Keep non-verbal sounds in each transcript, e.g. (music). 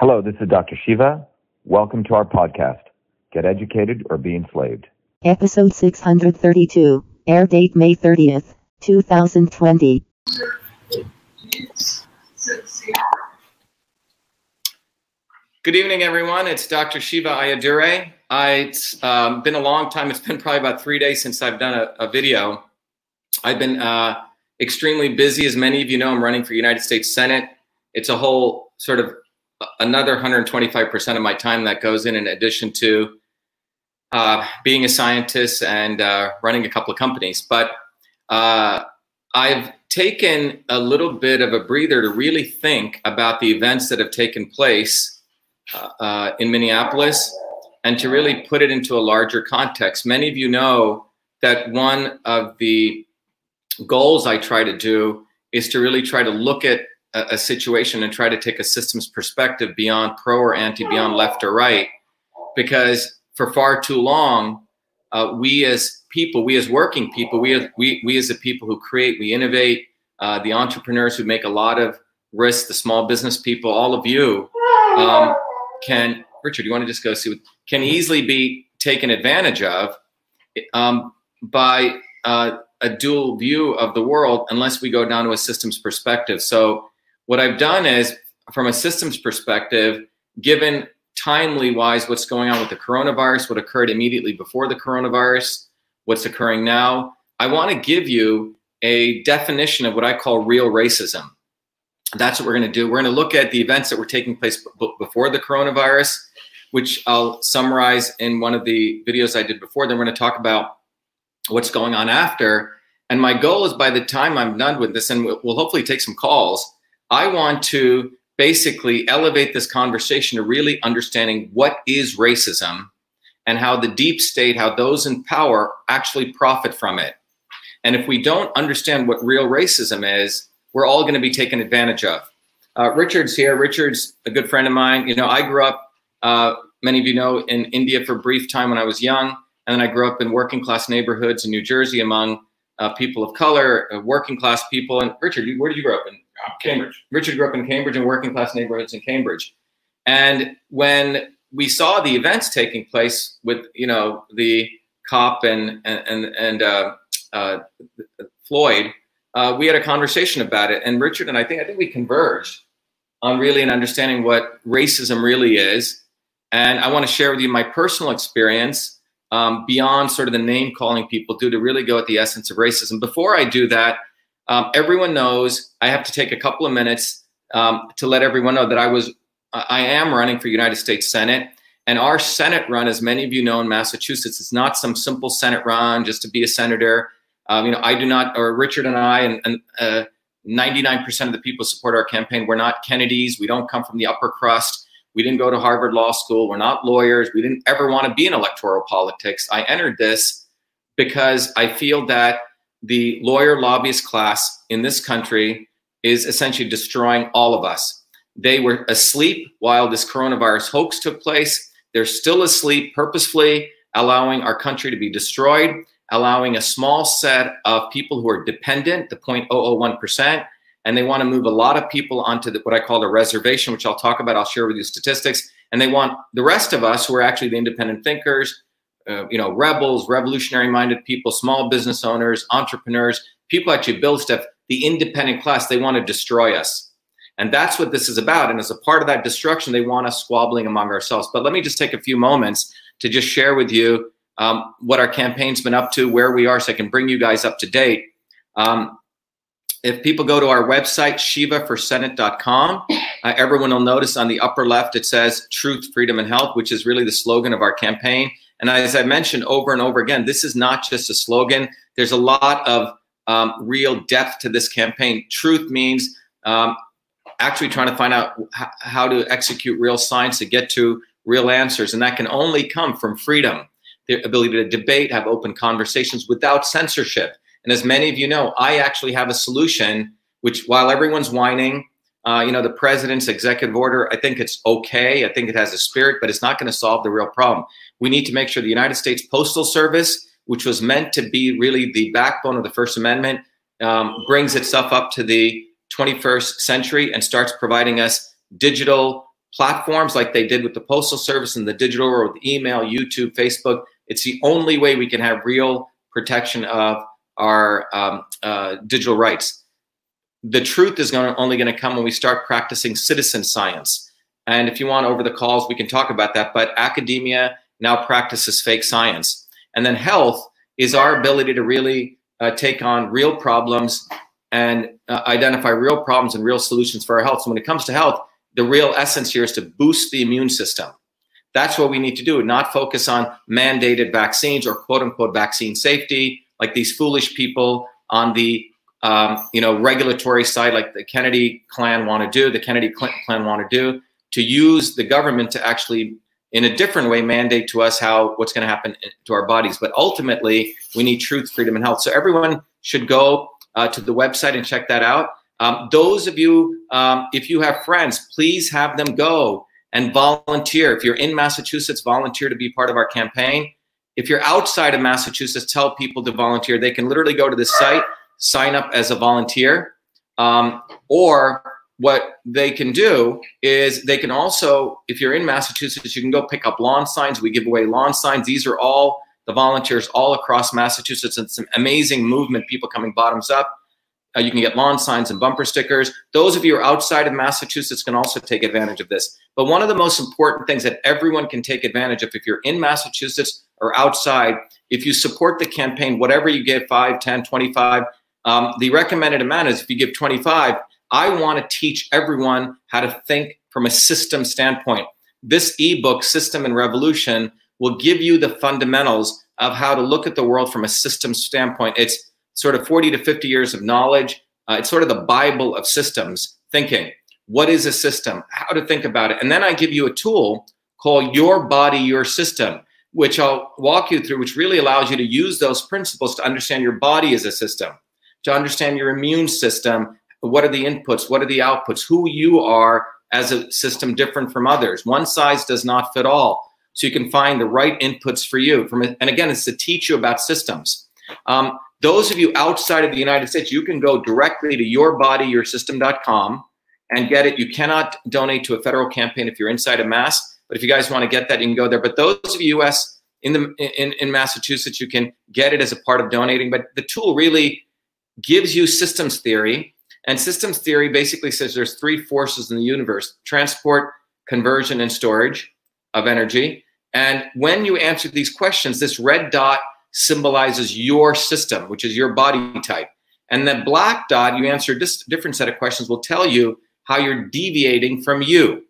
Hello, this is Dr. Shiva. Welcome to our podcast, Get Educated or Be Enslaved. Episode 632, air date May 30th, 2020. Good evening, everyone. It's Dr. Shiva Ayyadurai. I, it's um, been a long time. It's been probably about three days since I've done a, a video. I've been uh, extremely busy. As many of you know, I'm running for United States Senate. It's a whole sort of another 125% of my time that goes in, in addition to uh, being a scientist and uh, running a couple of companies. But uh, I've taken a little bit of a breather to really think about the events that have taken place uh, uh, in Minneapolis and to really put it into a larger context. Many of you know that one of the goals I try to do is to really try to look at a, a situation and try to take a systems perspective beyond pro or anti, beyond left or right, because for far too long, uh, we as people, we as working people, we as, we, we as the people who create, we innovate, uh, the entrepreneurs who make a lot of risks, the small business people, all of you, um, can Richard, you want to just go see what can easily be taken advantage of um, by uh, a dual view of the world unless we go down to a systems perspective. So what I've done is from a systems perspective, given timely wise what's going on with the coronavirus, what occurred immediately before the coronavirus, what's occurring now, I want to give you a definition of what I call real racism that's what we're going to do. We're going to look at the events that were taking place b- before the coronavirus, which I'll summarize in one of the videos I did before. Then we're going to talk about what's going on after. And my goal is by the time I'm done with this, and we'll, we'll hopefully take some calls, I want to basically elevate this conversation to really understanding what is racism and how the deep state, how those in power actually profit from it. And if we don't understand what real racism is, we're all going to be taken advantage of. Uh, Richard's here. Richard's a good friend of mine. You know, I grew up, uh, many of you know, in India for a brief time when I was young. And then I grew up in working class neighborhoods in New Jersey among uh, people of color, uh, working class people. And Richard, where did you grow up in? Cambridge. Richard grew up in Cambridge and working class neighborhoods in Cambridge. And when we saw the events taking place with, you know, the cop and and and, and uh, uh, Floyd, uh, we had a conversation about it, and Richard and I think I think we converged on really an understanding what racism really is. And I want to share with you my personal experience um, beyond sort of the name calling people do to really go at the essence of racism. Before I do that, um, everyone knows I have to take a couple of minutes um, to let everyone know that I was I am running for United States Senate. And our Senate run, as many of you know in Massachusetts, is not some simple Senate run just to be a senator. Um, you know, I do not, or Richard and I, and, and uh, 99% of the people support our campaign. We're not Kennedys. We don't come from the upper crust. We didn't go to Harvard Law School. We're not lawyers. We didn't ever want to be in electoral politics. I entered this because I feel that the lawyer lobbyist class in this country is essentially destroying all of us. They were asleep while this coronavirus hoax took place. They're still asleep purposefully, allowing our country to be destroyed allowing a small set of people who are dependent, the 0.001%, and they want to move a lot of people onto the, what I call the reservation, which I'll talk about. I'll share with you statistics. And they want the rest of us who are actually the independent thinkers, uh, you know, rebels, revolutionary-minded people, small business owners, entrepreneurs, people actually build stuff. The independent class, they want to destroy us. And that's what this is about. And as a part of that destruction, they want us squabbling among ourselves. But let me just take a few moments to just share with you um, what our campaign's been up to, where we are, so I can bring you guys up to date. Um, if people go to our website, shivaforsenate.com, uh, everyone will notice on the upper left it says Truth, Freedom, and Health, which is really the slogan of our campaign. And as I mentioned over and over again, this is not just a slogan. There's a lot of um, real depth to this campaign. Truth means um, actually trying to find out how to execute real science to get to real answers. And that can only come from freedom the ability to debate, have open conversations without censorship. And as many of you know, I actually have a solution, which while everyone's whining, uh, you know, the president's executive order, I think it's okay. I think it has a spirit, but it's not going to solve the real problem. We need to make sure the United States Postal Service, which was meant to be really the backbone of the First Amendment, um, brings itself up to the 21st century and starts providing us digital platforms like they did with the postal service and the digital or the email, YouTube, Facebook. It's the only way we can have real protection of our um, uh, digital rights. The truth is gonna, only going to come when we start practicing citizen science. And if you want over the calls, we can talk about that. But academia now practices fake science. And then health is our ability to really uh, take on real problems and uh, identify real problems and real solutions for our health. So when it comes to health, the real essence here is to boost the immune system. That's what we need to do, not focus on mandated vaccines or quote unquote vaccine safety, like these foolish people on the um, you know regulatory side, like the Kennedy clan want to do, the Kennedy Clinton clan want to do, to use the government to actually in a different way mandate to us how what's going to happen to our bodies. But ultimately, we need truth, freedom, and health. So everyone should go uh, to the website and check that out. Um, those of you, um, if you have friends, please have them go and volunteer. If you're in Massachusetts, volunteer to be part of our campaign. If you're outside of Massachusetts, tell people to volunteer. They can literally go to the site, sign up as a volunteer, um, or what they can do is they can also, if you're in Massachusetts, you can go pick up lawn signs. We give away lawn signs. These are all the volunteers all across Massachusetts. It's an amazing movement, people coming bottoms up. Uh, you can get lawn signs and bumper stickers. Those of you who are outside of Massachusetts can also take advantage of this. But one of the most important things that everyone can take advantage of if you're in Massachusetts or outside, if you support the campaign, whatever you give, 5, 10, 25, um, the recommended amount is if you give 25, I want to teach everyone how to think from a system standpoint. This ebook, System and Revolution, will give you the fundamentals of how to look at the world from a system standpoint. It's sort of 40 to 50 years of knowledge. Uh, it's sort of the Bible of systems thinking. What is a system? How to think about it. And then I give you a tool called Your Body, Your System, which I'll walk you through, which really allows you to use those principles to understand your body as a system, to understand your immune system, what are the inputs, what are the outputs, who you are as a system different from others. One size does not fit all. So you can find the right inputs for you. From and again, it's to teach you about systems. Um, those of you outside of the United States, you can go directly to yourbodyyoursystem.com and get it. You cannot donate to a federal campaign if you're inside of Mass, but if you guys want to get that, you can go there. But those of you US in the in, in Massachusetts, you can get it as a part of donating. But the tool really gives you systems theory and systems theory basically says there's three forces in the universe transport, conversion, and storage of energy. And when you answer these questions, this red dot symbolizes your system, which is your body type. And the black dot, you answer a different set of questions, will tell you how you're deviating from you.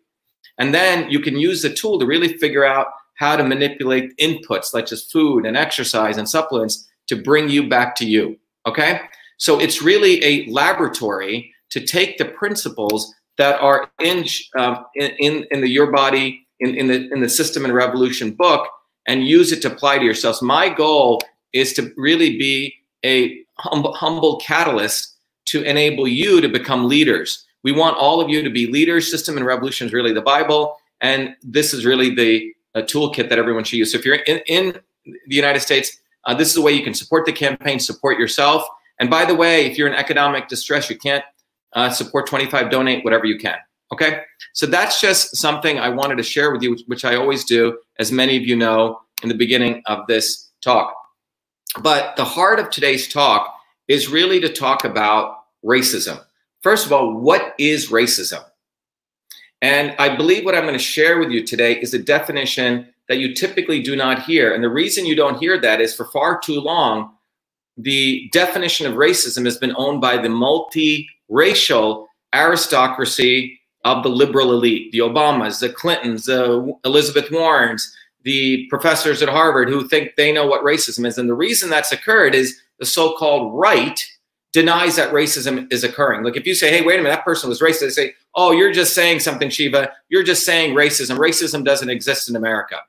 And then you can use the tool to really figure out how to manipulate inputs such as food and exercise and supplements to bring you back to you. Okay? So it's really a laboratory to take the principles that are in um, in, in the Your Body in, in the in the System and Revolution book and use it to apply to yourselves. My goal is to really be a humble, humble catalyst to enable you to become leaders. We want all of you to be leaders. System and Revolution is really the Bible, and this is really the toolkit that everyone should use. So if you're in, in the United States, uh, this is the way you can support the campaign, support yourself. And by the way, if you're in economic distress, you can't uh, support 25, donate whatever you can. Okay. So that's just something I wanted to share with you, which, which I always do, as many of you know in the beginning of this talk. But the heart of today's talk is really to talk about racism. First of all, what is racism? And I believe what I'm going to share with you today is a definition that you typically do not hear. And the reason you don't hear that is for far too long, the definition of racism has been owned by the multiracial aristocracy of the liberal elite, the Obamas, the Clintons, the Elizabeth Warrens, the professors at Harvard who think they know what racism is. And the reason that's occurred is the so-called right denies that racism is occurring. Like if you say, hey, wait a minute, that person was racist, they say, oh, you're just saying something, Shiva. You're just saying racism. Racism doesn't exist in America.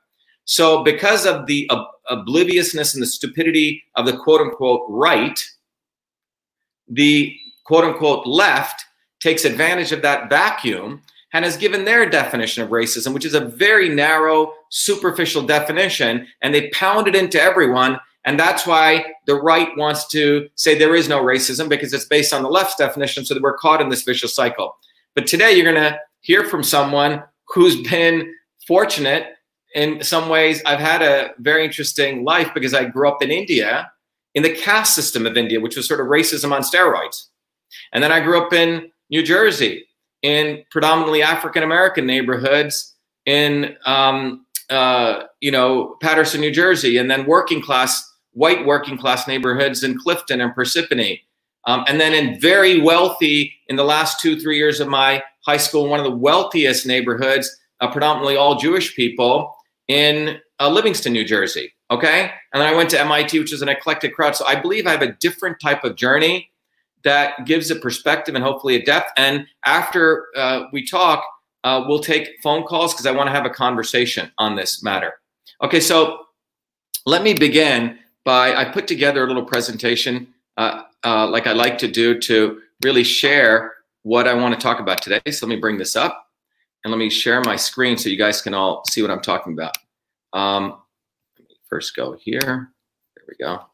So, because of the obliviousness and the stupidity of the quote unquote right, the quote unquote left takes advantage of that vacuum and has given their definition of racism, which is a very narrow, superficial definition, and they pound it into everyone. And that's why the right wants to say there is no racism because it's based on the left's definition, so that we're caught in this vicious cycle. But today, you're going to hear from someone who's been fortunate in some ways. I've had a very interesting life because I grew up in India in the caste system of India, which was sort of racism on steroids. And then I grew up in New Jersey in predominantly African American neighborhoods in, um, uh, you know, Paterson, New Jersey, and then working class, white working class neighborhoods in Clifton and Parsippany. Um, and then in very wealthy, in the last two, three years of my high school, one of the wealthiest neighborhoods, uh, predominantly all Jewish people in uh, Livingston, New Jersey. Okay. And then I went to MIT, which is an eclectic crowd. So I believe I have a different type of journey that gives a perspective and hopefully a depth. And after uh, we talk, uh, we'll take phone calls because I want to have a conversation on this matter. Okay. So let me begin by I put together a little presentation uh, uh, like I like to do to really share what I want to talk about today. So let me bring this up and let me share my screen so you guys can all see what I'm talking about. Um, let me first go here. There we go.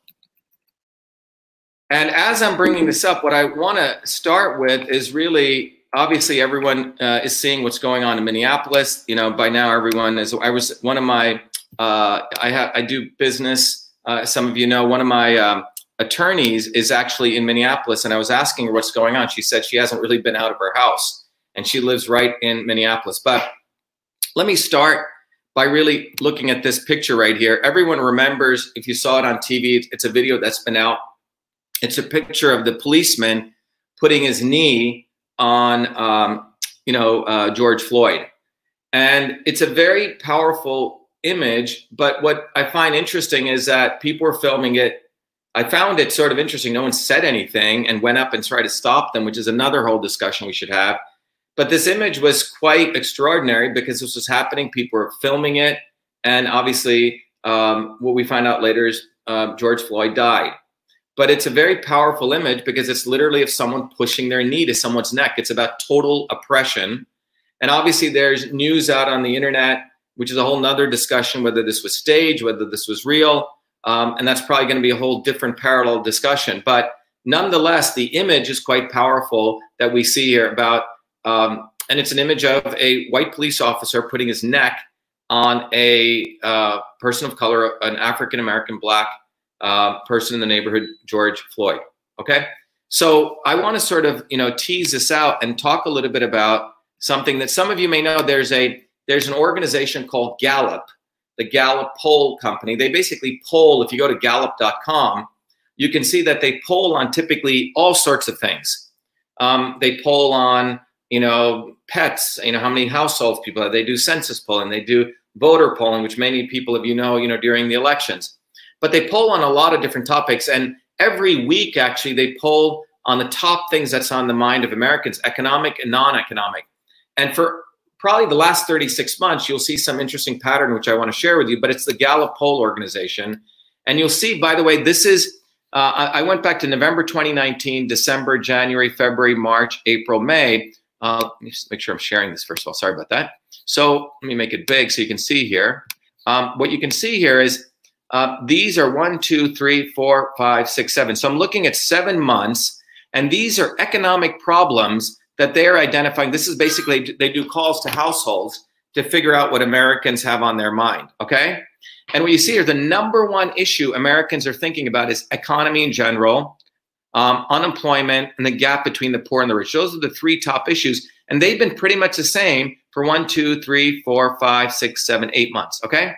And as I'm bringing this up, what I want to start with is really obviously everyone uh, is seeing what's going on in Minneapolis. You know, by now everyone is. I was one of my. Uh, I have. I do business. Uh, some of you know one of my um, attorneys is actually in Minneapolis, and I was asking her what's going on. She said she hasn't really been out of her house, and she lives right in Minneapolis. But let me start by really looking at this picture right here. Everyone remembers, if you saw it on TV, it's a video that's been out. It's a picture of the policeman putting his knee on, um, you know, uh, George Floyd, and it's a very powerful image. But what I find interesting is that people are filming it I found it sort of interesting. No one said anything and went up and tried to stop them, which is another whole discussion we should have. But this image was quite extraordinary because this was happening. People were filming it. And obviously, um, what we find out later is uh, George Floyd died. But it's a very powerful image because it's literally of someone pushing their knee to someone's neck. It's about total oppression. And obviously, there's news out on the internet, which is a whole nother discussion whether this was staged, whether this was real. Um, and that's probably going to be a whole different parallel discussion. But nonetheless, the image is quite powerful that we see here about, um, and it's an image of a white police officer putting his neck on a uh, person of color, an African American black uh, person in the neighborhood, George Floyd. Okay, so I want to sort of you know tease this out and talk a little bit about something that some of you may know. There's a there's an organization called Gallup the Gallup poll company. They basically poll, if you go to gallup.com, you can see that they poll on typically all sorts of things. Um, they poll on, you know, pets, you know, how many households people have. They do census polling, they do voter polling, which many people of you know, you know, during the elections. But they poll on a lot of different topics. And every week, actually, they poll on the top things that's on the mind of Americans, economic and non-economic. And for probably the last 36 months, you'll see some interesting pattern, which I want to share with you, but it's the Gallup poll organization. And you'll see, by the way, this is, uh, I went back to November 2019, December, January, February, March, April, May. Uh, let me just make sure I'm sharing this first of all. Sorry about that. So let me make it big so you can see here. Um, what you can see here is uh, these are one, two, three, four, five, six, seven. So I'm looking at seven months, and these are economic problems that they're identifying. This is basically, they do calls to households to figure out what Americans have on their mind. Okay. And what you see here, the number one issue Americans are thinking about is economy in general, um, unemployment, and the gap between the poor and the rich. Those are the three top issues. And they've been pretty much the same for one, two, three, four, five, six, seven, eight months. Okay.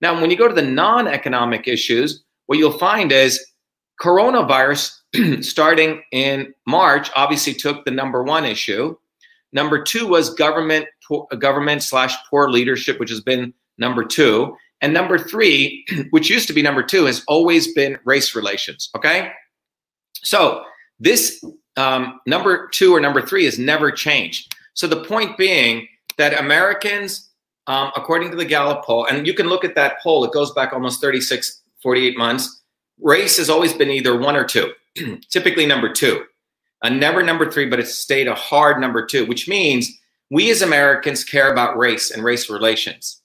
Now, when you go to the non economic issues, what you'll find is coronavirus (clears throat) starting in March, obviously took the number one issue. Number two was government government slash poor leadership, which has been number two. And number three, (clears throat) which used to be number two, has always been race relations. Okay, so this um, number two or number three has never changed. So the point being that Americans, um, according to the Gallup poll, and you can look at that poll, it goes back almost 36, 48 months. Race has always been either one or two. (clears throat) typically number two. A never number three, but it's stayed a hard number two, which means we as Americans care about race and race relations.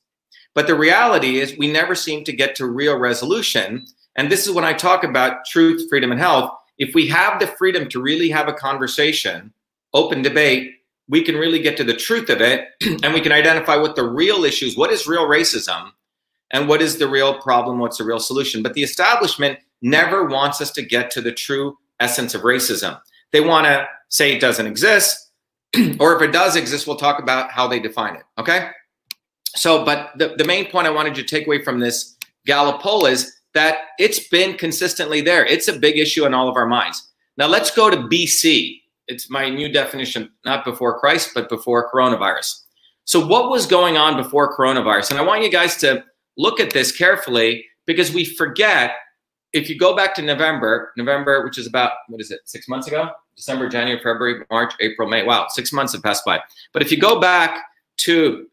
But the reality is we never seem to get to real resolution. And this is when I talk about truth, freedom, and health. If we have the freedom to really have a conversation, open debate, we can really get to the truth of it (clears throat) and we can identify what the real issues, what is real racism, and what is the real problem, what's the real solution. But the establishment never wants us to get to the true essence of racism. They want to say it doesn't exist, (clears throat) or if it does exist, we'll talk about how they define it. Okay? So, but the, the main point I wanted you to take away from this Gallup poll is that it's been consistently there. It's a big issue in all of our minds. Now, let's go to BC. It's my new definition, not before Christ, but before coronavirus. So, what was going on before coronavirus? And I want you guys to look at this carefully because we forget. If you go back to November, November, which is about, what is it, six months ago? December, January, February, March, April, May. Wow, six months have passed by. But if you go back to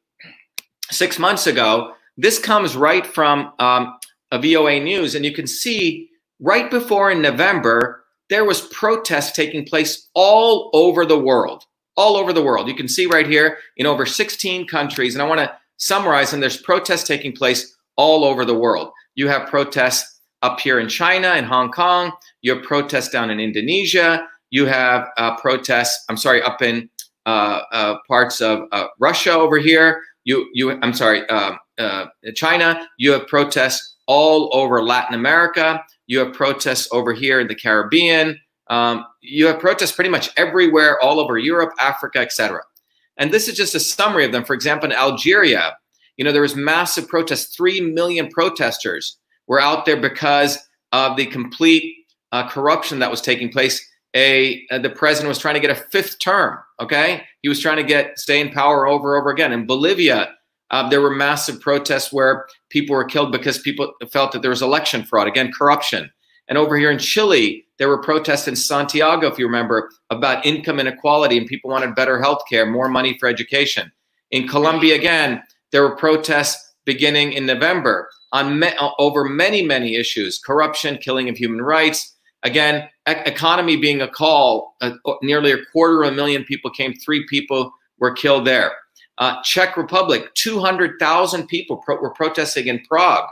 six months ago, this comes right from um, a VOA News, and you can see right before in November, there was protests taking place all over the world, all over the world. You can see right here in over 16 countries, and I want to summarize them. There's protests taking place all over the world. You have protests up here in China and Hong Kong. You have protests down in Indonesia. You have uh, protests. I'm sorry, up in uh, uh, parts of uh, Russia over here. You, you. I'm sorry, um, uh, China. You have protests all over Latin America. You have protests over here in the Caribbean. Um, you have protests pretty much everywhere, all over Europe, Africa, etc. And this is just a summary of them. For example, in Algeria, you know, there was massive protests. Three million protesters were out there because of the complete uh, corruption that was taking place. A uh, the president was trying to get a fifth term. Okay, he was trying to get stay in power over and over again. In Bolivia, uh, there were massive protests where people were killed because people felt that there was election fraud, again, corruption. And over here in Chile, there were protests in Santiago, if you remember, about income inequality and people wanted better health care, more money for education. In Colombia, again, there were protests beginning in November on me- over many, many issues corruption, killing of human rights. Again, e- economy being a call, uh, nearly a quarter of a million people came, three people were killed there. Uh, Czech Republic, 200,000 people pro- were protesting in Prague,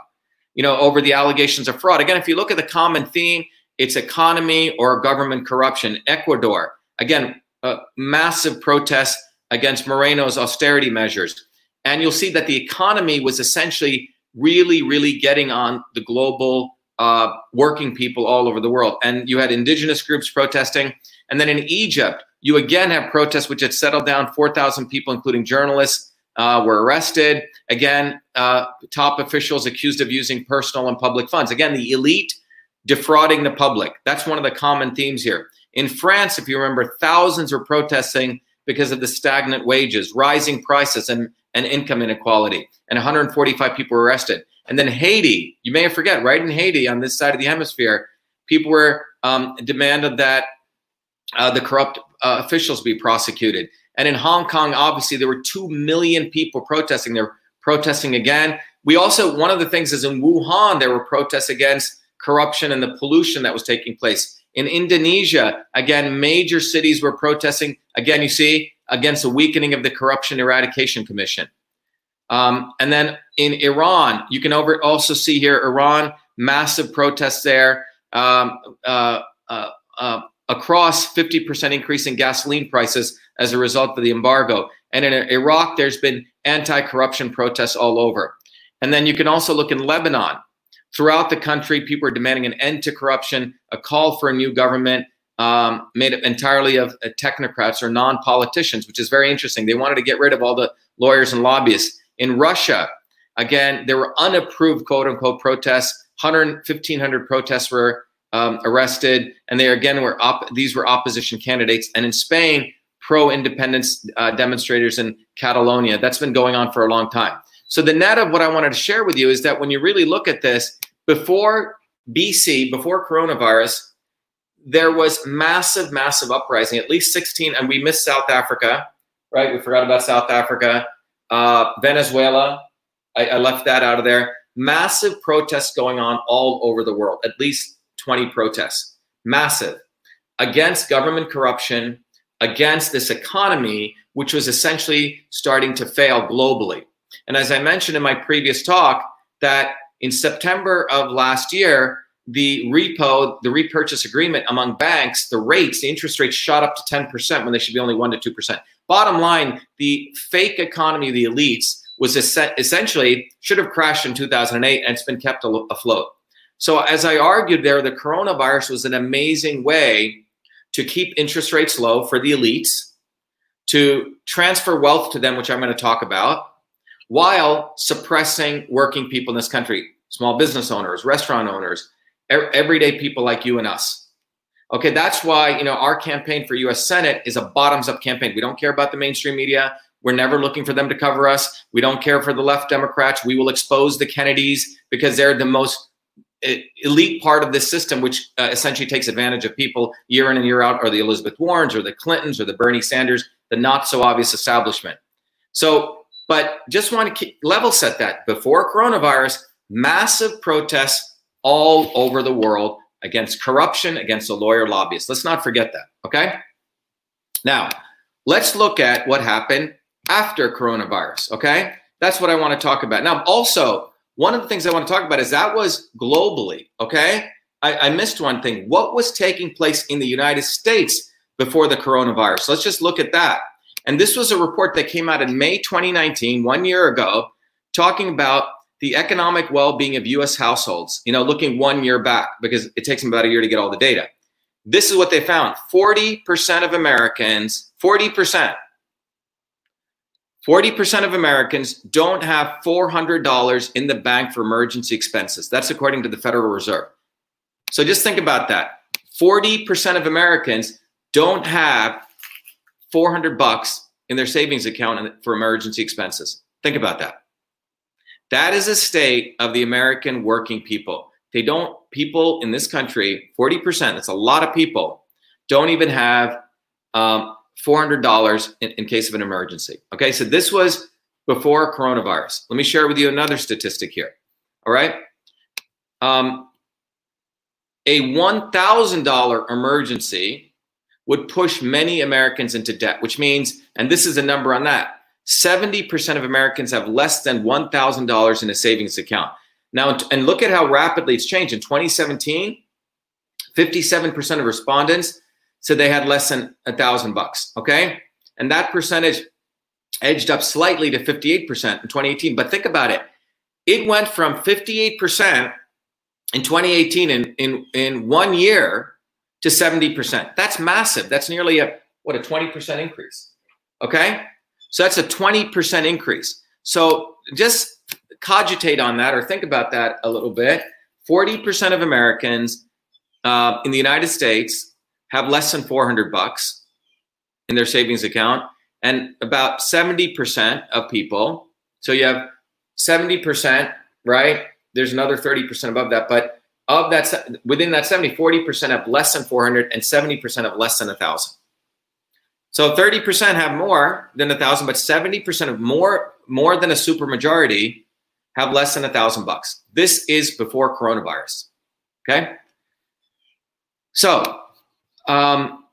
you know, over the allegations of fraud. Again, if you look at the common theme, it's economy or government corruption. Ecuador, again, uh, massive protests against Moreno's austerity measures. And you'll see that the economy was essentially really, really getting on the global uh, working people all over the world. And you had indigenous groups protesting. And then in Egypt, you again have protests which had settled down. 4,000 people, including journalists, uh, were arrested. Again, uh, top officials accused of using personal and public funds. Again, the elite defrauding the public. That's one of the common themes here. In France, if you remember, thousands were protesting because of the stagnant wages, rising prices, and, and income inequality. And 145 people were arrested. And then Haiti, you may forget, right in Haiti on this side of the hemisphere, people were um, demanded that uh, the corrupt uh, officials be prosecuted. And in Hong Kong, obviously, there were 2 million people protesting. They're protesting again. We also, one of the things is in Wuhan, there were protests against corruption and the pollution that was taking place. In Indonesia, again, major cities were protesting. Again, you see, against the weakening of the Corruption Eradication Commission. Um, and then in Iran, you can over also see here Iran, massive protests there. Um, uh, uh, uh, across 50% increase in gasoline prices as a result of the embargo. And in Iraq, there's been anti corruption protests all over. And then you can also look in Lebanon. Throughout the country, people are demanding an end to corruption, a call for a new government um, made up entirely of uh, technocrats or non politicians, which is very interesting. They wanted to get rid of all the lawyers and lobbyists. In Russia, again, there were unapproved quote unquote protests. 100, 1,500 protests were um, arrested, and they again were op- these were opposition candidates. And in Spain, pro-independence uh, demonstrators in Catalonia. That's been going on for a long time. So the net of what I wanted to share with you is that when you really look at this, before BC, before coronavirus, there was massive, massive uprising. At least 16, and we missed South Africa, right? We forgot about South Africa, uh, Venezuela. I, I left that out of there. Massive protests going on all over the world. At least 20 protests, massive, against government corruption, against this economy, which was essentially starting to fail globally. And as I mentioned in my previous talk, that in September of last year, the repo, the repurchase agreement among banks, the rates, the interest rates shot up to 10% when they should be only 1% to 2%. bottom line, the fake economy of the elites was essentially should have crashed in 2008 and it's been kept afloat. So, as I argued there, the coronavirus was an amazing way to keep interest rates low for the elites, to transfer wealth to them, which I'm going to talk about, while suppressing working people in this country, small business owners, restaurant owners, everyday people like you and us. Okay, that's why you know our campaign for U.S. Senate is a bottoms-up campaign. We don't care about the mainstream media. We're never looking for them to cover us. We don't care for the left Democrats. We will expose the Kennedys because they're the most elite part of this system, which uh, essentially takes advantage of people year in and year out, or the Elizabeth Warrens, or the Clintons, or the Bernie Sanders, the not so obvious establishment. So, but just want to level set that before coronavirus, massive protests all over the world against corruption, against the lawyer lobbyists. Let's not forget that. Okay. Now, let's look at what happened after coronavirus. Okay. That's what I want to talk about. Now, also, one of the things I want to talk about is that was globally, okay? I, I missed one thing. What was taking place in the United States before the coronavirus? Let's just look at that. And this was a report that came out in May 2019, one year ago, talking about the economic well-being of U.S. households. You know, looking one year back because it takes them about a year to get all the data. This is what they found: 40% of Americans, 40% 40% of Americans don't have $400 in the bank for emergency expenses. That's according to the Federal Reserve. So just think about that. 40% of Americans don't have 400 bucks in their savings account for emergency expenses. Think about that. That is a state of the American working people. They don't, people in this country, 40%, that's a lot of people, don't even have um, $400 in, in case of an emergency. Okay, so this was before coronavirus. Let me share with you another statistic here. All right. Um, a $1,000 emergency would push many Americans into debt, which means, and this is a number on that, 70% of Americans have less than $1,000 in a savings account. Now, and look at how rapidly it's changed. In 2017, 57% of respondents said they had less than a thousand bucks. Okay. And that percentage edged up slightly to 58% in 2018. But think about it. It went from 58% in 2018 in, in, in one year to 70%. That's massive. That's nearly a, what, a 20% increase. Okay. So that's a 20% increase. So just cogitate on that or think about that a little bit. 40% of Americans uh, in the United States have less than 400 bucks in their savings account and about 70% of people so you have 70% right? There's another 30% above that but of that within that 70 40% have less than 400 and 70% have less than a thousand. So 30% have more than a thousand but 70% of more more than a super majority have less than a thousand bucks. This is before coronavirus okay? So um,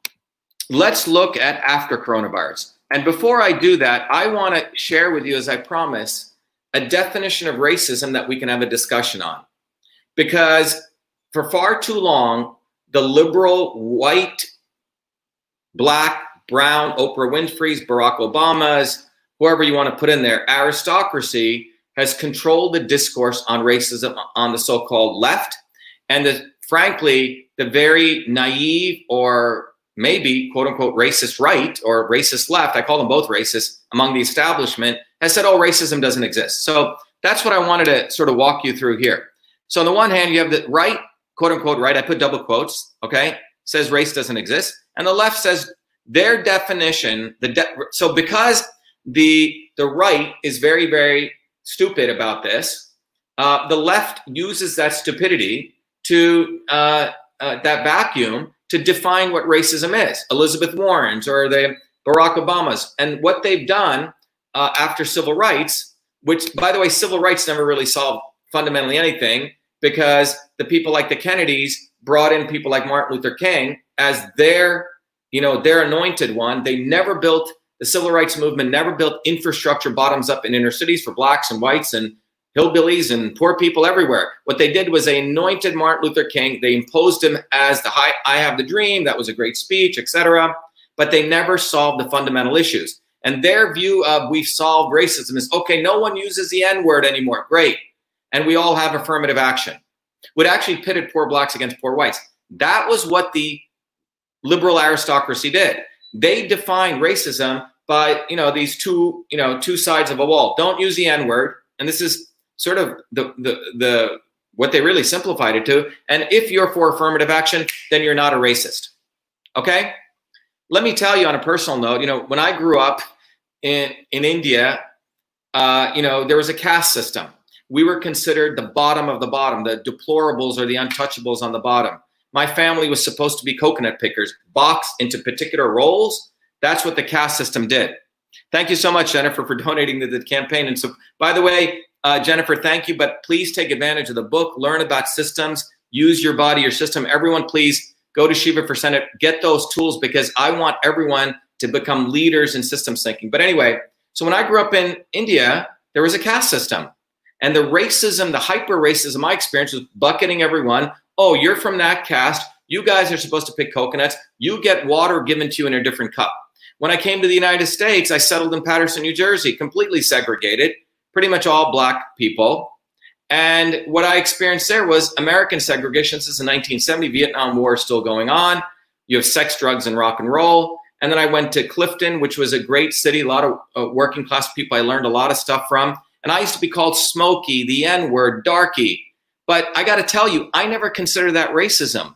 let's look at after coronavirus. And before I do that, I want to share with you, as I promise, a definition of racism that we can have a discussion on. Because for far too long, the liberal, white, black, brown, Oprah Winfrey's, Barack Obama's, whoever you want to put in there, aristocracy has controlled the discourse on racism on the so called left. And the, frankly, the very naive or maybe quote unquote racist right or racist left, I call them both racist among the establishment, has said, oh, racism doesn't exist. So that's what I wanted to sort of walk you through here. So on the one hand, you have the right, quote unquote, right, I put double quotes, okay, says race doesn't exist. And the left says their definition, the de- so because the the right is very, very stupid about this, uh, the left uses that stupidity to uh, uh, that vacuum to define what racism is. Elizabeth Warren's or the Barack Obama's, and what they've done uh, after civil rights, which, by the way, civil rights never really solved fundamentally anything because the people like the Kennedys brought in people like Martin Luther King as their, you know, their anointed one. They never built the civil rights movement, never built infrastructure bottoms up in inner cities for blacks and whites and hillbillies and poor people everywhere. What they did was they anointed Martin Luther King. They imposed him as the high, I have the dream. That was a great speech, etc. But they never solved the fundamental issues. And their view of we've solved racism is okay, no one uses the N word anymore. Great. And we all have affirmative action. Would actually pitted poor blacks against poor whites. That was what the liberal aristocracy did. They defined racism by, you know, these two, you know, two sides of a wall. Don't use the N word. And this is sort of the, the, the, what they really simplified it to. And if you're for affirmative action, then you're not a racist. Okay? Let me tell you on a personal note, you know, when I grew up in, in India, uh, you know, there was a caste system. We were considered the bottom of the bottom, the deplorables or the untouchables on the bottom. My family was supposed to be coconut pickers, boxed into particular roles. That's what the caste system did. Thank you so much, Jennifer, for (laughs) donating to the campaign. And so, by the way, uh, Jennifer, thank you. But please take advantage of the book, learn about systems, use your body, your system. Everyone, please go to Shiva for Senate, get those tools because I want everyone to become leaders in systems thinking. But anyway, so when I grew up in India, there was a caste system. And the racism, the hyper racism I experienced was bucketing everyone. Oh, you're from that caste. You guys are supposed to pick coconuts. You get water given to you in a different cup. When I came to the United States, I settled in Paterson, New Jersey, completely segregated, pretty much all black people. And what I experienced there was American segregation since the 1970 Vietnam War is still going on. You have sex, drugs, and rock and roll. And then I went to Clifton, which was a great city, a lot of uh, working class people I learned a lot of stuff from. And I used to be called Smokey, the N word, darky. But I got to tell you, I never considered that racism.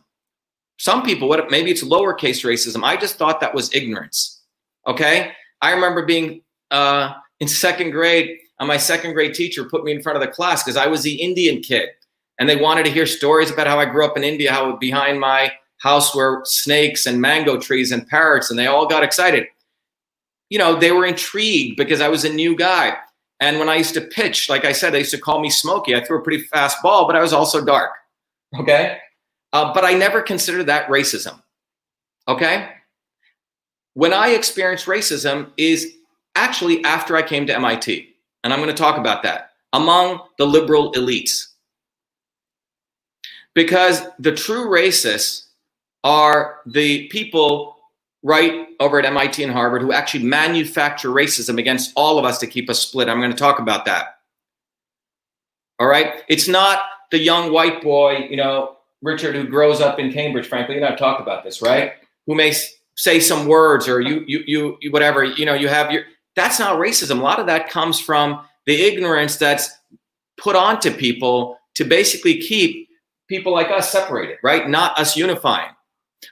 Some people would, maybe it's lowercase racism. I just thought that was ignorance. Okay. I remember being uh, in second grade and my second grade teacher put me in front of the class because I was the Indian kid. And they wanted to hear stories about how I grew up in India, how behind my house were snakes and mango trees and parrots, and they all got excited. You know, they were intrigued because I was a new guy. And when I used to pitch, like I said, they used to call me Smokey. I threw a pretty fast ball, but I was also dark. Okay. Uh, but I never considered that racism. Okay. When I experienced racism is actually after I came to MIT. And I'm going to talk about that among the liberal elites. Because the true racists are the people right over at MIT and Harvard who actually manufacture racism against all of us to keep us split. I'm going to talk about that. All right. It's not the young white boy, you know, Richard, who grows up in Cambridge, frankly, and I've talked about this, right? Who may say some words or you, you, you, you whatever, you know, you have your, that's not racism. A lot of that comes from the ignorance that's put onto people to basically keep people like us separated, right? Not us unifying.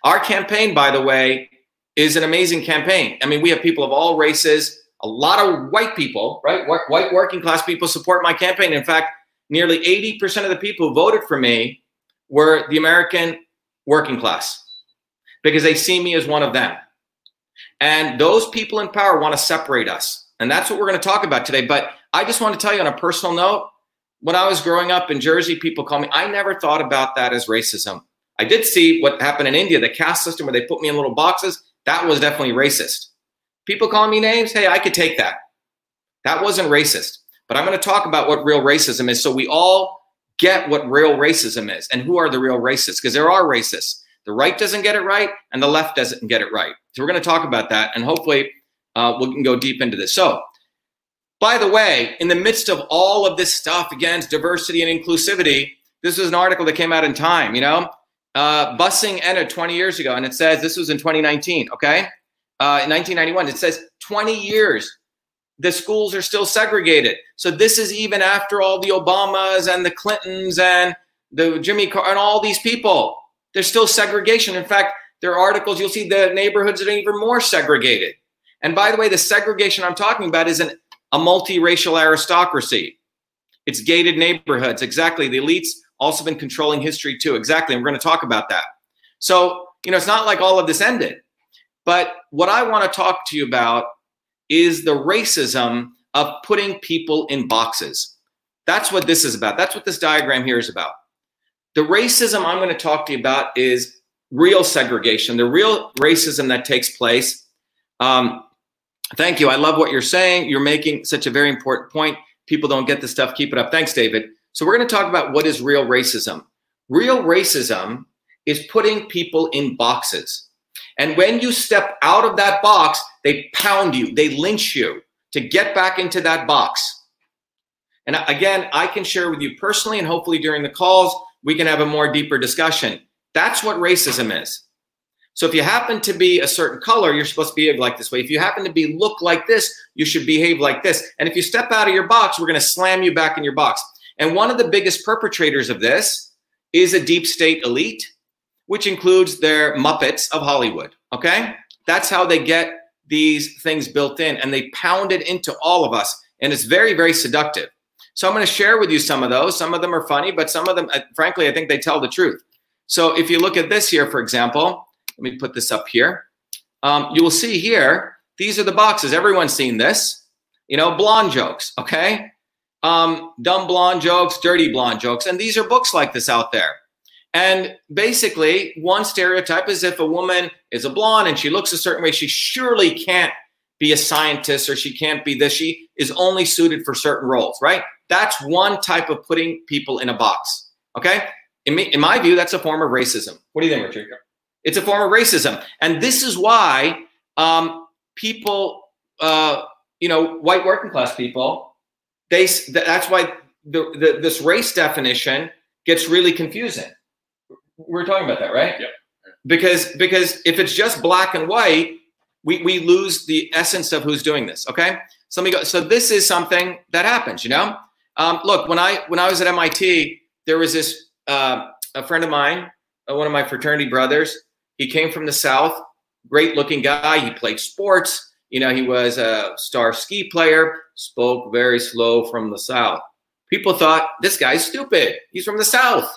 Our campaign, by the way, is an amazing campaign. I mean, we have people of all races, a lot of white people, right? White working class people support my campaign. In fact, nearly 80% of the people who voted for me were the American working class because they see me as one of them. And those people in power want to separate us. And that's what we're going to talk about today. But I just want to tell you on a personal note when I was growing up in Jersey, people call me, I never thought about that as racism. I did see what happened in India, the caste system where they put me in little boxes. That was definitely racist. People calling me names, hey, I could take that. That wasn't racist. But I'm going to talk about what real racism is so we all get what real racism is and who are the real racists because there are racists. The right doesn't get it right, and the left doesn't get it right. So we're going to talk about that, and hopefully uh, we can go deep into this. So, by the way, in the midst of all of this stuff against diversity and inclusivity, this was an article that came out in Time. You know, uh, busing ended 20 years ago, and it says this was in 2019. Okay, uh, in 1991, it says 20 years. The schools are still segregated. So this is even after all the Obamas and the Clintons and the Jimmy and all these people. There's still segregation. In fact, there are articles you'll see the neighborhoods are even more segregated. And by the way, the segregation I'm talking about is an, a multiracial aristocracy. It's gated neighborhoods. Exactly. The elites also been controlling history too. Exactly. And we're going to talk about that. So, you know, it's not like all of this ended. But what I want to talk to you about is the racism of putting people in boxes. That's what this is about. That's what this diagram here is about. The racism I'm going to talk to you about is real segregation, the real racism that takes place. Um, thank you. I love what you're saying. You're making such a very important point. People don't get this stuff. Keep it up. Thanks, David. So, we're going to talk about what is real racism. Real racism is putting people in boxes. And when you step out of that box, They pound you, they lynch you to get back into that box. And again, I can share with you personally, and hopefully during the calls, we can have a more deeper discussion. That's what racism is. So if you happen to be a certain color, you're supposed to behave like this way. If you happen to be look like this, you should behave like this. And if you step out of your box, we're going to slam you back in your box. And one of the biggest perpetrators of this is a deep state elite, which includes their Muppets of Hollywood. Okay? That's how they get these things built in and they pound it into all of us. And it's very, very seductive. So I'm going to share with you some of those. Some of them are funny, but some of them, uh, frankly, I think they tell the truth. So if you look at this here, for example, let me put this up here. Um, you will see here, these are the boxes. Everyone's seen this. You know, blonde jokes, okay? Um, dumb blonde jokes, dirty blonde jokes. And these are books like this out there. And basically, one stereotype is if a woman is a blonde and she looks a certain way, she surely can't be a scientist or she can't be this. She is only suited for certain roles, right? That's one type of putting people in a box. Okay. In, me, in my view, that's a form of racism. What do you think, Richard? It's a form of racism. And this is why um, people, uh, you know, white working class people, they that's why the, the, this race definition gets really confusing. We're talking about that, right? Yep. Because because if it's just black and white, we, we lose the essence of who's doing this. Okay. So let me go. So this is something that happens, you know. Um, look, when I when I was at MIT, there was this uh, a friend of mine, uh, one of my fraternity brothers. He came from the South, great looking guy. He played sports. You know, he was a star ski player, spoke very slow from the South. People thought this guy's stupid. He's from the South.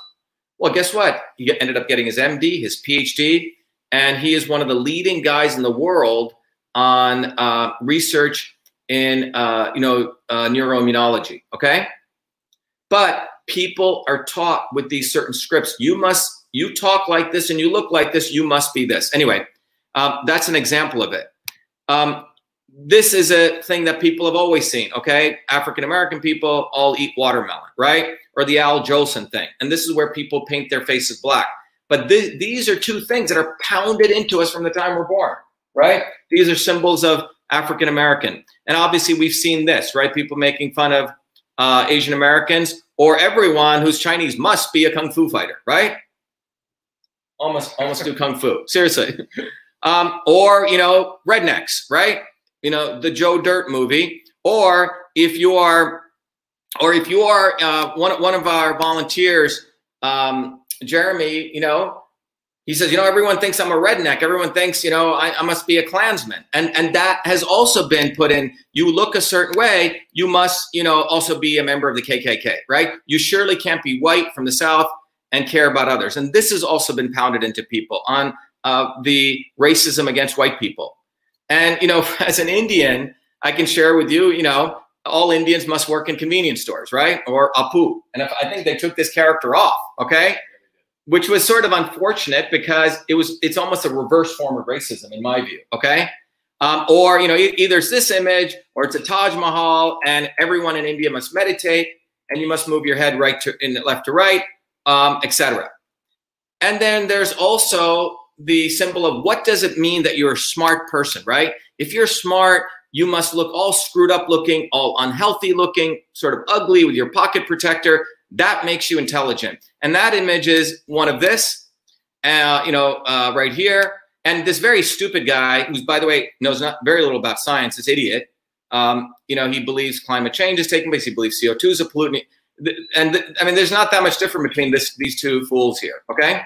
Well, guess what? He ended up getting his MD, his PhD, and he is one of the leading guys in the world on uh, research in uh, you know uh, neuroimmunology. Okay, but people are taught with these certain scripts. You must you talk like this and you look like this, you must be this. Anyway, um, that's an example of it. Um, this is a thing that people have always seen, okay? African American people all eat watermelon, right? Or the Al Jolson thing. And this is where people paint their faces black. But th- these are two things that are pounded into us from the time we're born, right? These are symbols of African American. And obviously, we've seen this, right? People making fun of uh, Asian Americans or everyone who's Chinese must be a kung fu fighter, right? almost almost do kung fu. Seriously. (laughs) Um, or you know, rednecks, right? You know, the Joe Dirt movie. Or if you are, or if you are uh, one one of our volunteers, um, Jeremy, you know, he says, you know, everyone thinks I'm a redneck. Everyone thinks, you know, I, I, must be a Klansman. And and that has also been put in. You look a certain way, you must, you know, also be a member of the KKK, right? You surely can't be white from the South and care about others. And this has also been pounded into people on uh, the racism against white people. And, you know, (laughs) as an Indian, I can share with you, you know, all Indians must work in convenience stores, right? Or Apu. And if, I think they took this character off, okay? Which was sort of unfortunate because it was, it's almost a reverse form of racism in my view, okay? Um, or, you know, either it's this image or it's a Taj Mahal and everyone in India must meditate and you must move your head right to in left to right um, etc. And then there's also the symbol of what does it mean that you're a smart person, right? If you're smart, you must look all screwed up looking, all unhealthy looking, sort of ugly with your pocket protector. That makes you intelligent. And that image is one of this, uh, you know, uh, right here. And this very stupid guy, who's, by the way, knows not very little about science, this idiot, um, you know, he believes climate change is taking place. He believes CO2 is a pollutant and th- I mean, there's not that much different between this these two fools here. Okay,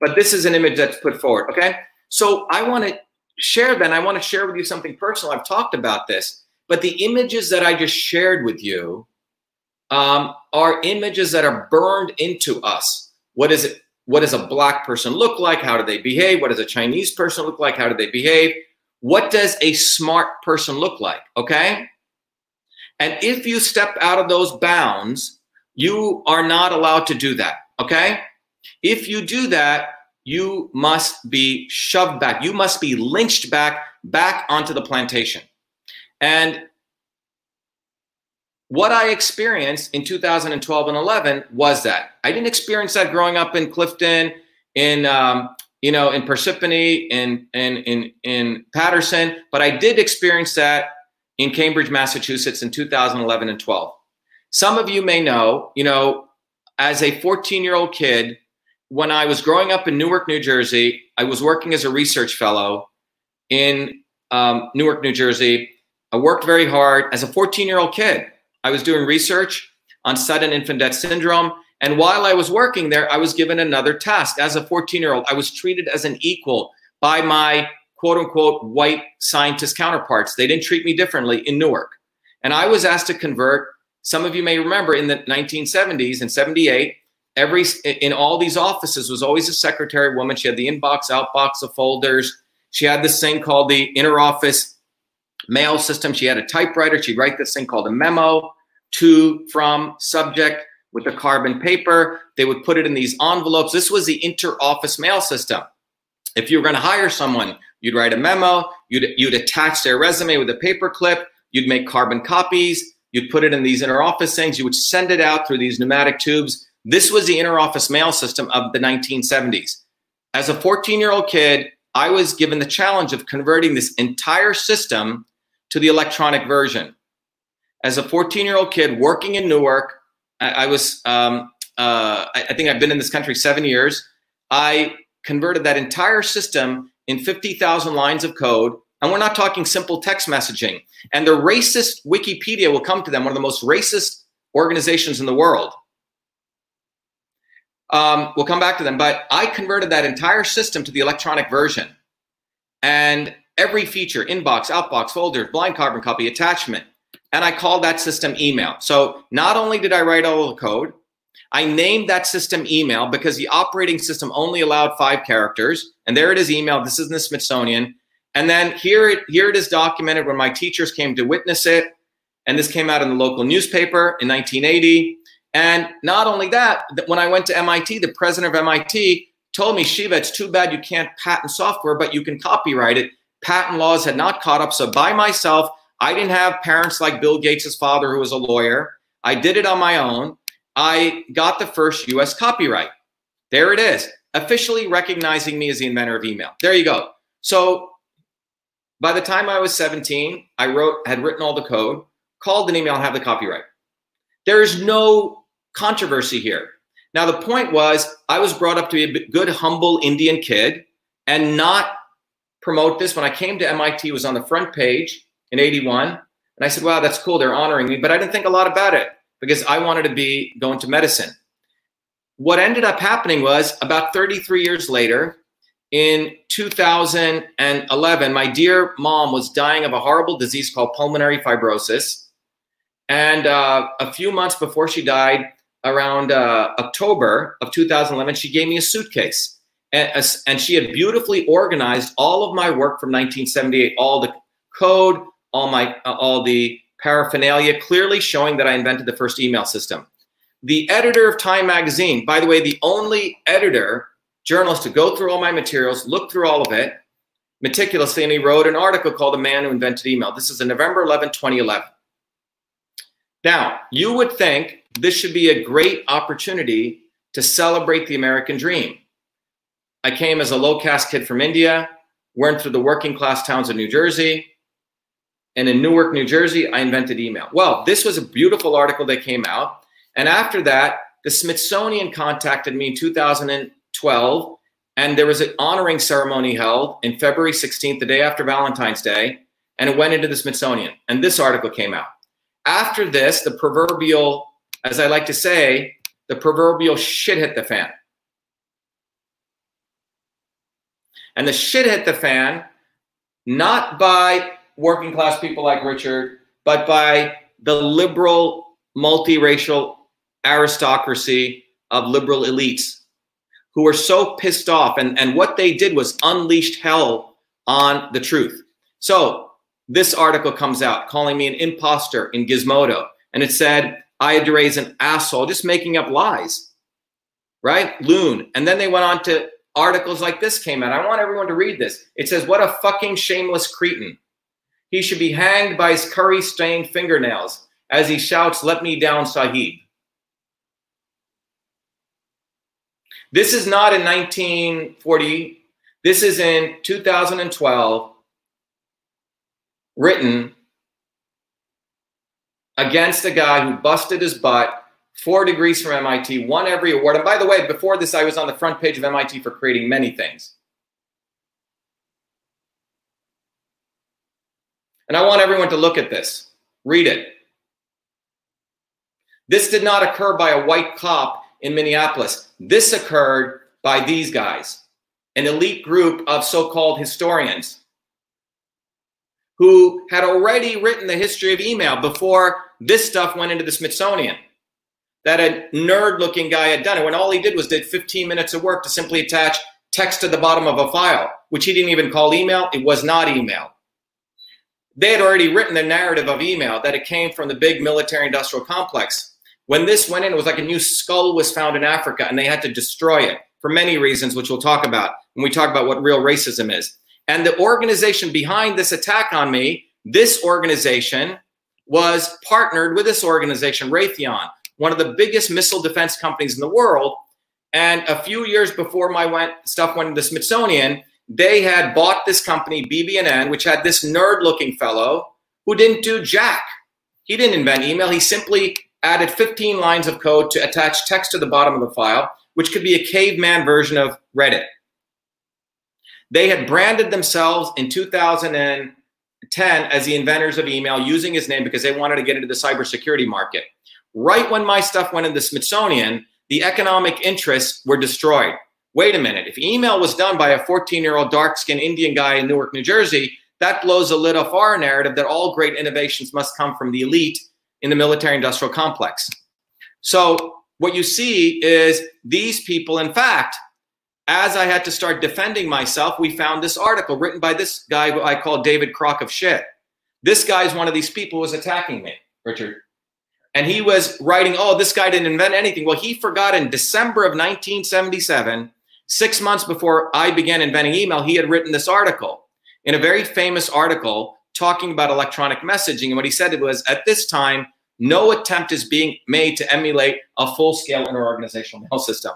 but this is an image that's put forward. Okay, so I want to share. Then I want to share with you something personal. I've talked about this, but the images that I just shared with you um, are images that are burned into us. What is it? What does a black person look like? How do they behave? What does a Chinese person look like? How do they behave? What does a smart person look like? Okay. And if you step out of those bounds, you are not allowed to do that. Okay. If you do that, you must be shoved back. You must be lynched back, back onto the plantation. And what I experienced in 2012 and 11 was that I didn't experience that growing up in Clifton, in um, you know, in Parsippany, in in in in Paterson, but I did experience that in Cambridge, Massachusetts, in 2011 and 12. Some of you may know, you know, as a 14 year old kid, when I was growing up in Newark, New Jersey, I was working as a research fellow in um, Newark, New Jersey. I worked very hard as a 14 year old kid. I was doing research on sudden infant death syndrome. And while I was working there, I was given another task. As a 14 year old, I was treated as an equal by my quote unquote white scientist counterparts. They didn't treat me differently in Newark. And I was asked to convert. Some of you may remember in the 1970s and 78, every in all these offices was always a secretary woman. She had the inbox, outbox of folders. She had this thing called the inner office mail system. She had a typewriter. She'd write this thing called a memo to, from, subject with the carbon paper. They would put it in these envelopes. This was the inter-office mail system. If you were going to hire someone, you'd write a memo, you'd, you'd attach their resume with a paper clip, you'd make carbon copies, you'd put it in these inter-office things, you would send it out through these pneumatic tubes. This was the inter-office mail system of the 1970s. As a 14-year-old kid, I was given the challenge of converting this entire system to the electronic version. As a 14 year old kid working in Newark, I, I was, um, uh, I, I think I've been in this country seven years. I converted that entire system in 50,000 lines of code. And we're not talking simple text messaging. And the racist Wikipedia will come to them, one of the most racist organizations in the world. Um, we'll come back to them, but I converted that entire system to the electronic version. And every feature, inbox, outbox, folders, blind carbon copy, attachment, and I called that system email. So not only did I write all the code, I named that system email because the operating system only allowed five characters. And there it is email. This is in the Smithsonian. And then here it, here it is documented when my teachers came to witness it. And this came out in the local newspaper in 1980. And not only that, when I went to MIT, the president of MIT told me, Shiva, it's too bad you can't patent software, but you can copyright it. Patent laws had not caught up. So by myself, I didn't have parents like Bill Gates' father, who was a lawyer. I did it on my own. I got the first US copyright. There it is, officially recognizing me as the inventor of email. There you go. So by the time I was 17, I wrote, had written all the code, called an email, and have the copyright. There is no controversy here. Now, the point was, I was brought up to be a good, humble Indian kid and not promote this. When I came to MIT, it was on the front page in 81. And I said, wow, that's cool. They're honoring me. But I didn't think a lot about it because I wanted to be going to medicine. What ended up happening was about 33 years later, in 2011, my dear mom was dying of a horrible disease called pulmonary fibrosis. And uh, a few months before she died, around uh, October of 2011, she gave me a suitcase. And, and she had beautifully organized all of my work from 1978, all the code, all my uh, all the paraphernalia, clearly showing that I invented the first email system. The editor of Time magazine, by the way, the only editor, journalist to go through all my materials, look through all of it meticulously, and he wrote an article called The Man Who Invented Email. This is in November 11, 2011. Now, you would think this should be a great opportunity to celebrate the American dream. I came as a low caste kid from India, went through the working class towns of New Jersey, and in Newark, New Jersey, I invented email. Well, this was a beautiful article that came out. And after that, the Smithsonian contacted me in 2012, and there was an honoring ceremony held in February 16th, the day after Valentine's Day, and it went into the Smithsonian. And this article came out. After this, the proverbial, as I like to say, the proverbial shit hit the fan. And the shit hit the fan not by working class people like Richard, but by the liberal, multiracial aristocracy of liberal elites who were so pissed off. And, and what they did was unleashed hell on the truth. So this article comes out calling me an imposter in Gizmodo. And it said, Ayyadurai's an asshole, just making up lies, right? Loon. And then they went on to articles like this came out. I want everyone to read this. It says, What a fucking shameless cretin. He should be hanged by his curry stained fingernails as he shouts, Let me down, Sahib. This is not in 1940. This is in 2012, written against a guy who busted his butt, four degrees from MIT, won every award. And by the way, before this, I was on the front page of MIT for creating many things. And I want everyone to look at this, read it. This did not occur by a white cop in Minneapolis. This occurred by these guys, an elite group of so called historians who had already written the history of email before this stuff went into the Smithsonian. That a nerd looking guy had done it when all he did was did 15 minutes of work to simply attach text to the bottom of a file, which he didn't even call email. It was not email. They had already written the narrative of email that it came from the big military industrial complex. When this went in, it was like a new skull was found in Africa and they had to destroy it for many reasons, which we'll talk about when we talk about what real racism is. And the organization behind this attack on me, this organization was partnered with this organization, Raytheon, one of the biggest missile defense companies in the world. And a few years before my went, stuff went to the Smithsonian, they had bought this company, BB&N, which had this nerd-looking fellow who didn't do jack. He didn't invent email. He simply added 15 lines of code to attach text to the bottom of the file, which could be a caveman version of Reddit. They had branded themselves in 2010 as the inventors of email using his name because they wanted to get into the cybersecurity market. Right when my stuff went in the Smithsonian, the economic interests were destroyed. Wait a minute. If email was done by a 14 year old dark skinned Indian guy in Newark, New Jersey, that blows a lid off our narrative that all great innovations must come from the elite in the military industrial complex. So, what you see is these people, in fact, as I had to start defending myself, we found this article written by this guy I call David Crock of shit. This guy is one of these people who was attacking me, Richard. And he was writing, oh, this guy didn't invent anything. Well, he forgot in December of 1977, six months before I began inventing email, he had written this article in a very famous article talking about electronic messaging. And what he said was, at this time, no attempt is being made to emulate a full scale interorganizational mail system.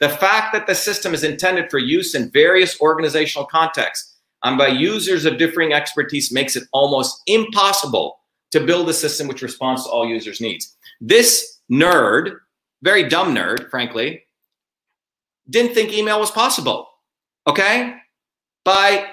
The fact that the system is intended for use in various organizational contexts and by users of differing expertise makes it almost impossible to build a system which responds to all users' needs. This nerd, very dumb nerd, frankly, didn't think email was possible. Okay? By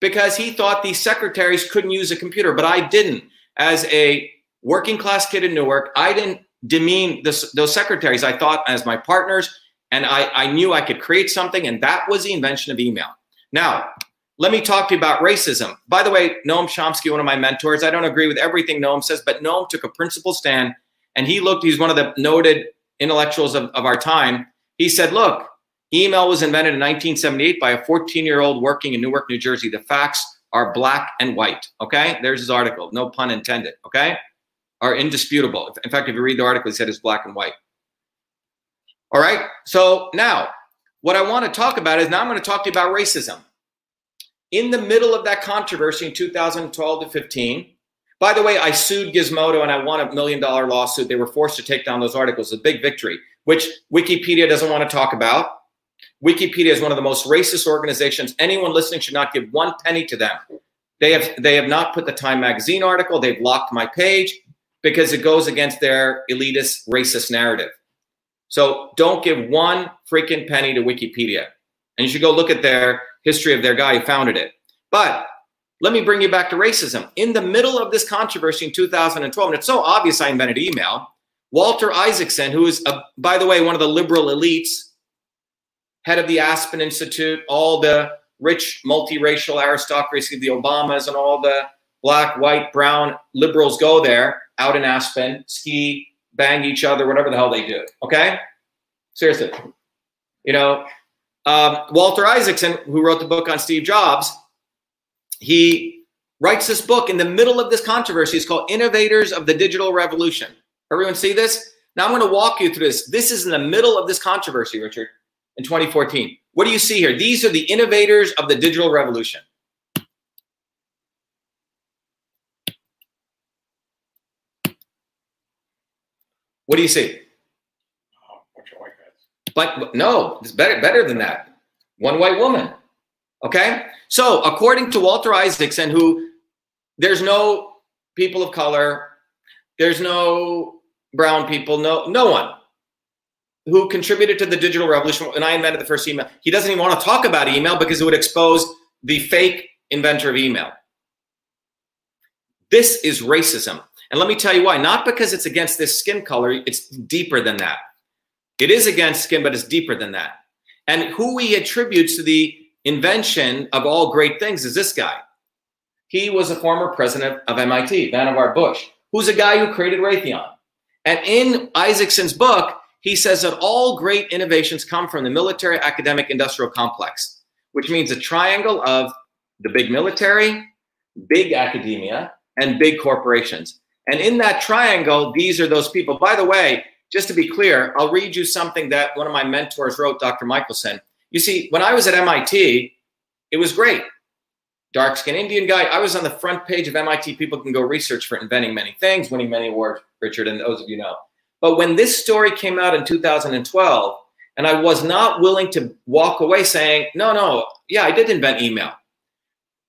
because he thought these secretaries couldn't use a computer, but I didn't. As a working class kid in Newark, I didn't demean this, those secretaries. I thought as my partners, and I, I knew I could create something, and that was the invention of email. Now, let me talk to you about racism. By the way, Noam Chomsky, one of my mentors, I don't agree with everything Noam says, but Noam took a principled stand and he looked, he's one of the noted intellectuals of, of our time. He said, Look, email was invented in 1978 by a 14 year old working in Newark, New Jersey. The facts are black and white. Okay. There's his article. No pun intended. Okay. Are indisputable. In fact, if you read the article, he said it's black and white. All right. So now, what I want to talk about is now I'm going to talk to you about racism. In the middle of that controversy in 2012 to 15, by the way, I sued Gizmodo and I won a million dollar lawsuit. They were forced to take down those articles, a big victory, which Wikipedia doesn't want to talk about. Wikipedia is one of the most racist organizations. Anyone listening should not give one penny to them. They have they have not put the Time magazine article. They've locked my page because it goes against their elitist racist narrative. So don't give one freaking penny to Wikipedia. And you should go look at their history of their guy who founded it. But let me bring you back to racism. In the middle of this controversy in 2012, and it's so obvious I invented email, Walter Isaacson, who is, a, by the way, one of the liberal elites, head of the Aspen Institute, all the rich multiracial aristocracy, the Obamas, and all the black, white, brown liberals go there out in Aspen, ski, bang each other, whatever the hell they do. Okay? Seriously. You know, um, Walter Isaacson, who wrote the book on Steve Jobs, he writes this book in the middle of this controversy. It's called Innovators of the Digital Revolution. Everyone see this? Now I'm going to walk you through this. This is in the middle of this controversy, Richard, in 2014. What do you see here? These are the innovators of the digital revolution. What do you see? Oh, bunch of white guys. But no, it's better better than that. One white woman. Okay? So, according to Walter Isaacson, who there's no people of color, there's no brown people, no no one who contributed to the digital revolution and I invented the first email. He doesn't even want to talk about email because it would expose the fake inventor of email. This is racism. And let me tell you why. Not because it's against this skin color, it's deeper than that. It is against skin, but it's deeper than that. And who he attributes to the invention of all great things is this guy. He was a former president of MIT, Vannevar Bush, who's a guy who created Raytheon. And in Isaacson's book, he says that all great innovations come from the military academic industrial complex, which means a triangle of the big military, big academia, and big corporations. And in that triangle, these are those people. By the way, just to be clear, I'll read you something that one of my mentors wrote, Dr. Michelson. You see, when I was at MIT, it was great. Dark skinned Indian guy. I was on the front page of MIT. People can go research for inventing many things, winning many awards, Richard, and those of you know. But when this story came out in 2012, and I was not willing to walk away saying, no, no, yeah, I did invent email.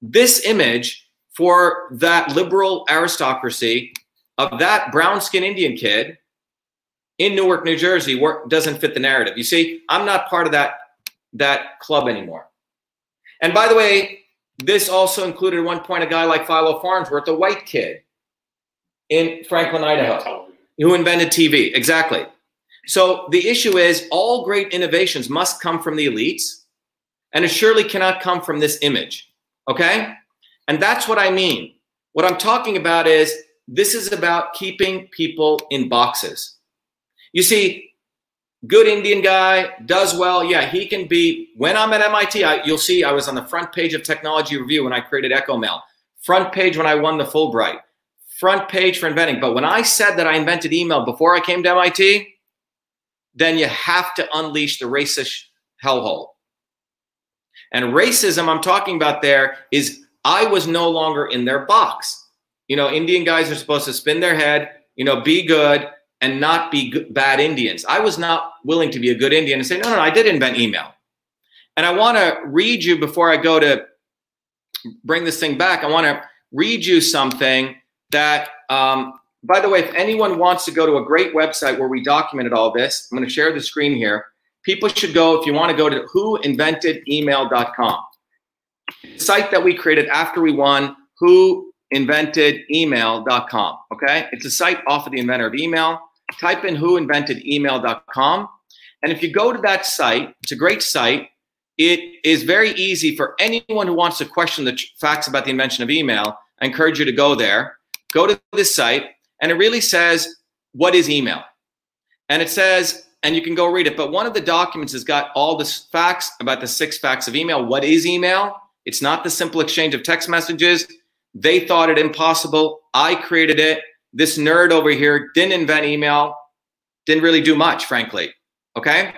This image for that liberal aristocracy of that brown skinned Indian kid in Newark, New Jersey, work, doesn't fit the narrative. You see, I'm not part of that that club anymore. And by the way, this also included at one point a guy like Philo Farnsworth, a white kid in Franklin, Idaho, who invented TV. Exactly. So the issue is all great innovations must come from the elites, and it surely cannot come from this image. Okay? And that's what I mean. What I'm talking about is this is about keeping people in boxes. You see, good Indian guy, does well. Yeah, he can be. When I'm at MIT, I, you'll see I was on the front page of Technology Review when I created EchoMail, front page when I won the Fulbright, front page for inventing. But when I said that I invented email before I came to MIT, then you have to unleash the racist hellhole. And racism I'm talking about there is I was no longer in their box. You know, Indian guys are supposed to spin their head, you know, be good and not be good, bad Indians. I was not willing to be a good Indian and say, no, no, I did invent email. And I want to read you before I go to bring this thing back. I want to read you something that, um, by the way, if anyone wants to go to a great website where we documented all this, I'm going to share the screen here. People should go, if you want to go to whoinventedemail.com, site that we created after we won, who inventedemail.com. Okay. It's a site off of the inventor of email. Type in whoinventedemail.com. And if you go to that site, it's a great site. It is very easy for anyone who wants to question the facts about the invention of email. I encourage you to go there. Go to this site, and it really says, What is email? And it says, and you can go read it, but one of the documents has got all the facts about the six facts of email. What is email? It's not the simple exchange of text messages. They thought it impossible. I created it. This nerd over here didn't invent email, didn't really do much, frankly. Okay.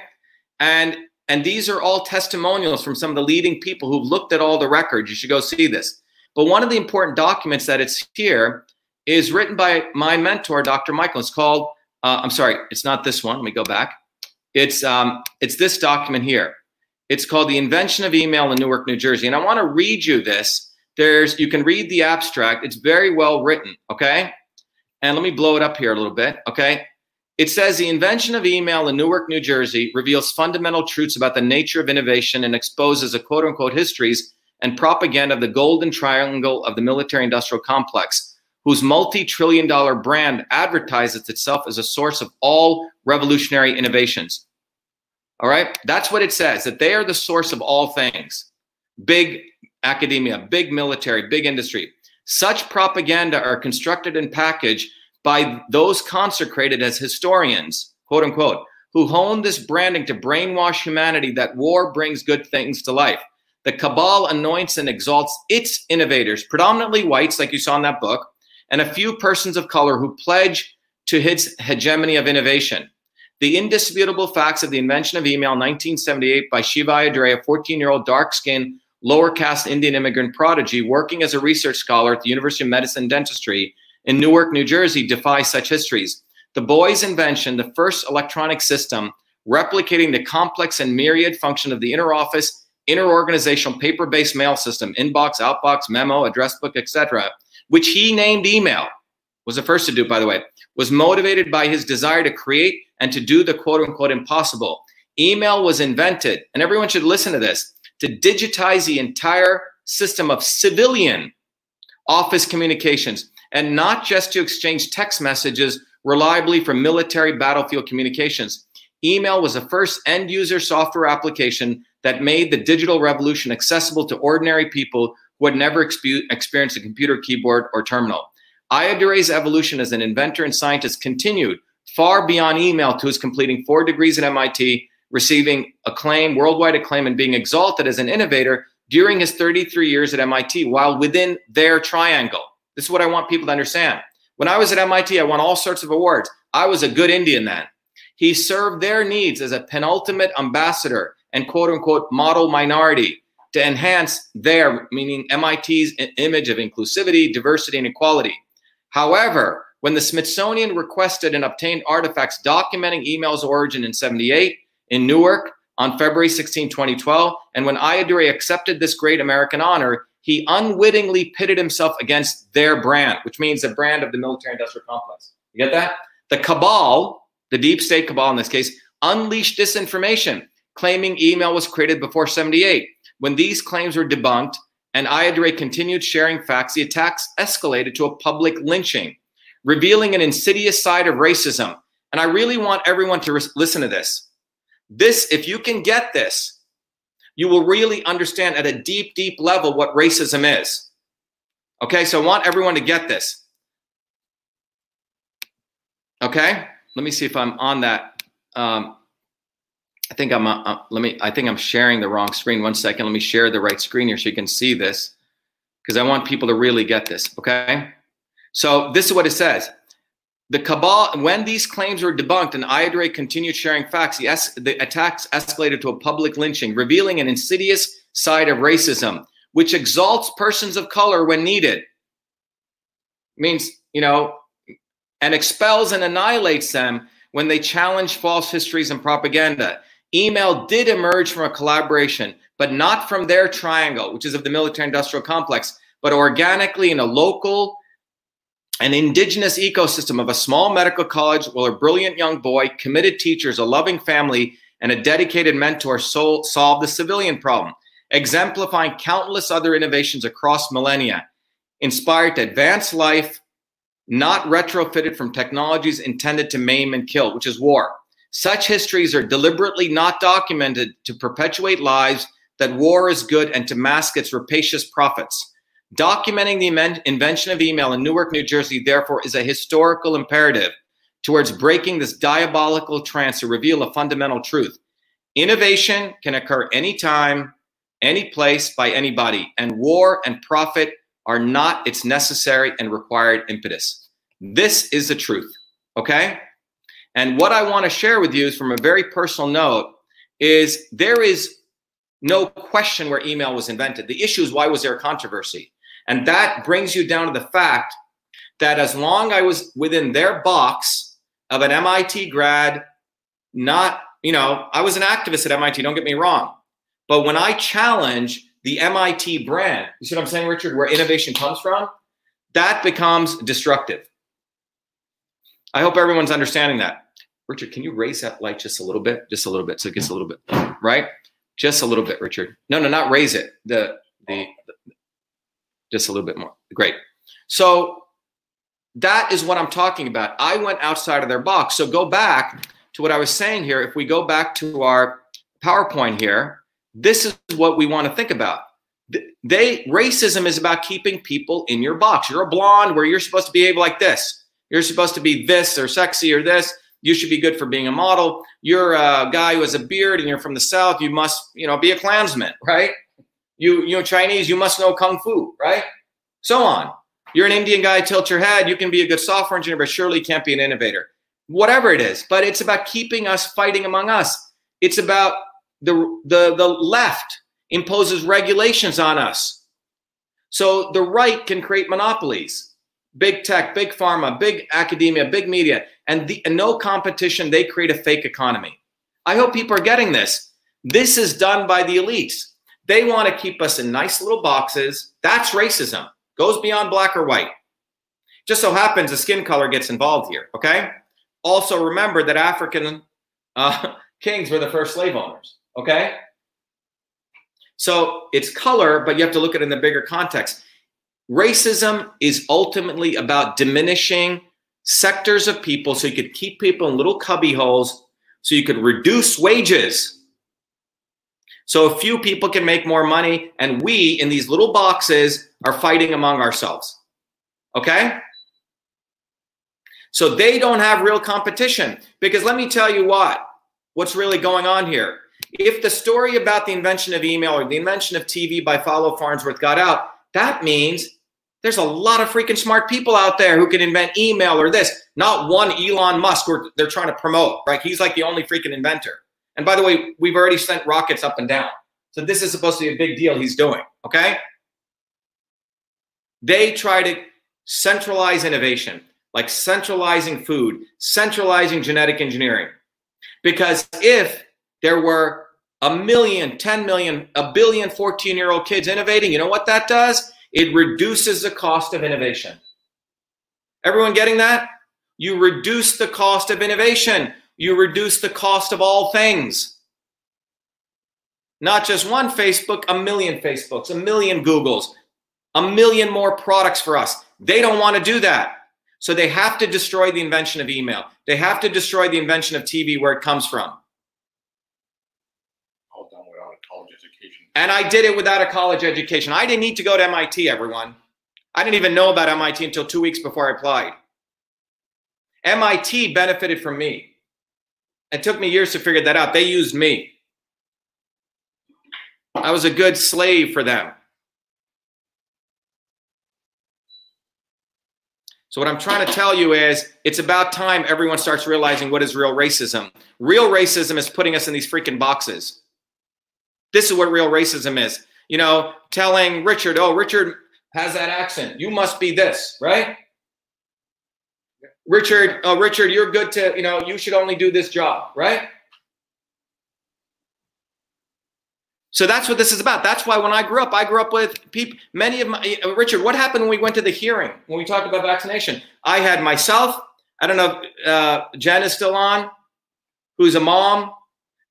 And and these are all testimonials from some of the leading people who've looked at all the records. You should go see this. But one of the important documents that it's here is written by my mentor, Dr. Michael. It's called, uh, I'm sorry, it's not this one. Let me go back. It's um, it's this document here. It's called The Invention of Email in Newark, New Jersey. And I want to read you this there's you can read the abstract. It's very well written, okay? And let me blow it up here a little bit, okay? It says the invention of email in Newark, New Jersey reveals fundamental truths about the nature of innovation and exposes a quote unquote histories and propaganda of the golden triangle of the military industrial complex, whose multi trillion dollar brand advertises itself as a source of all revolutionary innovations. All right, that's what it says that they are the source of all things. Big academia, big military, big industry. Such propaganda are constructed and packaged by those consecrated as historians, quote unquote, who hone this branding to brainwash humanity that war brings good things to life. The cabal anoints and exalts its innovators, predominantly whites, like you saw in that book, and a few persons of color who pledge to its hegemony of innovation. The indisputable facts of the invention of email 1978 by Shiva Ayyadurai, a 14 year old dark skinned lower caste Indian immigrant prodigy working as a research scholar at the University of Medicine and Dentistry in Newark, New Jersey, defy such histories. The boy's invention, the first electronic system replicating the complex and myriad function of the inner office interorganizational paper-based mail system, inbox, outbox, memo, address book, etc., which he named email, was the first to do, by the way, was motivated by his desire to create and to do the quote unquote impossible. Email was invented, and everyone should listen to this, to digitize the entire system of civilian office communications and not just to exchange text messages reliably for military battlefield communications. Email was the first end user software application that made the digital revolution accessible to ordinary people who had never expe- experienced a computer keyboard or terminal. Ayyadurai's evolution as an inventor and scientist continued far beyond email to his completing four degrees at MIT, receiving acclaim, worldwide acclaim, and being exalted as an innovator during his 33 years at MIT while within their triangle. This is what I want people to understand. When I was at MIT, I won all sorts of awards. I was a good Indian then. He served their needs as a penultimate ambassador and quote unquote model minority to enhance their, meaning MIT's image of inclusivity, diversity, and equality. However, when the Smithsonian requested and obtained artifacts documenting email's origin in 78 in Newark on February 16, 2012, and when Ayyadurai accepted this great American honor, he unwittingly pitted himself against their brand, which means the brand of the military industrial complex. You get that? The cabal, the deep state cabal in this case, unleashed disinformation, claiming email was created before 78. When these claims were debunked, and Ayyadurai continued sharing facts, the attacks escalated to a public lynching, revealing an insidious side of racism. And I really want everyone to re- listen to this. This, if you can get this, you will really understand at a deep, deep level what racism is. Okay, so I want everyone to get this. Okay, let me see if I'm on that. Um, I think I'm, uh, uh, let me, I think I'm sharing the wrong screen. One second. Let me share the right screen here so you can see this because I want people to really get this. Okay. So this is what it says. The cabal, when these claims were debunked and Ayyadurai continued sharing facts, the, es- the attacks escalated to a public lynching, revealing an insidious side of racism, which exalts persons of color when needed. Means, you know, and expels and annihilates them when they challenge false histories and propaganda. Email did emerge from a collaboration, but not from their triangle, which is of the military industrial complex, but organically in a local and indigenous ecosystem of a small medical college where a brilliant young boy, committed teachers, a loving family, and a dedicated mentor solved the civilian problem, exemplifying countless other innovations across millennia, inspired to advance life, not retrofitted from technologies intended to maim and kill, which is war. Such histories are deliberately not documented to perpetuate lies that war is good and to mask its rapacious profits. Documenting the invention of email in Newark, New Jersey, therefore, is a historical imperative towards breaking this diabolical trance to reveal a fundamental truth. Innovation can occur anytime, any place, by anybody, and war and profit are not its necessary and required impetus. This is the truth, okay? And what I want to share with you is from a very personal note is there is no question where email was invented. The issue is why was there a controversy? And that brings you down to the fact that as long I was within their box of an MIT grad, not, you know, I was an activist at MIT, don't get me wrong. But when I challenge the MIT brand, you see what I'm saying, Richard, where innovation comes from, that becomes destructive. I hope everyone's understanding that. Richard, can you raise that light just a little bit? Just a little bit. So it gets a little bit, right? Just a little bit, Richard. No, no, not raise it. The, the, just a little bit more. Great. So that is what I'm talking about. I went outside of their box. So go back to what I was saying here. If we go back to our PowerPoint here, this is what we want to think about. They racism is about keeping people in your box. You're a blonde where you're supposed to behave like this. You're supposed to be this or sexy or this you should be good for being a model. You're a guy who has a beard and you're from the South. You must, you know, be a Klansman, right? You, you know, Chinese, you must know Kung Fu, right? So on. You're an Indian guy, tilt your head. You can be a good software engineer, but surely can't be an innovator. Whatever it is. But it's about keeping us fighting among us. It's about the, the, the left imposes regulations on us. So the right can create monopolies big tech, big pharma, big academia, big media, and, the, and no competition, they create a fake economy. I hope people are getting this. This is done by the elites. They want to keep us in nice little boxes. That's racism. Goes beyond black or white. Just so happens the skin color gets involved here, okay? Also remember that African uh, (laughs) kings were the first slave owners, okay? So it's color, but you have to look at it in the bigger context. Racism is ultimately about diminishing sectors of people so you could keep people in little cubby holes so you could reduce wages. So a few people can make more money, and we in these little boxes are fighting among ourselves. Okay? So they don't have real competition. Because let me tell you what, what's really going on here. If the story about the invention of email or the invention of TV by Philo Farnsworth got out, that means there's a lot of freaking smart people out there who can invent email or this. Not one Elon Musk where they're trying to promote, right? He's like the only freaking inventor. And by the way, we've already sent rockets up and down. So this is supposed to be a big deal he's doing, okay? They try to centralize innovation, like centralizing food, centralizing genetic engineering. Because if there were a million, 10 million, a billion 14 year old kids innovating, you know what that does? It reduces the cost of innovation. Everyone getting that? You reduce the cost of innovation. You reduce the cost of all things. Not just one Facebook, a million Facebooks, a million Googles, a million more products for us. They don't want to do that. So they have to destroy the invention of email. They have to destroy the invention of TV where it comes from. And I did it without a college education. I didn't need to go to MIT, everyone. I didn't even know about MIT until two weeks before I applied. MIT benefited from me. It took me years to figure that out. They used me. I was a good slave for them. So, what I'm trying to tell you is it's about time everyone starts realizing what is real racism. Real racism is putting us in these freaking boxes. This is what real racism is. You know, telling Richard, oh, Richard has that accent. You must be this, right? Richard, oh, Richard, you're good to, you know, you should only do this job, right? So that's what this is about. That's why when I grew up, I grew up with people, many of my, uh, Richard, what happened when we went to the hearing, when we talked about vaccination? I had myself, I don't know if uh, Jen is still on, who's a mom,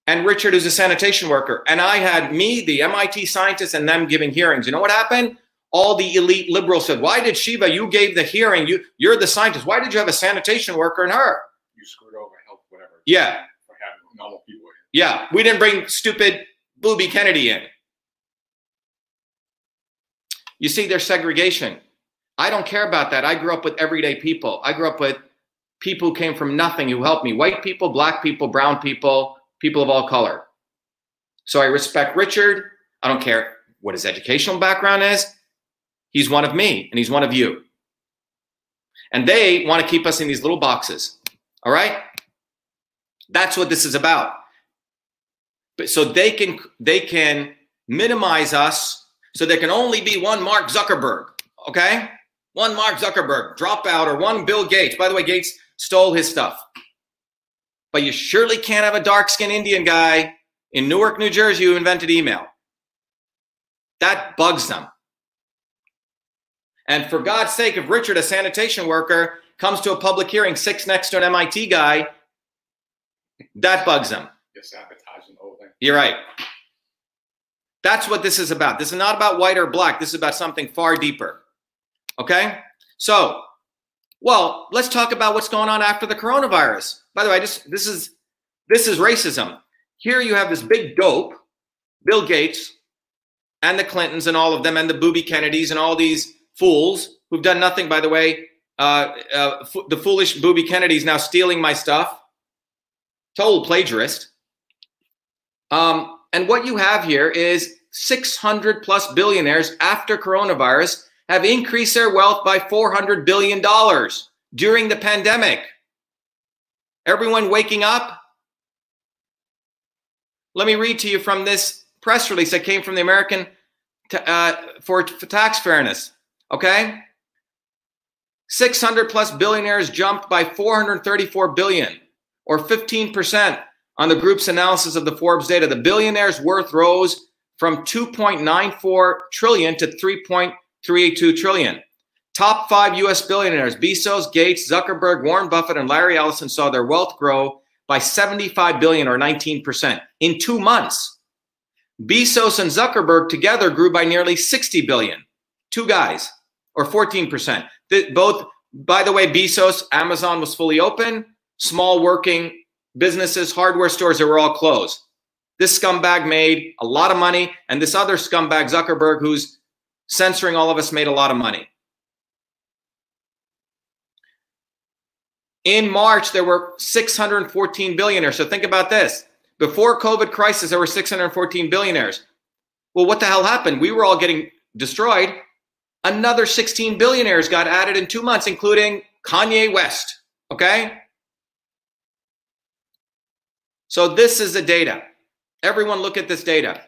and Richard is a sanitation worker. And I had me, the MIT scientist, and them giving hearings. You know what happened? All the elite liberals said, "Why did Shiva? You gave the hearing. You you're the scientist. Why did you have a sanitation worker in her?" You screwed over health, whatever. Yeah. Normal people. Yeah, we didn't bring stupid Booby Kennedy in. You see, there's segregation. I don't care about that. I grew up with everyday people. I grew up with people who came from nothing who helped me white people, black people, brown people, people of all color. So I respect Richard. I don't care what his educational background is. He's one of me and he's one of you. And they want to keep us in these little boxes. All right? That's what this is about. But so they can they can minimize us so there can only be one Mark Zuckerberg, okay? One Mark Zuckerberg, dropout or one Bill Gates. By the way, Gates stole his stuff but you surely can't have a dark skinned Indian guy in Newark, New Jersey who invented email. That bugs them. And for God's sake, if Richard, a sanitation worker, comes to a public hearing, sits next to an MIT guy, that bugs him. You're sabotaging the whole thing. You're right. That's what this is about. This is not about white or black. This is about something far deeper. Okay? So, well, let's talk about what's going on after the coronavirus. By the way, just this is this is racism. Here you have this big dope, Bill Gates, and the Clintons, and all of them, and the booby Kennedys, and all these fools who've done nothing. By the way, uh, uh, f- the foolish booby Kennedys now stealing my stuff. Total plagiarist. Um, and what you have here is 600 plus billionaires after coronavirus have increased their wealth by 400 billion dollars during the pandemic. Everyone waking up? Let me read to you from this press release that came from the American uh, for, for Tax Fairness. Okay? 600 plus billionaires jumped by 434 billion, or 15% on the group's analysis of the Forbes data. The billionaires' worth rose from 2.94 trillion to 3.382 trillion. Top five US billionaires Bezos, Gates, Zuckerberg, Warren Buffett, and Larry Ellison saw their wealth grow by 75 billion or 19% in two months. Bezos and Zuckerberg together grew by nearly 60 billion. Two guys, or 14%. The, both, by the way, Bezos, Amazon was fully open. Small working businesses, hardware stores, they were all closed. This scumbag made a lot of money, and this other scumbag, Zuckerberg, who's censoring all of us, made a lot of money. In March, there were 614 billionaires. So think about this. Before COVID crisis, there were 614 billionaires. Well, what the hell happened? We were all getting destroyed. Another 16 billionaires got added in two months, including Kanye West. Okay? So this is the data. Everyone look at this data.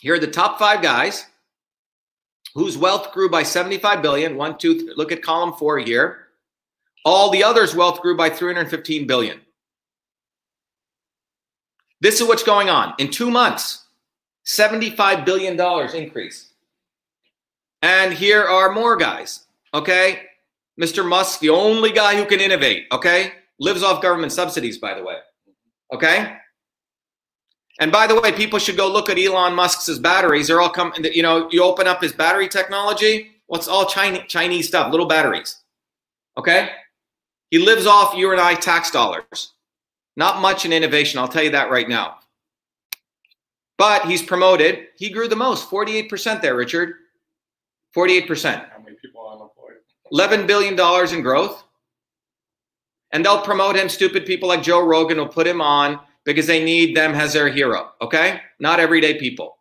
Here are the top five guys whose wealth grew by 75 billion. One, two, three. look at column four here. All the others' wealth grew by 315 billion. This is what's going on. In two months, $75 billion increase. And here are more guys, okay? Mr. Musk, the only guy who can innovate, okay? Lives off government subsidies, by the way, okay? And by the way, people should go look at Elon Musk's batteries. They're all coming, you know, you open up his battery technology, it's all Chinese, Chinese stuff, little batteries, okay? He lives off you and I tax dollars. Not much in innovation, I'll tell you that right now. But he's promoted. He grew the most, 48% there, Richard. 48%. How many people are unemployed? $11 billion in growth. And they'll promote him. Stupid people like Joe Rogan will put him on because they need them as their hero. Okay? Not everyday people.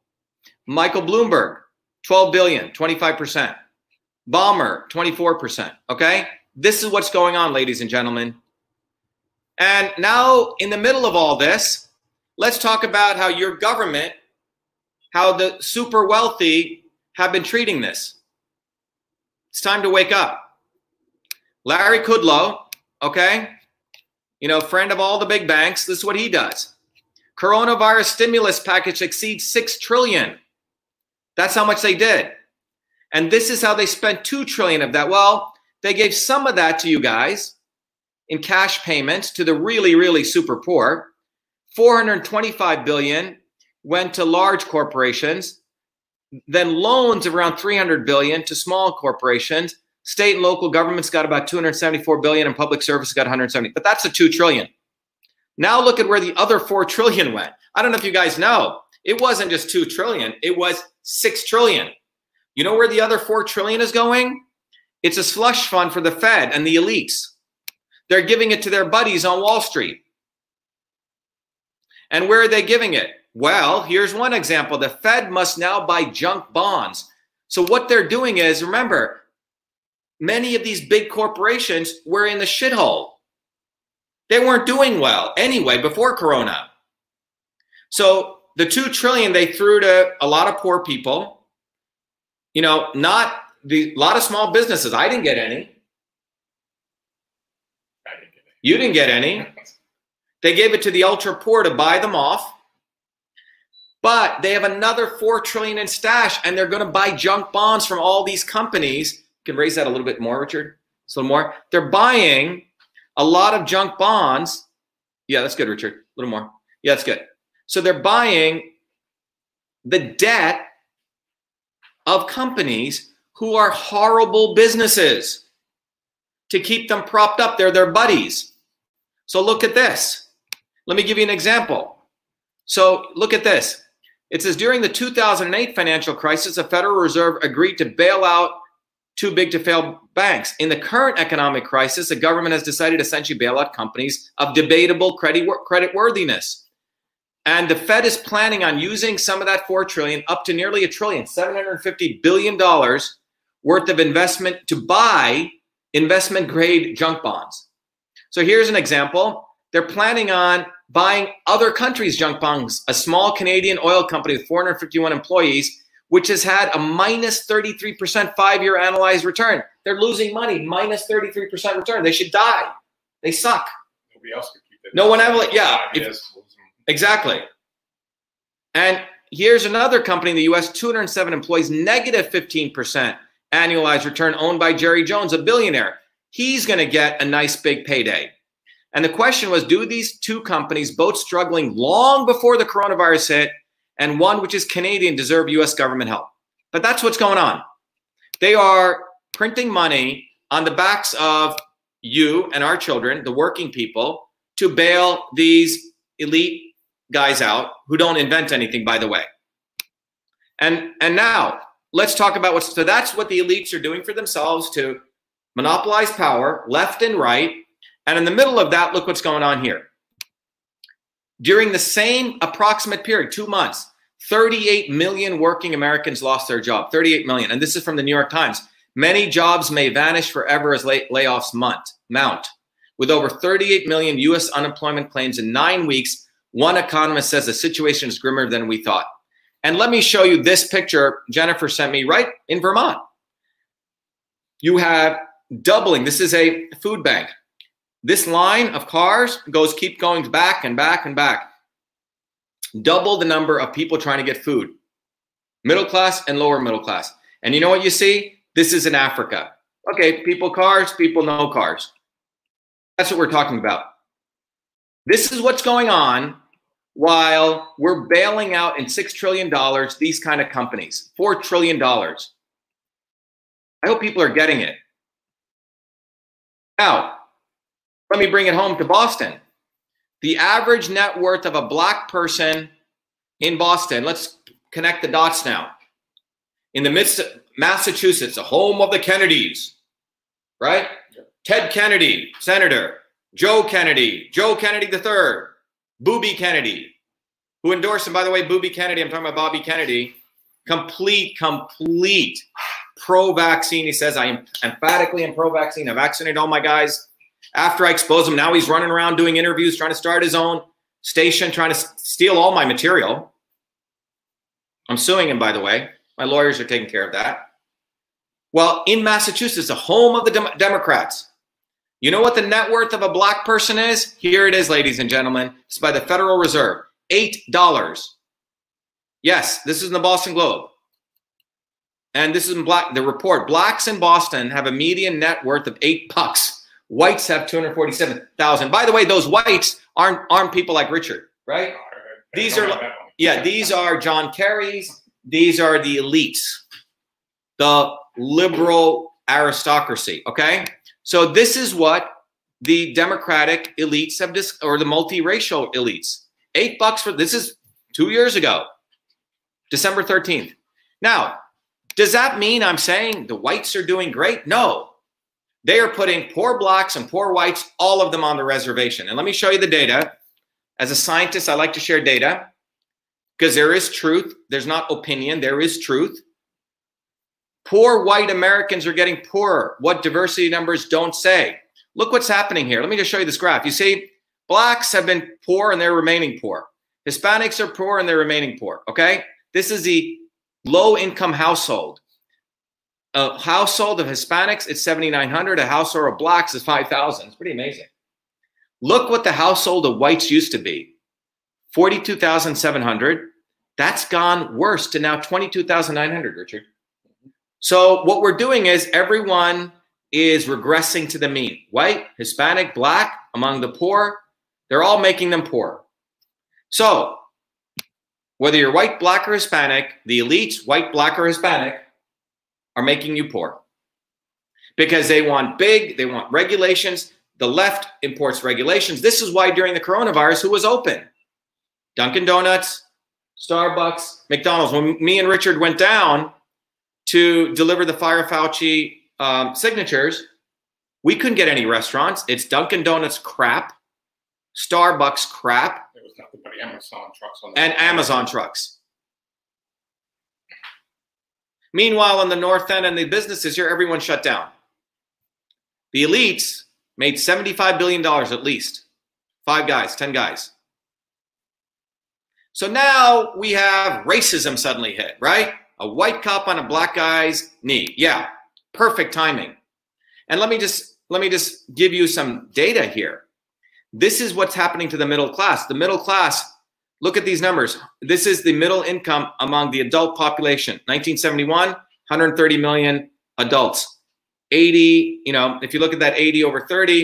Michael Bloomberg, 12 billion, 25%. Ballmer, 24%. Okay? This is what's going on, ladies and gentlemen. And now, in the middle of all this, let's talk about how your government, how the super wealthy have been treating this. It's time to wake up. Larry Kudlow, okay, you know, friend of all the big banks, this is what he does. Coronavirus stimulus package exceeds 6 trillion. That's how much they did. And this is how they spent 2 trillion of that. Well, they gave some of that to you guys in cash payments to the really, really super poor. 425 billion went to large corporations. Then loans of around 300 billion to small corporations. State and local governments got about 274 billion, and public service got 170. But that's a two trillion. Now look at where the other four trillion went. I don't know if you guys know. It wasn't just two trillion; it was six trillion. You know where the other four trillion is going? It's a slush fund for the Fed and the elites. They're giving it to their buddies on Wall Street. And where are they giving it? Well, here's one example. The Fed must now buy junk bonds. So what they're doing is, remember, many of these big corporations were in the shithole. They weren't doing well anyway before Corona. So the two trillion they threw to a lot of poor people. You know, not the lot of small businesses. I didn't get any. You didn't get any. They gave it to the ultra poor to buy them off. But they have another 4 trillion in stash and they're going to buy junk bonds from all these companies. You can raise that a little bit more, Richard. A little more. They're buying a lot of junk bonds. Yeah, that's good, Richard. A little more. Yeah, that's good. So they're buying the debt of companies who are horrible businesses to keep them propped up. They're their buddies. So look at this. Let me give you an example. So look at this. It says during the 2008 financial crisis, the Federal Reserve agreed to bail out too big to fail banks. In the current economic crisis, the government has decided to essentially bail out companies of debatable credit worthiness. And the Fed is planning on using some of that 4 trillion up to nearly a trillion, 750 billion dollars worth of investment to buy investment grade junk bonds. So here's an example. They're planning on buying other countries' junk bonds. A small Canadian oil company with 451 employees, which has had a minus 33% five year analyzed return. They're losing money, minus 33% return. They should die. They suck. Nobody else could keep it. No one ever- yeah, if- Exactly. And here's another company in the US, 207 employees, negative 15% annualized return, owned by Jerry Jones, a billionaire. He's going to get a nice big payday. And the question was do these two companies, both struggling long before the coronavirus hit, and one which is Canadian, deserve US government help? But that's what's going on. They are printing money on the backs of you and our children, the working people, to bail these elite guys out who don't invent anything, by the way. And and now let's talk about what's so that's what the elites are doing for themselves to monopolize power left and right. And in the middle of that, look what's going on here. During the same approximate period, two months, 38 million working Americans lost their job. 38 million. And this is from the New York Times. Many jobs may vanish forever as lay- layoffs mount. mount. With over 38 million US unemployment claims in nine weeks, one economist says the situation is grimmer than we thought. And let me show you this picture Jennifer sent me right in Vermont. You have doubling. This is a food bank. This line of cars goes keep going back and back and back. Double the number of people trying to get food. Middle class and lower middle class. And you know what you see? This is in Africa. Okay, people cars, people no cars. That's what we're talking about. This is what's going on while we're bailing out in $6 trillion these kind of companies, $4 trillion. I hope people are getting it. Now, let me bring it home to Boston. The average net worth of a black person in Boston, let's connect the dots now. In the midst of Massachusetts, the home of the Kennedys, right? Ted Kennedy, Senator, Joe Kennedy, Joe Kennedy III, Booby Kennedy, who endorsed him. By the way, Booby Kennedy, I'm talking about Bobby Kennedy, complete, complete pro vaccine. He says, I am emphatically am pro vaccine. I vaccinated all my guys. After I expose him, now he's running around doing interviews, trying to start his own station, trying to steal all my material. I'm suing him, by the way. My lawyers are taking care of that. Well, in Massachusetts, the home of the Dem- Democrats, you know what the net worth of a black person is? Here it is, ladies and gentlemen. It's by the Federal Reserve $8. Yes, this is in the Boston Globe. And this is in black the report. Blacks in Boston have a median net worth of eight bucks. Whites have 247,000. By the way, those whites aren't aren't people like Richard, right? These are yeah, these are John Kerry's, these are the elites. The liberal aristocracy, okay? So this is what the democratic elites have dis- or the multiracial elites. 8 bucks for this is 2 years ago. December 13th. Now, does that mean I'm saying the whites are doing great? No. They are putting poor blacks and poor whites, all of them on the reservation. And let me show you the data. As a scientist, I like to share data because there is truth. There's not opinion, there is truth. Poor white Americans are getting poorer. What diversity numbers don't say. Look what's happening here. Let me just show you this graph. You see, blacks have been poor and they're remaining poor. Hispanics are poor and they're remaining poor. Okay? This is the low income household. A household of Hispanics is 7,900. A household of blacks is 5,000. It's pretty amazing. Look what the household of whites used to be 42,700. That's gone worse to now 22,900, Richard. So what we're doing is everyone is regressing to the mean. White, Hispanic, black, among the poor, they're all making them poor. So whether you're white, black, or Hispanic, the elites, white, black, or Hispanic, are making you poor because they want big, they want regulations. The left imports regulations. This is why during the coronavirus, who was open? Dunkin' Donuts, Starbucks, McDonald's. When me and Richard went down to deliver the Fire Fauci um, signatures, we couldn't get any restaurants. It's Dunkin' Donuts crap, Starbucks crap, There was nothing but Amazon trucks on and Amazon trucks. Meanwhile, in the North End and the businesses here, everyone shut down. The elites made $75 billion at least. Five guys, 10 guys. So now we have racism suddenly hit, right? A white cop on a black guy's knee. Yeah, perfect timing. And let me just let me just give you some data here. This is what's happening to the middle class. The middle class, look at these numbers. This is the middle income among the adult population. 1971, 130 million adults. 80, you know, if you look at that 80 over 30,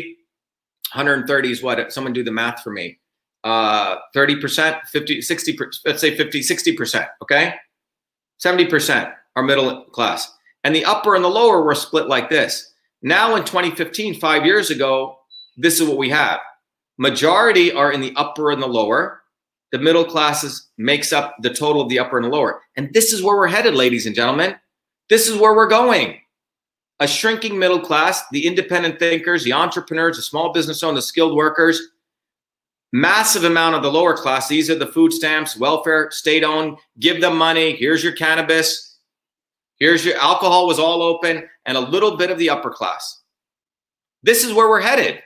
130 is what? Someone do the math for me. Uh, 30%, 50, 60, let's say 50, 60%, okay? 70% are middle class. And the upper and the lower were split like this. Now in 2015, five years ago, this is what we have. Majority are in the upper and the lower. The middle classes makes up the total of the upper and lower. And this is where we're headed, ladies and gentlemen. This is where we're going. A shrinking middle class, the independent thinkers, the entrepreneurs, the small business owners, the skilled workers, massive amount of the lower class. These are the food stamps, welfare, state owned. Give them money. Here's your cannabis. Here's your alcohol was all open and a little bit of the upper class. This is where we're headed.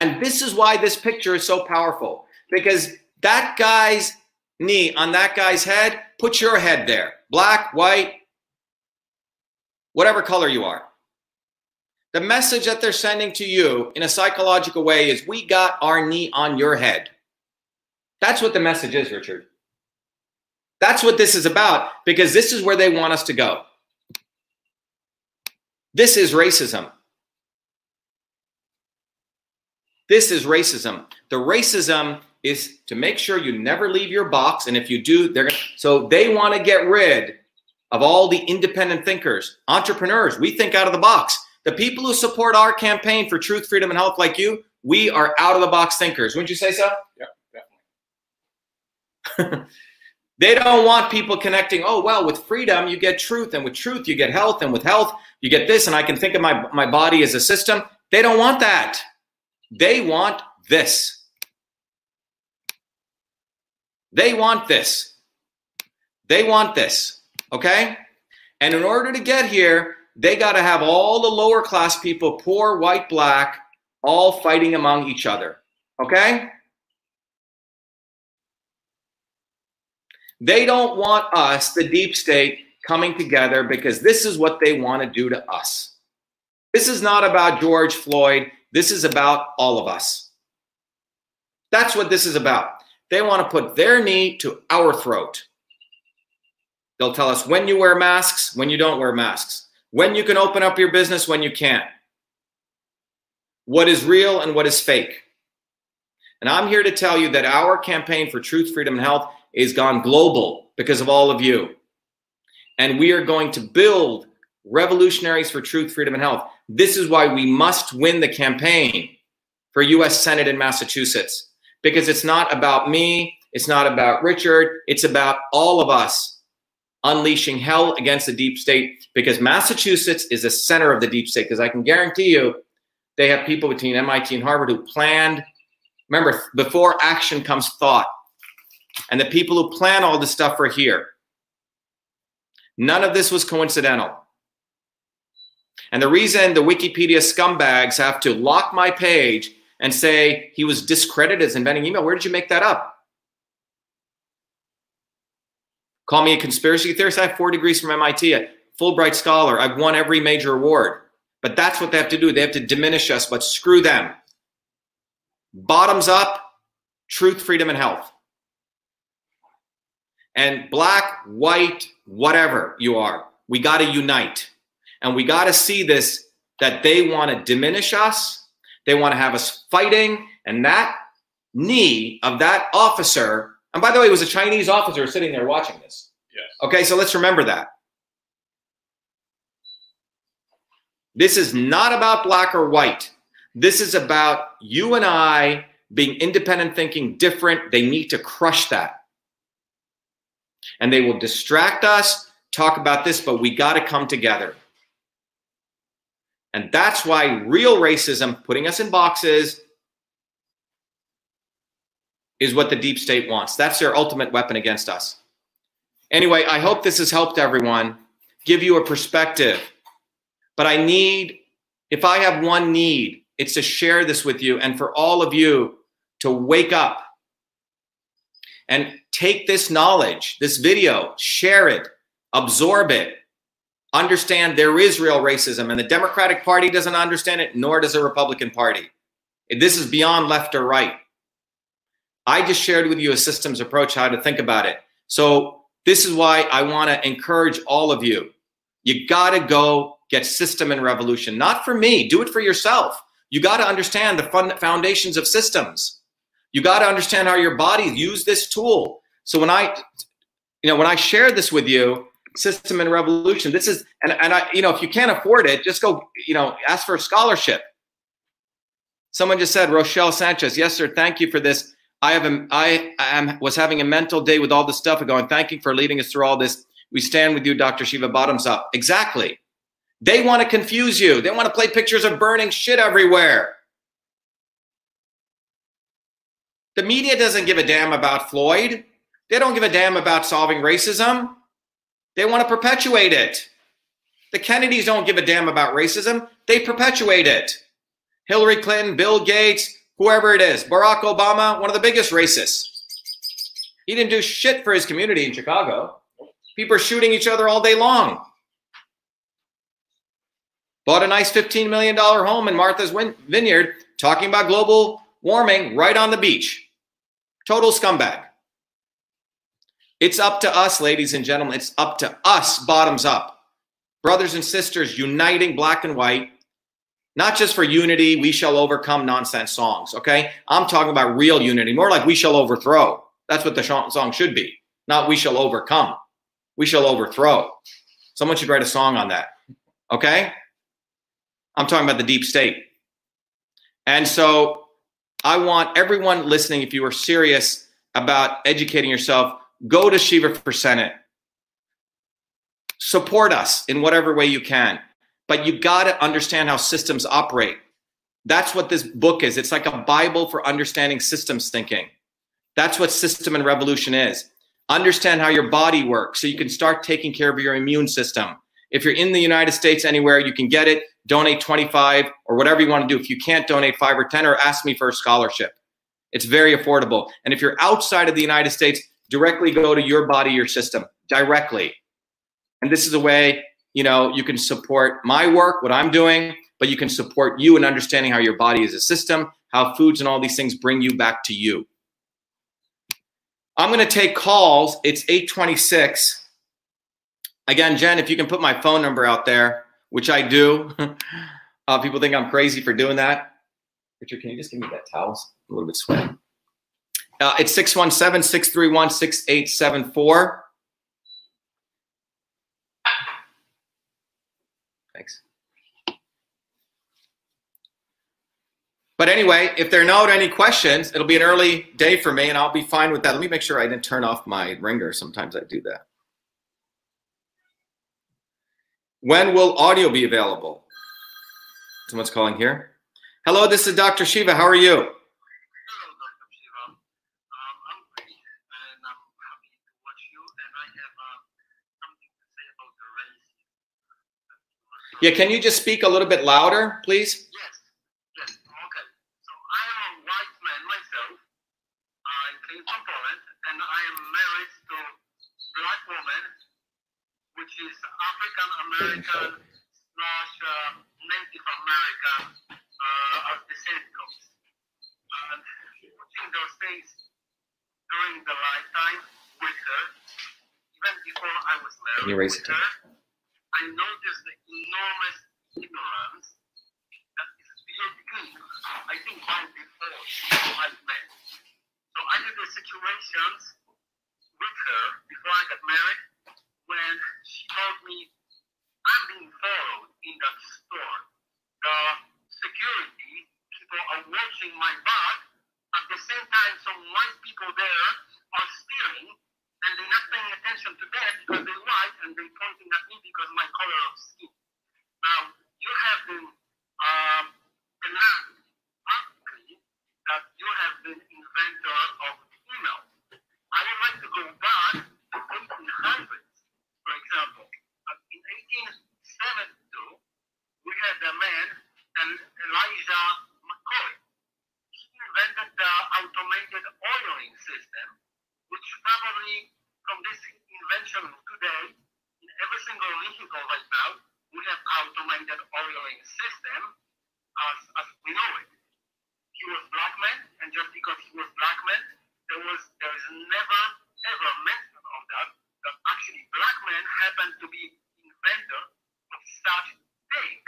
And this is why this picture is so powerful because that guy's knee on that guy's head, put your head there black, white, whatever color you are. The message that they're sending to you in a psychological way is we got our knee on your head. That's what the message is, Richard. That's what this is about because this is where they want us to go. This is racism. This is racism. The racism is to make sure you never leave your box. And if you do, they're gonna, so they want to get rid of all the independent thinkers, entrepreneurs. We think out of the box. The people who support our campaign for truth, freedom, and health, like you, we are out of the box thinkers. Wouldn't you say so? Yeah, (laughs) definitely. They don't want people connecting, oh, well, with freedom, you get truth, and with truth, you get health, and with health, you get this, and I can think of my, my body as a system. They don't want that. They want this. They want this. They want this. Okay? And in order to get here, they got to have all the lower class people, poor, white, black, all fighting among each other. Okay? They don't want us, the deep state, coming together because this is what they want to do to us. This is not about George Floyd. This is about all of us. That's what this is about. They want to put their knee to our throat. They'll tell us when you wear masks, when you don't wear masks, when you can open up your business, when you can't, what is real and what is fake. And I'm here to tell you that our campaign for truth, freedom, and health is gone global because of all of you. And we are going to build revolutionaries for truth, freedom, and health. This is why we must win the campaign for US Senate in Massachusetts because it's not about me, it's not about Richard, it's about all of us unleashing hell against the deep state because Massachusetts is the center of the deep state because I can guarantee you they have people between MIT and Harvard who planned remember before action comes thought and the people who plan all this stuff are here. None of this was coincidental. And the reason the Wikipedia scumbags have to lock my page and say he was discredited as inventing email, where did you make that up? Call me a conspiracy theorist. I have four degrees from MIT, a Fulbright scholar. I've won every major award. But that's what they have to do. They have to diminish us, but screw them. Bottoms up, truth, freedom, and health and black, white, whatever you are, we got to unite. And we got to see this that they want to diminish us, they want to have us fighting, and that knee of that officer, and by the way, it was a Chinese officer sitting there watching this. Yes. Okay, so let's remember that. This is not about black or white. This is about you and I being independent thinking, different. They need to crush that and they will distract us, talk about this, but we got to come together. And that's why real racism, putting us in boxes, is what the deep state wants. That's their ultimate weapon against us. Anyway, I hope this has helped everyone, give you a perspective. But I need, if I have one need, it's to share this with you and for all of you to wake up and take this knowledge, this video, share it, absorb it, understand there is real racism, and the Democratic Party doesn't understand it, nor does the Republican Party. This is beyond left or right. I just shared with you a systems approach, how to think about it. So this is why I want to encourage all of you. You got to go get system and revolution. Not for me, do it for yourself. You got to understand the fund foundations of systems. You got to understand how your body use this tool. So when I, you know, when I share this with you, system and revolution, this is, and, and I, you know, if you can't afford it, just go, you know, ask for a scholarship. Someone just said, Rochelle Sanchez, yes, sir. Thank you for this. I have a, I am was having a mental day with all the stuff and going, thank you for leading us through all this. We stand with you, Dr. Shiva, bottoms up. Exactly. They want to confuse you. They want to play pictures of burning shit everywhere. The media doesn't give a damn about Floyd. They don't give a damn about solving racism. They want to perpetuate it. The Kennedys don't give a damn about racism. They perpetuate it. Hillary Clinton, Bill Gates, whoever it is, Barack Obama, one of the biggest racists. He didn't do shit for his community in Chicago. People are shooting each other all day long. Bought a nice $15 million home in Martha's Vineyard, talking about global warming right on the beach. Total scumbag. It's up to us, ladies and gentlemen. It's up to us, bottoms up. Brothers and sisters uniting black and white not just for unity, we shall overcome nonsense songs, okay? I'm talking about real unity, more like we shall overthrow. That's what the song should be, not we shall overcome. We shall overthrow. Someone should write a song on that, okay? I'm talking about the deep state. And so I want everyone listening, if you are serious about educating yourself, go to Shiva for Senate. Support us in whatever way you can but you got to understand how systems operate. That's what this book is. It's like a Bible for understanding systems thinking. That's what system and revolution is. Understand how your body works so you can start taking care of your immune system. If you're in the United States anywhere, you can get it, donate 25 or whatever you want to do. If you can't donate 5 or 10 or ask me for a scholarship. It's very affordable. And if you're outside of the United States, directly go to your body, your system, directly. And this is a way you know, you can support my work, what I'm doing, but you can support you in understanding how your body is a system, how foods and all these things bring you back to you. I'm going to take calls. It's 826. Again, Jen, if you can put my phone number out there, which I do. (laughs) uh, people think I'm crazy for doing that. Richard, can you just give me that towel? A little bit sweaty. Uh, it's 617 631 6874. Thanks. But anyway, if there are not any questions, it'll be an early day for me and I'll be fine with that. Let me make sure I didn't turn off my ringer. Sometimes I do that. When will audio be available? Someone's calling here. Hello, this is Dr. Shiva. How are you? Yeah, can you just speak a little bit louder, please? Yes. Yes. Okay. So I am a white man myself. I came from Poland, and I am married to black woman, which is African American slash uh, Native American uh, of descent coast. And putting those things during the lifetime with her, even before I was married. Can you raise it? Her, I noticed the enormous ignorance that is me, I think, by default, white men. So I had the situations with her before I got married when she told me, I'm being followed in that store. The security people are watching my back. At the same time, some white people there are stealing and they're not paying attention to that because they're white and they're pointing at me because my color of skin. Now, you have been um, announced publicly that you have been inventor of email. I would like to go back to 1800s, for example. In 1872, we had a man, and Elijah McCoy. He invented the automated oiling system which probably from this invention today, in every single vehicle right now, we have automated oiling system as, as we know it. He was black man, and just because he was black man, there was there is never ever mention of that. That actually black men happen to be inventor of such thing,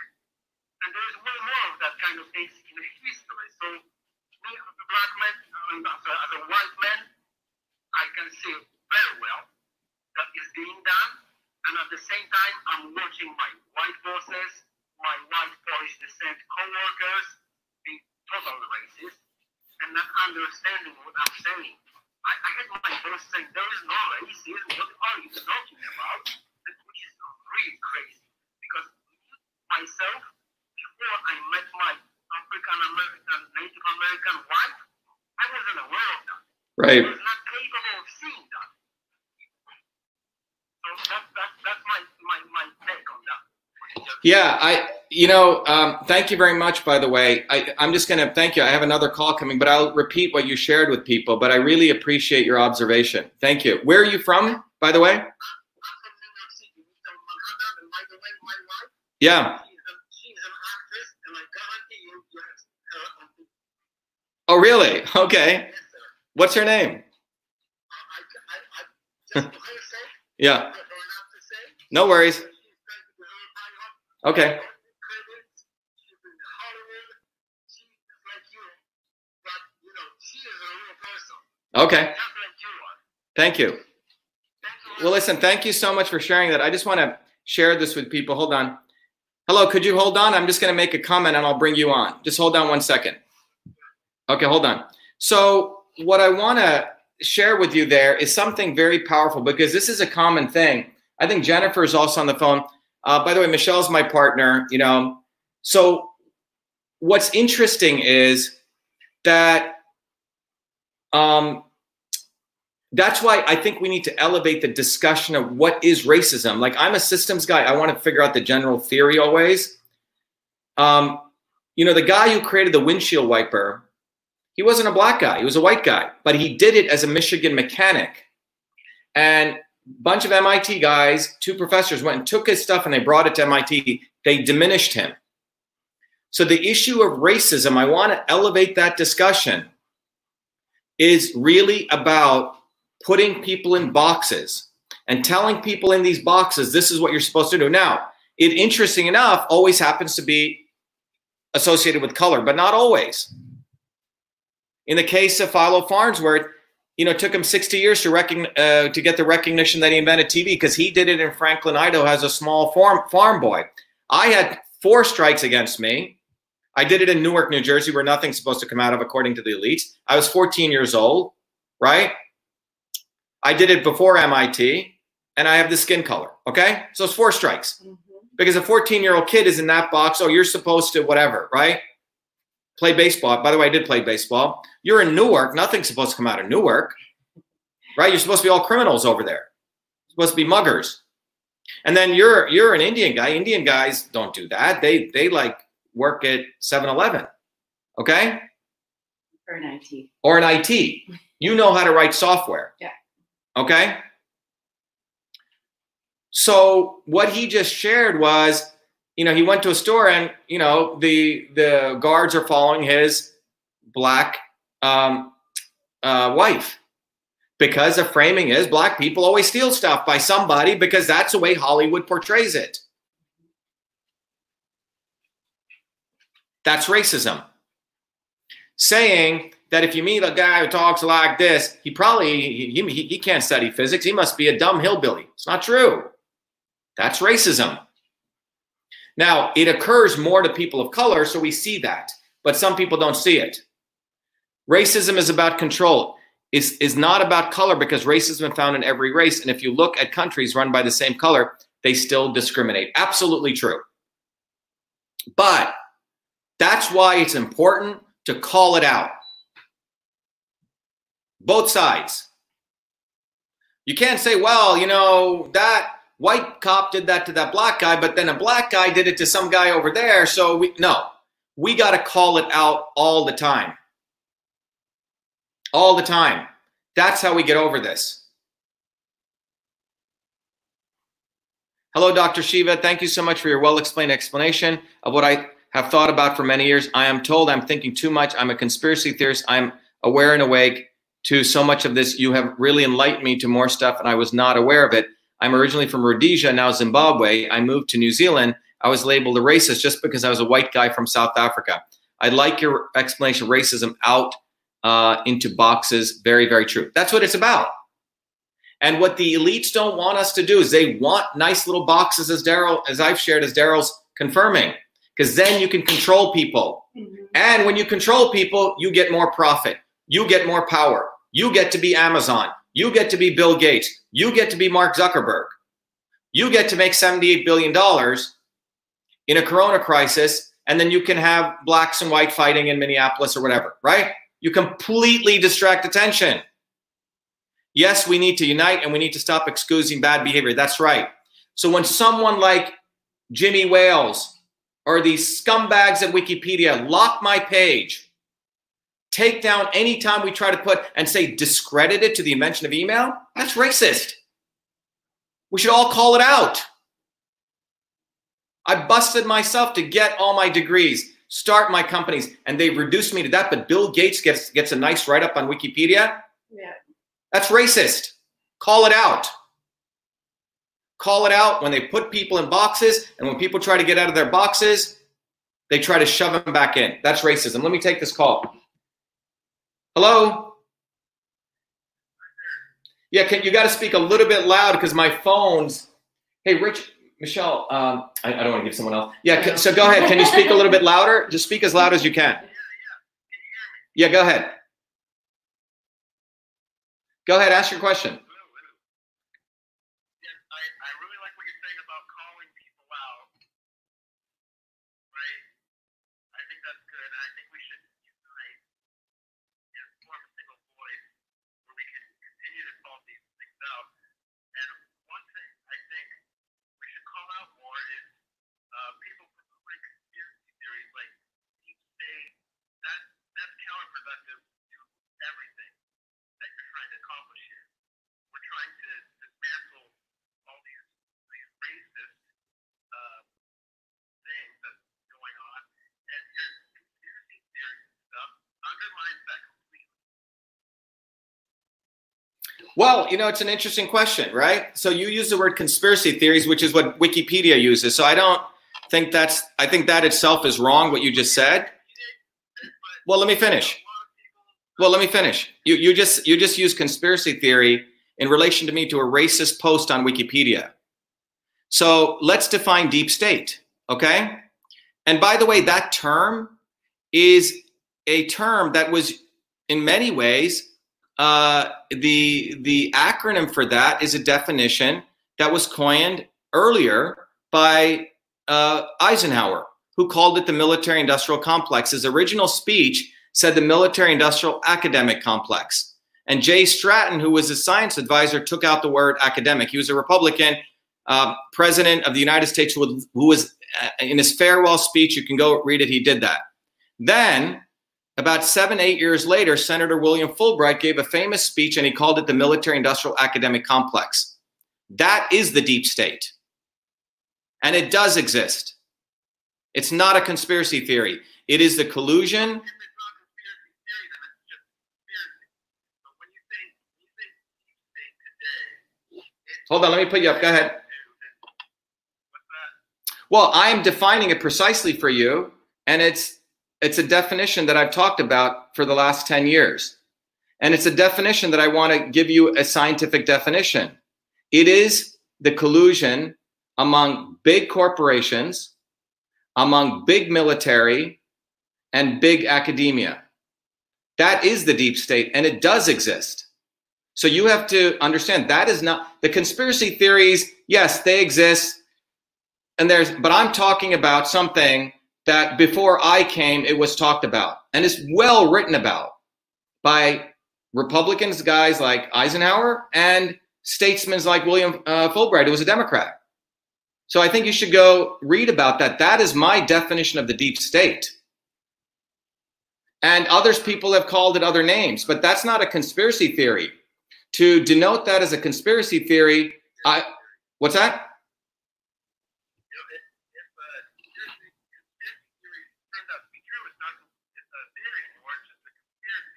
and there is way more of that kind of things in history. So me as a black man, uh, sorry, as a white man, I can see very well that is being done, and at the same time, I'm watching my white bosses, my white Polish descent co-workers being totally racist and not understanding what I'm saying. I, I had my boss saying, there is no racism, what are you talking about? And which is really crazy, because myself, before I met my African American, Native American wife, I wasn't aware of that. Right. Not capable of seeing that. So that, that, that's my, my, my take on that. Yeah, I, you know, um, thank you very much, by the way. I, I'm just going to thank you. I have another call coming, but I'll repeat what you shared with people, but I really appreciate your observation. Thank you. Where are you from, by the way? I'm from New York City, Midtown Manhattan, and by the way, my wife, Yeah. she's, a, she's an actress, and I guarantee you, you have her on the Oh, really? Okay. What's her name? Yeah. No worries. Okay. Okay. Thank you. Well, listen, thank you so much for sharing that. I just want to share this with people. Hold on. Hello, could you hold on? I'm just going to make a comment and I'll bring you on. Just hold on one second. Okay, hold on. So, what I want to share with you there is something very powerful because this is a common thing. I think Jennifer is also on the phone. Uh, by the way, Michelle's my partner, you know. So, what's interesting is that um, that's why I think we need to elevate the discussion of what is racism. Like I'm a systems guy. I want to figure out the general theory always. Um, you know, the guy who created the windshield wiper, he wasn't a black guy. He was a white guy, but he did it as a Michigan mechanic. And a bunch of MIT guys, two professors went and took his stuff and they brought it to MIT. They diminished him. So the issue of racism, I want to elevate that discussion, is really about putting people in boxes and telling people in these boxes this is what you're supposed to do. Now, it interesting enough always happens to be associated with color, but not always. In the case of Philo Farnsworth, you know, it took him 60 years to recogn- uh, to get the recognition that he invented TV because he did it in Franklin, Idaho, as a small farm farm boy. I had four strikes against me. I did it in Newark, New Jersey, where nothing's supposed to come out of, according to the elites. I was 14 years old, right? I did it before MIT, and I have the skin color. Okay, so it's four strikes because a 14 year old kid is in that box. Oh, you're supposed to whatever, right? Play baseball. By the way, I did play baseball. You're in Newark. Nothing's supposed to come out of Newark, right? You're supposed to be all criminals over there. supposed to be muggers. And then you're you're an Indian guy. Indian guys don't do that. They they like work at 7-Eleven. Okay? Or an IT. or an IT. You know how to write software. Yeah. Okay. So what he just shared was, you know, he went to a store and you know the the guards are following his black um, uh, wife because the framing is black people always steal stuff by somebody because that's the way Hollywood portrays it. That's racism saying that if you meet a guy who talks like this, he probably he, he, he can't study physics. He must be a dumb hillbilly. It's not true. That's racism. Now, it occurs more to people of color, so we see that, but some people don't see it. Racism is about control. It's, is not about color because racism is found in every race. And if you look at countries run by the same color, they still discriminate. Absolutely true. But that's why it's important to call it out. Both sides. You can't say, well, you know, that white cop did that to that black guy, but then a black guy did it to some guy over there. So we, no, we got to call it out all the time. All the time. That's how we get over this. Hello, Dr. Shiva. Thank you so much for your well explained explanation of what I have thought about for many years. I am told I'm thinking too much. I'm a conspiracy theorist. I'm aware and awake to so much of this. You have really enlightened me to more stuff, and I was not aware of it. I'm originally from Rhodesia, now Zimbabwe. I moved to New Zealand. I was labeled a racist just because I was a white guy from South Africa. I'd like your explanation of racism out uh, into boxes. Very, very true. That's what it's about. And what the elites don't want us to do is they want nice little boxes, as Daryl, as I've shared, as Daryl's confirming, because then you can control people. Mm-hmm. And when you control people, you get more profit. You get more power. You get to be Amazon. You get to be Bill Gates. You get to be Mark Zuckerberg. You get to make $78 billion in a corona crisis, and then you can have blacks and white fighting in Minneapolis or whatever, right? You completely distract attention. Yes, we need to unite and we need to stop excusing bad behavior. That's right. So when someone like Jimmy Wales or these scumbags at Wikipedia lock my page, take down anytime we try to put and say discredited to the invention of email, that's racist. We should all call it out. I busted myself to get all my degrees, start my companies, and they reduced me to that. But Bill Gates gets gets a nice write up on Wikipedia. Yeah. That's racist. Call it out. Call it out when they put people in boxes, and when people try to get out of their boxes, they try to shove them back in. That's racism. Let me take this call. Hello. Yeah, can, you got to speak a little bit loud because my phone's. Hey, Rich, Michelle. Um, I, I don't want to give someone else. Yeah, can, so go ahead. Can you speak a little bit louder? Just speak as loud as you can. Yeah, go ahead. Go ahead. Ask your question. Yes, I, I really like what you're saying about calling people out. Right? I think that's good. And I think we should unite and form a single voice where we can continue to call these things out. And one thing I think we should call out more is uh, people pursuing conspiracy theories like deep state. That, that's counterproductive to everything that you're trying to accomplish here. We're trying to dismantle all these these racist uh, things that's going on, and your conspiracy theory stuff undermines that completely. Well, you know, it's an interesting question, right? So you use the word conspiracy theories, which is what Wikipedia uses. So I don't think that's, I think that itself is wrong, what you just said. Well, let me finish. Well, let me finish. You, you just, you just use conspiracy theory in relation to me to a racist post on Wikipedia. So let's define deep state, okay? And by the way, that term is a term that was in many ways uh, the the acronym for that is a definition that was coined earlier by uh, Eisenhower, who called it the military-industrial complex. His original speech said the military-industrial academic complex, and Jay Stratton, who was his science advisor, took out the word academic. He was a Republican uh, president of the United States who, who was uh, in his farewell speech. You can go read it. He did that. Then about seven, eight years later, Senator William Fulbright gave a famous speech and he called it the military industrial academic complex. That is the deep state. And it does exist. It's not a conspiracy theory, it is the collusion. Hold on, let me put you up. Go ahead. Well, I am defining it precisely for you, and it's it's a definition that I've talked about for the last 10 years. And it's a definition that I want to give you a scientific definition. It is the collusion among big corporations, among big military, and big academia. That is the deep state, and it does exist. So you have to understand that is not the conspiracy theories, yes, they exist. And there's, but I'm talking about something that before I came, it was talked about and is well written about by Republicans, guys like Eisenhower, and statesmen like William uh, Fulbright, who was a Democrat. So I think you should go read about that. That is my definition of the deep state. And others people have called it other names, but that's not a conspiracy theory. To denote that as a conspiracy theory, I what's that? You know, if, if uh, conspiracy, conspiracy theory turns out to be true, it's not it's a theory anymore, it's just a conspiracy.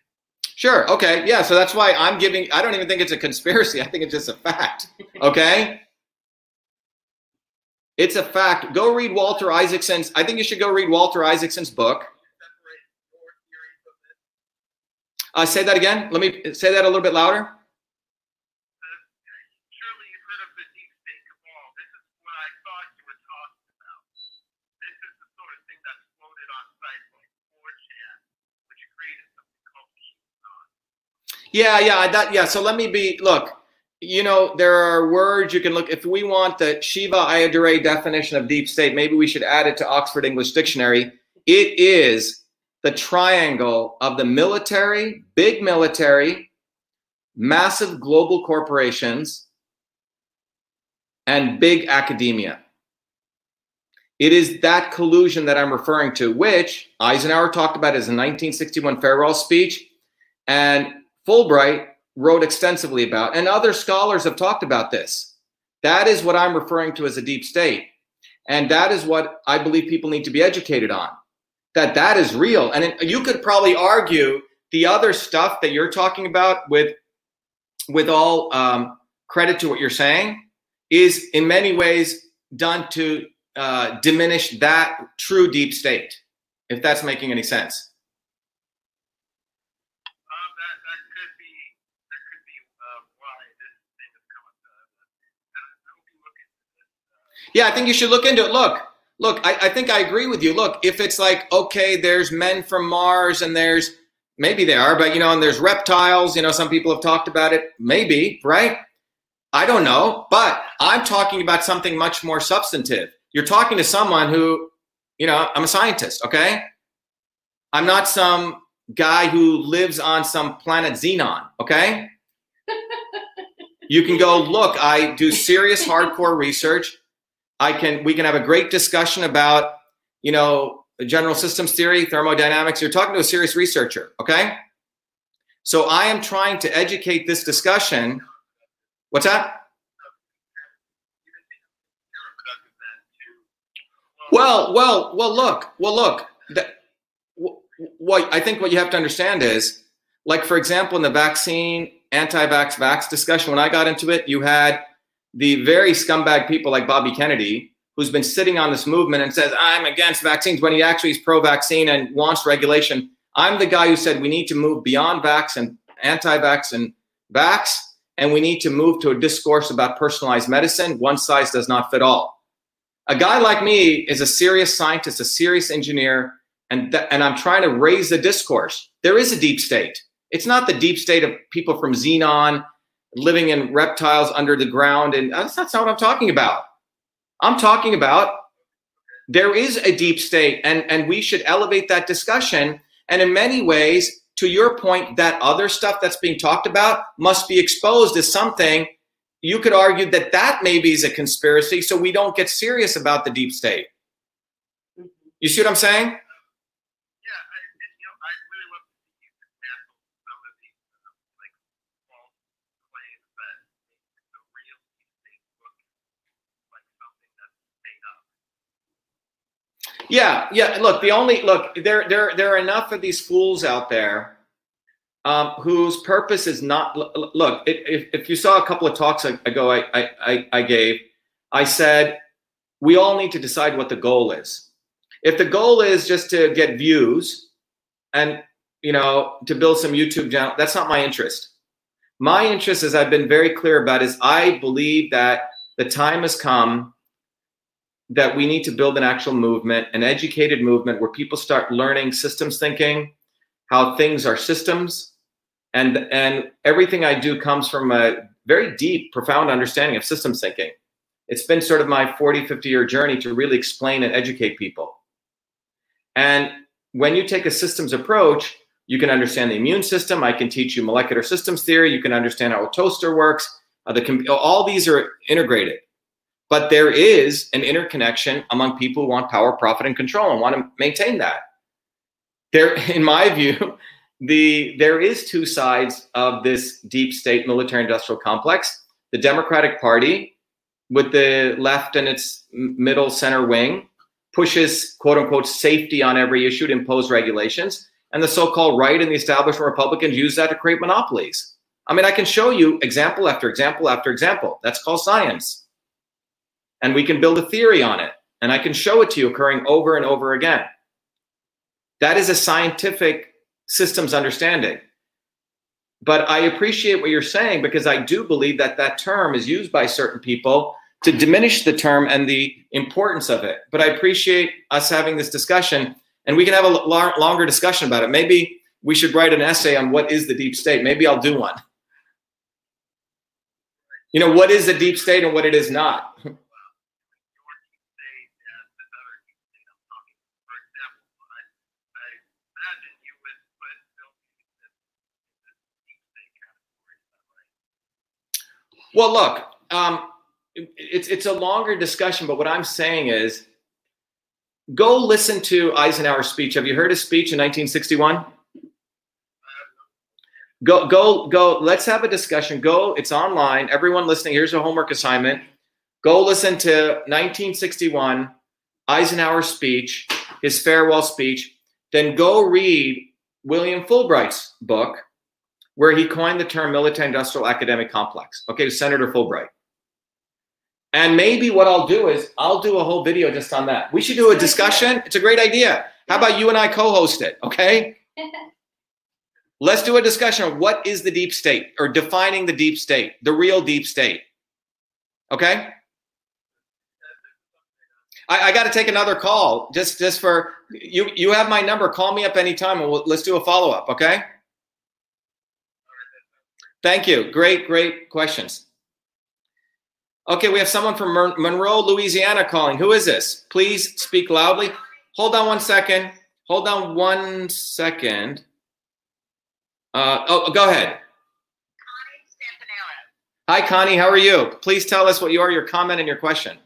Sure. Okay. Yeah. So that's why I'm giving. I don't even think it's a conspiracy. I think it's just a fact. Okay. It's a fact. Go read Walter Isaacson's. I think you should go read Walter Isaacson's book. Uh, say that again. Let me say that a little bit louder. Surely you've heard of the deep state cabal. This is what I thought you were talking about. This is the sort of thing that's floated on sites like 4chan, which created something called QAnon. Yeah, yeah, that yeah. So let me be look. You know, there are words you can look. If we want the Shiva Ayyadurai definition of deep state, maybe we should add it to Oxford English Dictionary. It is the triangle of the military, big military, massive global corporations, and big academia. It is that collusion that I'm referring to, which Eisenhower talked about as a 1961 farewell speech, and Fulbright wrote extensively about, and other scholars have talked about this. That is what I'm referring to as a deep state. And that is what I believe people need to be educated on. That that is real. And you could probably argue the other stuff that you're talking about with with all um, credit to what you're saying is in many ways done to uh, diminish that true deep state, if that's making any sense. Um, that, that could be that could be uh, why this thing has come up. Uh, I I hope you look into this. Uh, Yeah, I think you should look into it. Look, look, I, I think I agree with you. Look, if it's like, okay, there's men from Mars and there's maybe they are, but you know, and there's reptiles, you know, some people have talked about it, maybe, right? I don't know, but I'm talking about something much more substantive. You're talking to someone who, you know, I'm a scientist, okay? I'm not some guy who lives on some planet Xenon, okay? (laughs) you can go, look, I do serious hardcore research. I can we can have a great discussion about, you know, general systems theory, thermodynamics. You're talking to a serious researcher, okay? So I am trying to educate this discussion. What's that? Well, well, well. Look, well, look. The, what I think what you have to understand is, like for example, in the vaccine anti-vax vax discussion, when I got into it, you had the very scumbag people like Bobby Kennedy, who's been sitting on this movement and says I'm against vaccines when he actually is pro-vaccine and wants regulation. I'm the guy who said we need to move beyond vax and anti-vax and vax, and we need to move to a discourse about personalized medicine. One size does not fit all a guy like me is a serious scientist, a serious engineer, and th- and I'm trying to raise the discourse. There is a deep state. It's not the deep state of people from Xenon living in reptiles under the ground, and that's, that's not what I'm talking about. I'm talking about there is a deep state, and and we should elevate that discussion. And in many ways, to your point, that other stuff that's being talked about must be exposed as something you could argue that that maybe is a conspiracy so we don't get serious about the deep state mm-hmm. you see what i'm saying Yeah, I, and, you know, I really love to see you dismantle some of these uh, like false claims that make the real deep state look like something that's made up. Yeah yeah look the only look there there there are enough of these fools out there um, whose purpose is not look if, if you saw a couple of talks ago I I i gave i said we all need to decide what the goal is. If the goal is just to get views and you know to build some youtube channel that's not my interest. My interest as i've been very clear about is i believe that the time has come that we need to build an actual movement an educated movement where people start learning systems thinking how things are systems. And and everything i do comes from a very deep profound understanding of systems thinking. It's been sort of my 40 50 year journey to really explain and educate people. And when you take a systems approach you can understand the immune system. I can teach you molecular systems theory. You can understand how a toaster works. Uh, the all these are integrated but there is an interconnection among people who want power profit and control and want to maintain that there (laughs) in my view the there is two sides of this deep state military industrial complex the democratic party with the left and its middle center wing pushes quote unquote safety on every issue to impose regulations and the so-called right and the establishment Republicans use that to create monopolies. I mean, I can show you example after example after example. That's called science. And we can build a theory on it. And I can show it to you occurring over and over again. That is a scientific systems understanding. But I appreciate what you're saying because I do believe that that term is used by certain people to diminish the term and the importance of it. But I appreciate us having this discussion and we can have a l- longer discussion about it. Maybe we should write an essay on what is the deep state. Maybe I'll do one. You know, what is a deep state and what it is not. (laughs) Well, look, um, it's it's a longer discussion, but what I'm saying is, go listen to Eisenhower's speech. Have you heard his speech in 1961? Go go go. Let's have a discussion. Go. It's online. Everyone listening, here's a homework assignment. Go listen to 1961 Eisenhower speech, his farewell speech. Then go read William Fulbright's book, where he coined the term military industrial academic complex. Okay, Senator Fulbright. And maybe what I'll do is I'll do a whole video just on that. We should do a discussion. It's a great idea. How about you and I co-host it? Okay. (laughs) Let's do a discussion of what is the deep state or defining the deep state, the real deep state. Okay. I, I got to take another call just just for you. You have my number. Call me up anytime and we'll, let's do a follow up. Okay. Thank you. Great, great questions. Okay, we have someone from Monroe, Louisiana calling. Who is this? Please speak loudly. Hold on one second. Hold on one second. Uh, oh, go ahead. Hi, Connie. How are you? Please tell us what you are, your comment, and your question.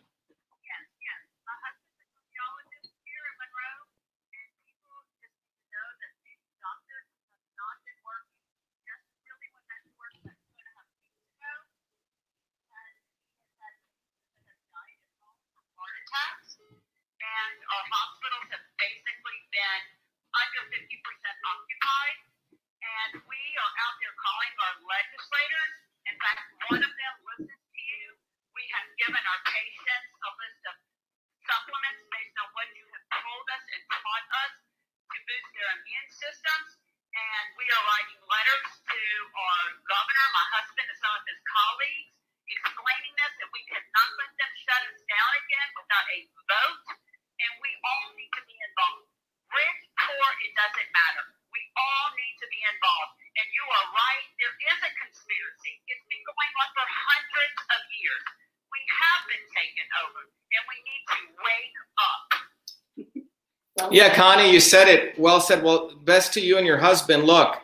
Yeah, Connie, you said it. Well said. Well, best to you and your husband. Look,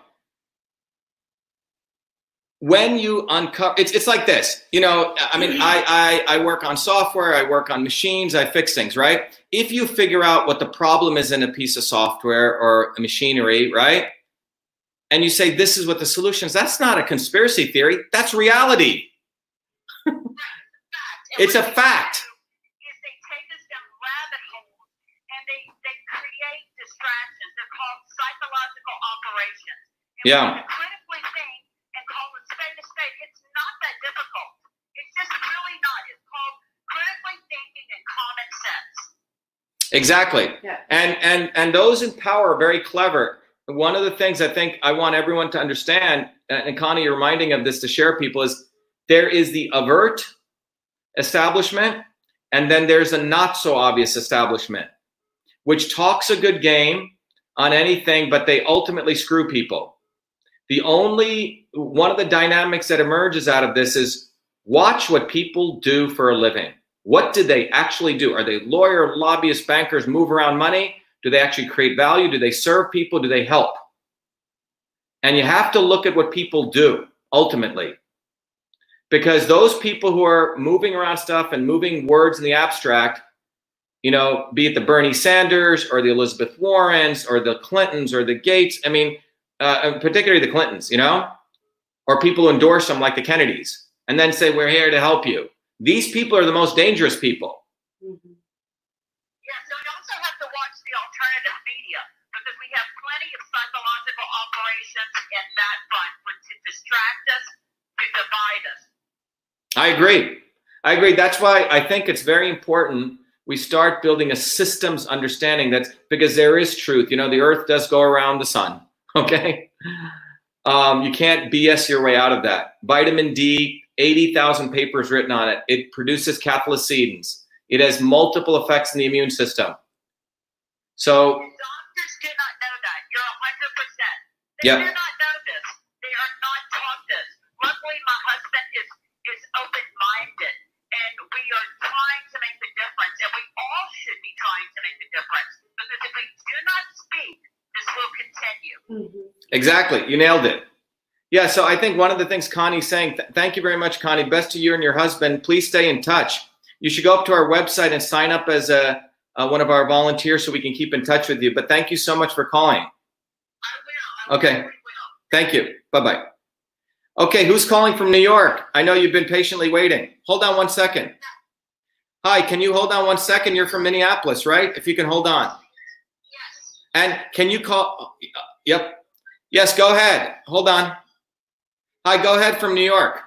when you uncover, it's, it's like this. You know, I mean, I, I, I work on software, I work on machines, I fix things, right? If you figure out what the problem is in a piece of software or a machinery, right? And you say, this is what the solution is, that's not a conspiracy theory, that's reality. it's a fact. Operations. And yeah. critically think and call it state to state, it's not that difficult. It's just really not. It's called critically thinking and common sense. Exactly. Yeah. And and and those in power are very clever. One of the things I think I want everyone to understand, and Connie, you're reminding of this to share people, is there is the avert establishment, and then there's a not so obvious establishment, which talks a good game, on anything, but they ultimately screw people. The only one of the dynamics that emerges out of this is watch what people do for a living. What do they actually do? Are they lawyer, lobbyists, bankers, move around money? Do they actually create value? Do they serve people? Do they help? And you have to look at what people do ultimately. Because those people who are moving around stuff and moving words in the abstract you know, be it the Bernie Sanders or the Elizabeth Warrens or the Clintons or the Gates. I mean, uh, particularly the Clintons, you know, or people who endorse them like the Kennedys and then say, we're here to help you. These people are the most dangerous people. Mm-hmm. Yeah, so you also have to watch the alternative media because we have plenty of psychological operations in that front to distract us, to divide us. I agree. I agree. That's why I think it's very important we start building a systems understanding that's because there is truth. You know, the earth does go around the sun. (laughs) Okay. Um, you can't BS your way out of that. Vitamin D, 80,000 papers written on it. It produces cathelicidins. It has multiple effects in the immune system. So, Doctors do not know that. You're 100%. They Yep. do not know this. They are not taught this. Luckily, my husband is, is open minded, and we are trying should be trying to make the difference. Because if we do not speak, this will continue. exactly. You nailed it. Yeah. So, I think one of the things Connie's saying, th- thank you very much, Connie. Best to you and your husband. Please stay in touch. You should go up to our website and sign up as a, uh, one of our volunteers so we can keep in touch with you. But thank you so much for calling. I will. I Okay. will. Thank you. Bye bye. Okay, who's calling from New York? I know you've been patiently waiting. Hold on one second. Hi, can you hold on one second? You're from Minneapolis, right? If you can hold on. Yes. And can you call? Yep. Yes, go ahead. Hold on. Hi, go ahead from New York.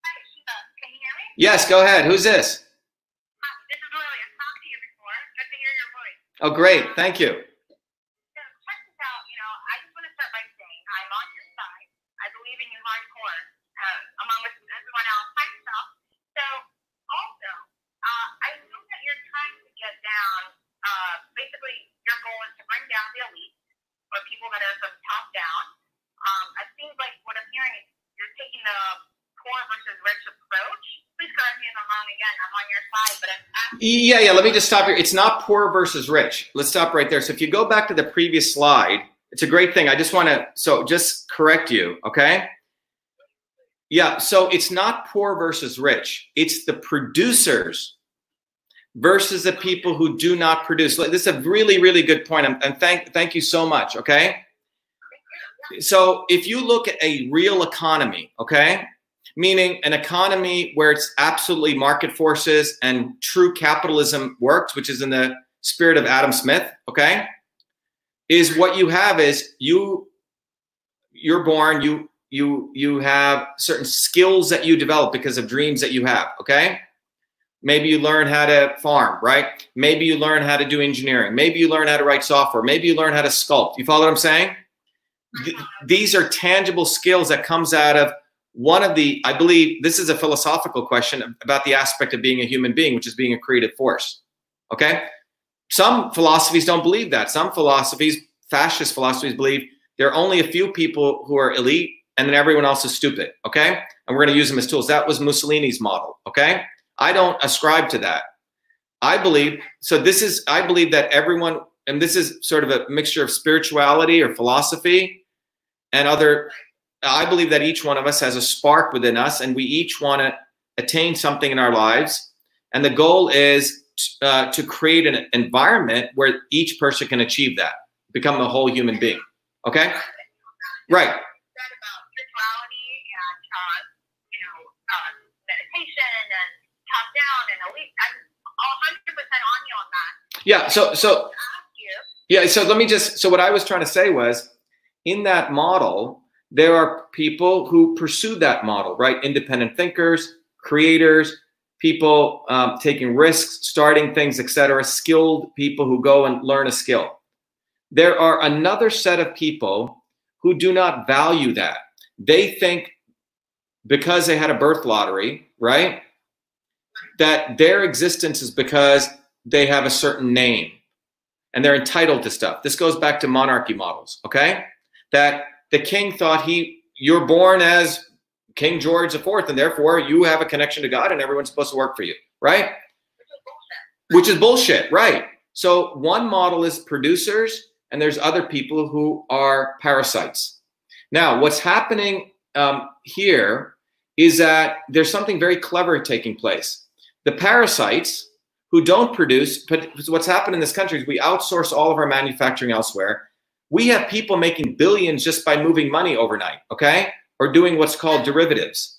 Hi, Shiva. Can you hear me? Yes, go ahead. Who's this? Hi, this is Lily. I've talked to you before. Good to hear your voice. Oh, great. Thank you. So check this out. You know, I just want to start by saying I'm on your side. I believe in you hardcore, uh, among with everyone else. Myself. So also, uh, I know that you're trying to get down. Uh, basically, your goal is to bring down the elite or people that are from top down. Um, it seems like what I'm hearing is you're taking the poor versus rich approach. Please correct me if I'm wrong again. I'm on your side, but I'm asking. Yeah, yeah. Let me just stop here. It's not poor versus rich. Let's stop right there. So if you go back to the previous slide, it's a great thing. I just want to so just correct you, okay? Yeah. So it's not poor versus rich. It's the producers versus the people who do not produce. This is a really, really good point. And thank thank you so much. Okay. So if you look at a real economy, okay, meaning an economy where it's absolutely market forces and true capitalism works, which is in the spirit of Adam Smith, okay, is what you have is you you're born, you you you have certain skills that you develop because of dreams that you have, okay? Maybe you learn how to farm, right? Maybe you learn how to do engineering. Maybe you learn how to write software. Maybe you learn how to sculpt. You follow what I'm saying? Th- these are tangible skills that comes out of one of the i believe this is a philosophical question about the aspect of being a human being which is being a creative force okay some philosophies don't believe that some philosophies fascist philosophies believe there are only a few people who are elite and then everyone else is stupid okay and we're going to use them as tools that was mussolini's model okay i don't ascribe to that i believe so this is i believe that everyone and this is sort of a mixture of spirituality or philosophy and other I believe that each one of us has a spark within us, and we each want to attain something in our lives. And the goal is uh, to create an environment where each person can achieve that, become a whole human being. Okay? Right. said about spirituality and uh, you know uh, meditation and top down and elite. I'm 100 percent on you on that. Yeah. So, so To ask you, Yeah, so let me just so what I was trying to say was in that model, there are people who pursue that model, right? Independent thinkers, creators, people um, taking risks, starting things, etc. Skilled people who go and learn a skill. There are another set of people who do not value that. They think because they had a birth lottery, right? That their existence is because they have a certain name and they're entitled to stuff. This goes back to monarchy models, okay? That the king thought he you're born as King George IV, and therefore you have a connection to God, and everyone's supposed to work for you, right? Which is bullshit, right? So one model is producers, and there's other people who are parasites. Now, what's happening um, here is that there's something very clever taking place. The parasites who don't produce, but what's happened in this country is we outsource all of our manufacturing elsewhere. We have people making billions just by moving money overnight, okay? Or doing what's called derivatives.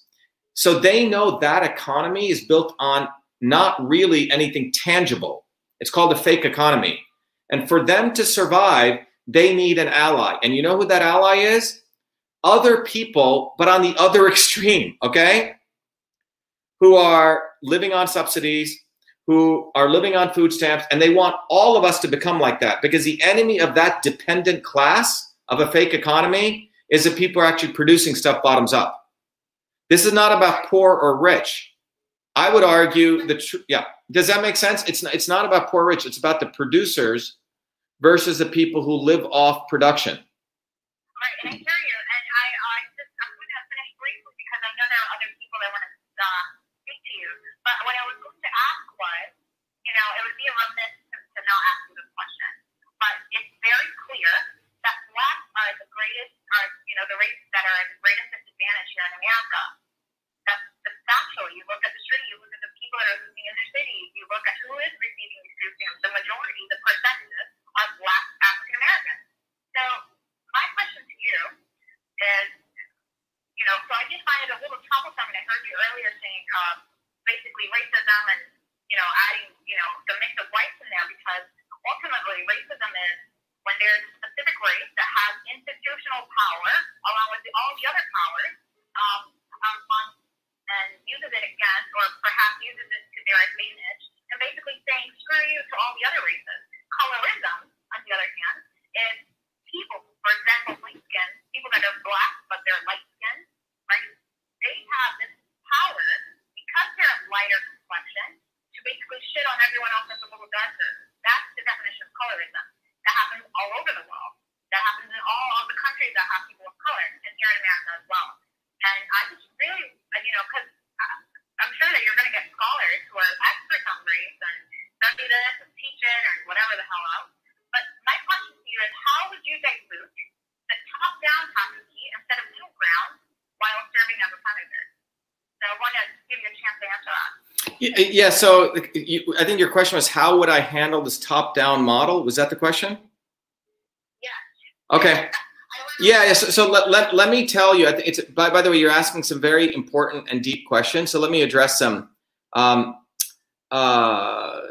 So they know that economy is built on not really anything tangible. It's called a fake economy. And for them to survive, they need an ally. And you know who that ally is? Other people, but on the other (laughs) extreme, okay? Who are living on subsidies, who are living on food stamps, and they want all of us to become like that because the enemy of that dependent class of a fake economy is that people are actually producing stuff bottoms up. This is not about poor or rich. I would argue the tr- yeah. Does that make sense? It's not, it's not about poor rich. It's about the producers versus the people who live off production. Right, and I hear you, and I, I just, I'm going to finish briefly because I know there are other people that want to uh, speak to you. But what I was going to ask was, you know, it would be a remiss to, to not ask you this question, but it's very clear that blacks are the greatest, are you know, the races that are at the greatest disadvantage here in America. That's, that's factual. You look at the street, you look at the people that are living in their cities, you look at who is receiving these food stamps. The majority, the percentages, are black African Americans. So my question to you is, you know, so I did find it a little troublesome, and I heard you earlier saying um, basically racism and, you know, adding, you know, the mix of whites in there because ultimately racism is when there's a specific race that has institutional power along with the, all the other powers um, um, and uses it against or perhaps uses it to their advantage and basically saying screw you to all the other races. Colorism, on the other hand, is people, for example, light skin, people that are black but they're light skinned, right? They have this power because they're of lighter complexion to basically shit on everyone else that's a little darker. That's the definition of colorism. That happens all over the world. That happens in all of the countries that have people of color, and here in America as well. And I just really, uh, you know, because I'm sure that you're going to get scholars who are experts on race and study this and teach it or whatever the hell else. But my question to you is, how would you dilute the top-down hierarchy instead of middle ground while serving as a senator? So I want to give you a chance to answer that. Yeah, yeah so you, I think your question was how would I handle this top-down model? Was that the question? Yeah. Okay. Yeah, yeah. So, so let, let, let me tell you, I think it's by, by the way, you're asking some very important and deep questions. So let me address them um, uh,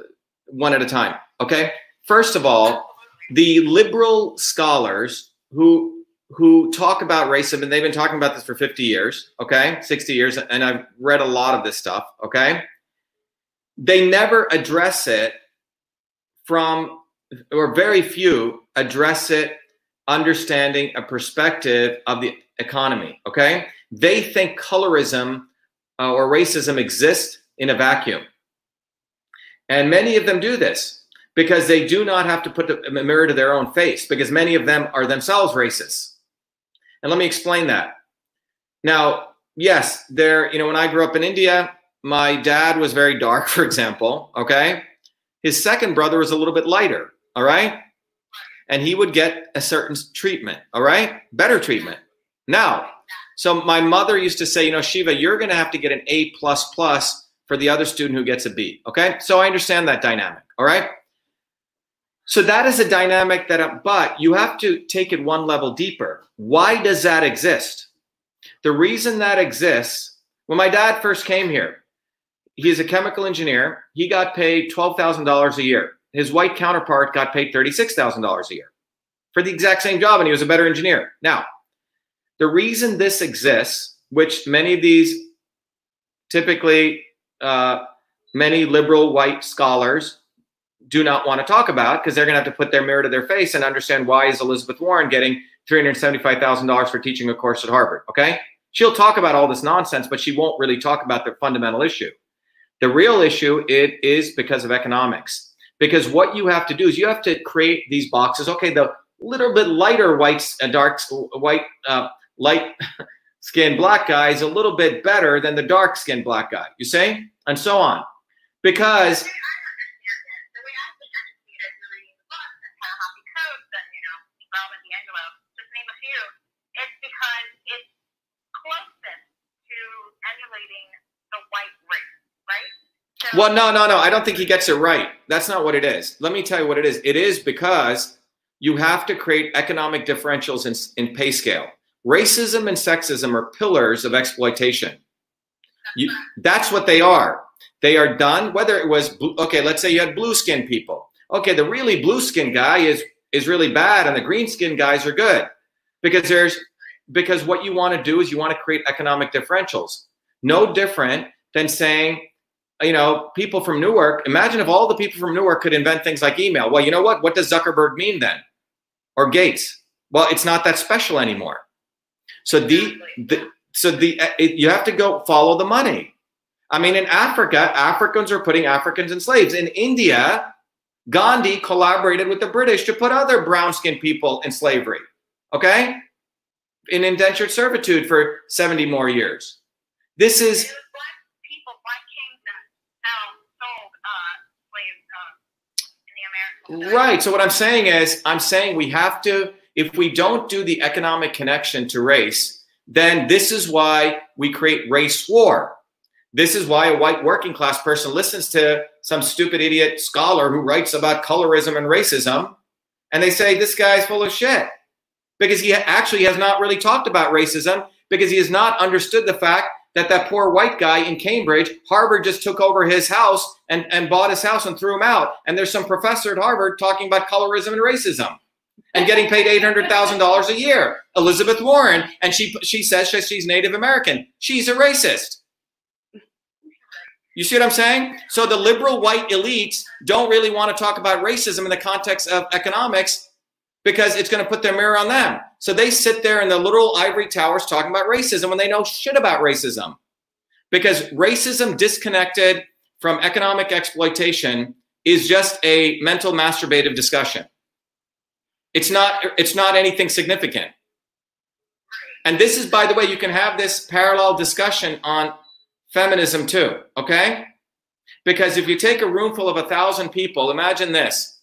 one at a time. Okay. First of all, the liberal scholars who who talk about racism, and they've been talking about this for 50 years, okay, 60 years, and I've read a lot of this stuff, okay. They never address it from, or very few address it understanding a perspective of the economy. Okay, they think colorism uh, or racism exists in a vacuum, and many of them do this because they do not have to put a mirror to their own face because many of them are themselves racist. And let me explain that. Now, yes, there. You know, when I grew up in India, my dad was very dark, (laughs) for example. Okay, his second brother was a little bit lighter. All right and he would get a certain treatment, all right? Better treatment. Now, so my mother used to say, you know, Shiva, you're going to have to get an A plus plus for the other student who gets a B. Okay, so I understand that dynamic. All right. So that is a dynamic that, uh, but you have to take it one level deeper. Why does that exist? The reason that exists, when my dad first came here, he's a chemical engineer. He got paid $12,000 a year. His white counterpart got paid $36,000 a year for the exact same job, and he was a better engineer. Now, the reason this exists, which many of these typically uh, many liberal white scholars do not want to talk about because they're going to have to put their mirror to their face and understand why is Elizabeth Warren getting $375,000 for teaching a course at Harvard, okay? She'll talk about all this nonsense, but she won't really talk about the fundamental issue. The real issue it is because of economics because what you have to do is you have to create these boxes. Okay, the little bit lighter white, uh, dark, white, uh, light (laughs) skinned black guy is a little bit better than the dark skinned black guy. You say, and so on, because. It's because it's closest to emulating the white race, right? Well, no, no, no. I don't think he gets it right. That's not what it is. Let me tell you what it is. It is because you have to create economic differentials in, in pay scale. Racism and sexism are pillars of exploitation. You, that's what they are. They are done, whether it was, okay, let's say you had blue skin people. Okay, the really blue skin guy is is really bad and the green skin guys are good because there's because what you want to do is you want to create economic differentials no different than saying you know people from newark imagine if all the people from newark could invent things like email. Well you know what? What does zuckerberg mean then? Or gates? Well it's not that special anymore. So the, the so the uh, it, you have to go follow the money. I mean in africa africans are putting africans in slaves. In india Gandhi collaborated with the British to put other brown skinned people in slavery, okay? In indentured servitude for 70 more years. This is. It was black people, black kings that um, sold uh, slaves uh, in the Americas. Right. So, what I'm saying is, I'm saying we have to, if we don't do the economic connection to race, then this is why we create race war. This is why a white working class person listens to some stupid idiot scholar who writes about colorism and racism, and they say this guy's full of shit because he actually has not really talked about racism because he has not understood the fact that that poor white guy in Cambridge, Harvard just took over his house and, and bought his house and threw him out. And there's some professor at Harvard talking about colorism and racism and getting paid $800,000 a year. Elizabeth Warren, and she, she says she's Native American. She's a racist. You see what I'm saying? So the liberal white elites don't really want to talk about racism in the context of economics because it's going to put their mirror on them. So they sit there in the literal ivory towers talking about racism when they know shit about racism. Because racism disconnected from economic exploitation is just a mental masturbative discussion. It's not it's not anything significant. And this is by the way you can have this parallel discussion on feminism too, okay? Because if you take a room full of a thousand people, imagine this,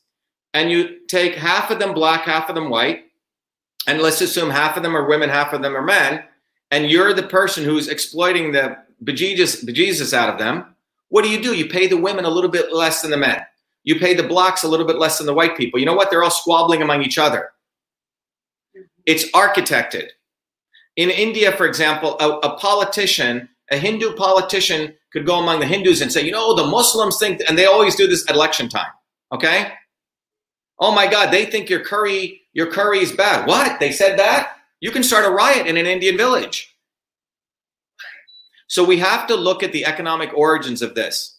and you take half of them black, half of them white, and let's assume half of them are women, half of them are men, and you're the person who's exploiting the bejesus, bejesus out of them, what do you do? You pay the women a little bit less than the men. You pay the blacks a little bit less than the white people. You know what? They're all squabbling among each other. Mm-hmm. It's architected. In India, for example, a, a politician a Hindu politician could go among the Hindus and say, you know, the Muslims think, and they always do this at election time. Okay. Oh my God, they think your curry, your curry is bad. What? They said that? You can start a riot in an Indian village. So we have to look at the economic origins of this.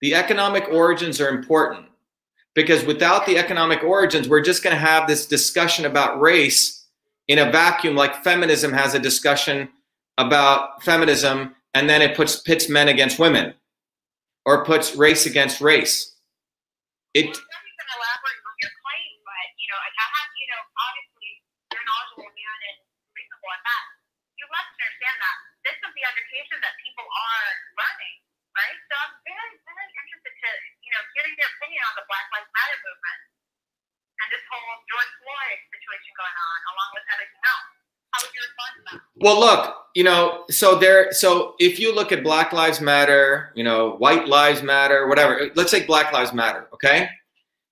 The economic origins are important because without the economic origins, we're just going to have this discussion about race in a vacuum, like feminism has a discussion about feminism and then it puts pits men against women or puts race against race. It Well, you can elaborate on your claim, but you know, I have, you know, obviously you're a knowledgeable man and reasonable at that. You must understand that this is the education that people are learning, right? So I'm very, very interested to, you know, hearing your opinion on the Black Lives Matter movement and this whole George Floyd situation going on, along with everything else. How would you respond to that? Well, look, you know, so there, so if you look at Black Lives Matter, you know, White Lives Matter, whatever, let's say Black Lives Matter, okay?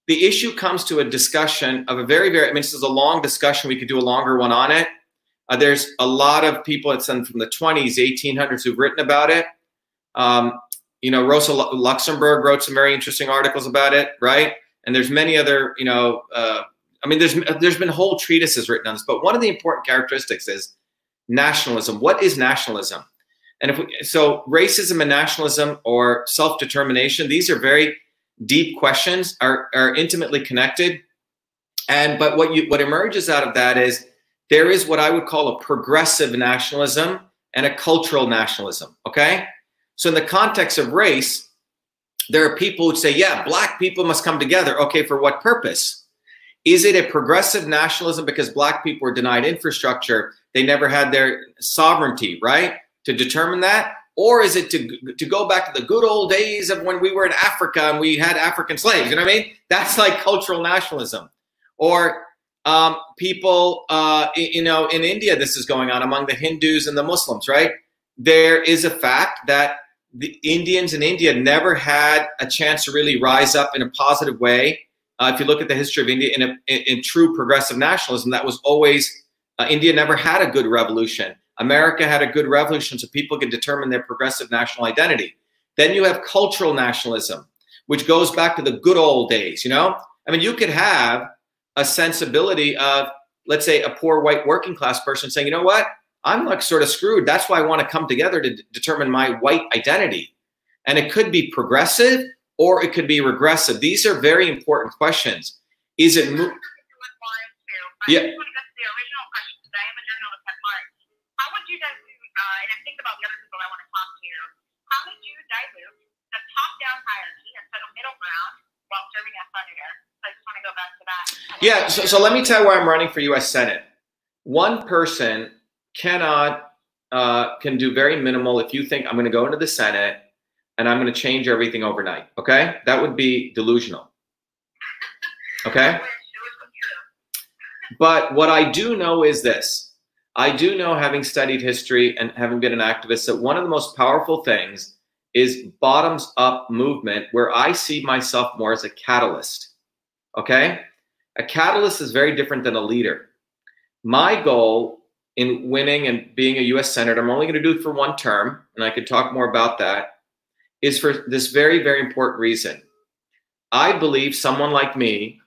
The issue comes to a discussion of a very, very, I mean, this is a long discussion. We could do a longer one on it. Uh, there's a lot of people, it's from the 20s, 1800s who've written about it. Um, you know, Rosa Luxemburg wrote some very interesting articles about it, right? And there's many other, you know, uh, I mean, there's there's been whole treatises written on this, but one of the important characteristics is nationalism. What is nationalism? And if we, so, racism and nationalism or self determination, these are very deep questions, are are intimately connected. And but what you what emerges out of that is there is what I would call a progressive nationalism and a cultural nationalism. Okay, so in the context of race, there are people who say, yeah, black people must come together. Okay, for what purpose? Is it a progressive nationalism because black people were denied infrastructure? They never had their sovereignty, right? To determine that? Or is it to, to go back to the good old days of when we were in Africa and we had African slaves? You know what I mean? That's like cultural nationalism. Or um, people, uh, you know, in India, this is going on among the Hindus and the Muslims, right? There is a fact that the Indians in India never had a chance to really rise up in a positive way uh, if you look at the history of India in, a, in, in true progressive nationalism, that was always uh, India never had a good revolution. America had a good revolution so people could determine their progressive national identity. Then you have cultural nationalism, which goes back to the good old days. You know, I mean, you could have a sensibility of, let's say, a poor white working class person saying, you know what? I'm like sort of screwed. That's why I want to come together to d- determine my white identity. And it could be progressive or it could be regressive. These are very important questions. Is it, mo- Yeah. How would you uh, the other people I want to talk to, how would you dilute the top-down hierarchy and middle ground while serving as senator? So I just want to go back to that. Yeah, so, so let me tell you why I'm running for U.S. Senate. One person cannot uh, can do very minimal. If you think I'm going to go into the Senate and I'm going to change everything overnight, okay, that would be delusional. (laughs) Okay, I wish it was true. (laughs) but what I do know is this: I do know, having studied history and having been an activist, that one of the most powerful things is bottoms up movement, where I see myself more as a catalyst. Okay, a catalyst is very different than a leader. My goal in winning and being a US Senator, I'm only going to do it for one term, and I could talk more about that, is for this very, very important reason. I believe someone like me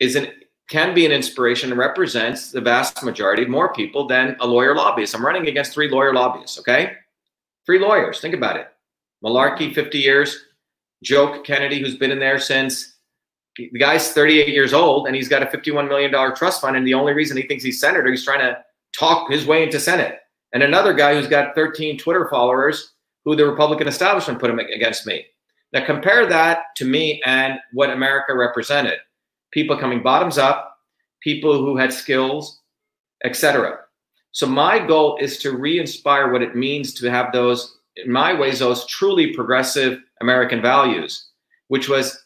is an can be an inspiration and represents the vast majority more people than a lawyer lobbyist. I'm running against three lawyer lobbyists, okay? Three lawyers. Think about it. Malarkey, 50 years. Joe Kennedy, who's been in there since the guy's 38 years old and he's got a $51 million trust fund. And the only reason he thinks he's senator, he's trying to talk his way into Senate. And another guy who's got 13 Twitter followers who the Republican establishment put him against me. Now compare that to me and what America represented. People coming bottoms up, people who had skills, etc. So my goal is to re-inspire what it means to have those, in my ways, those truly progressive American values, which was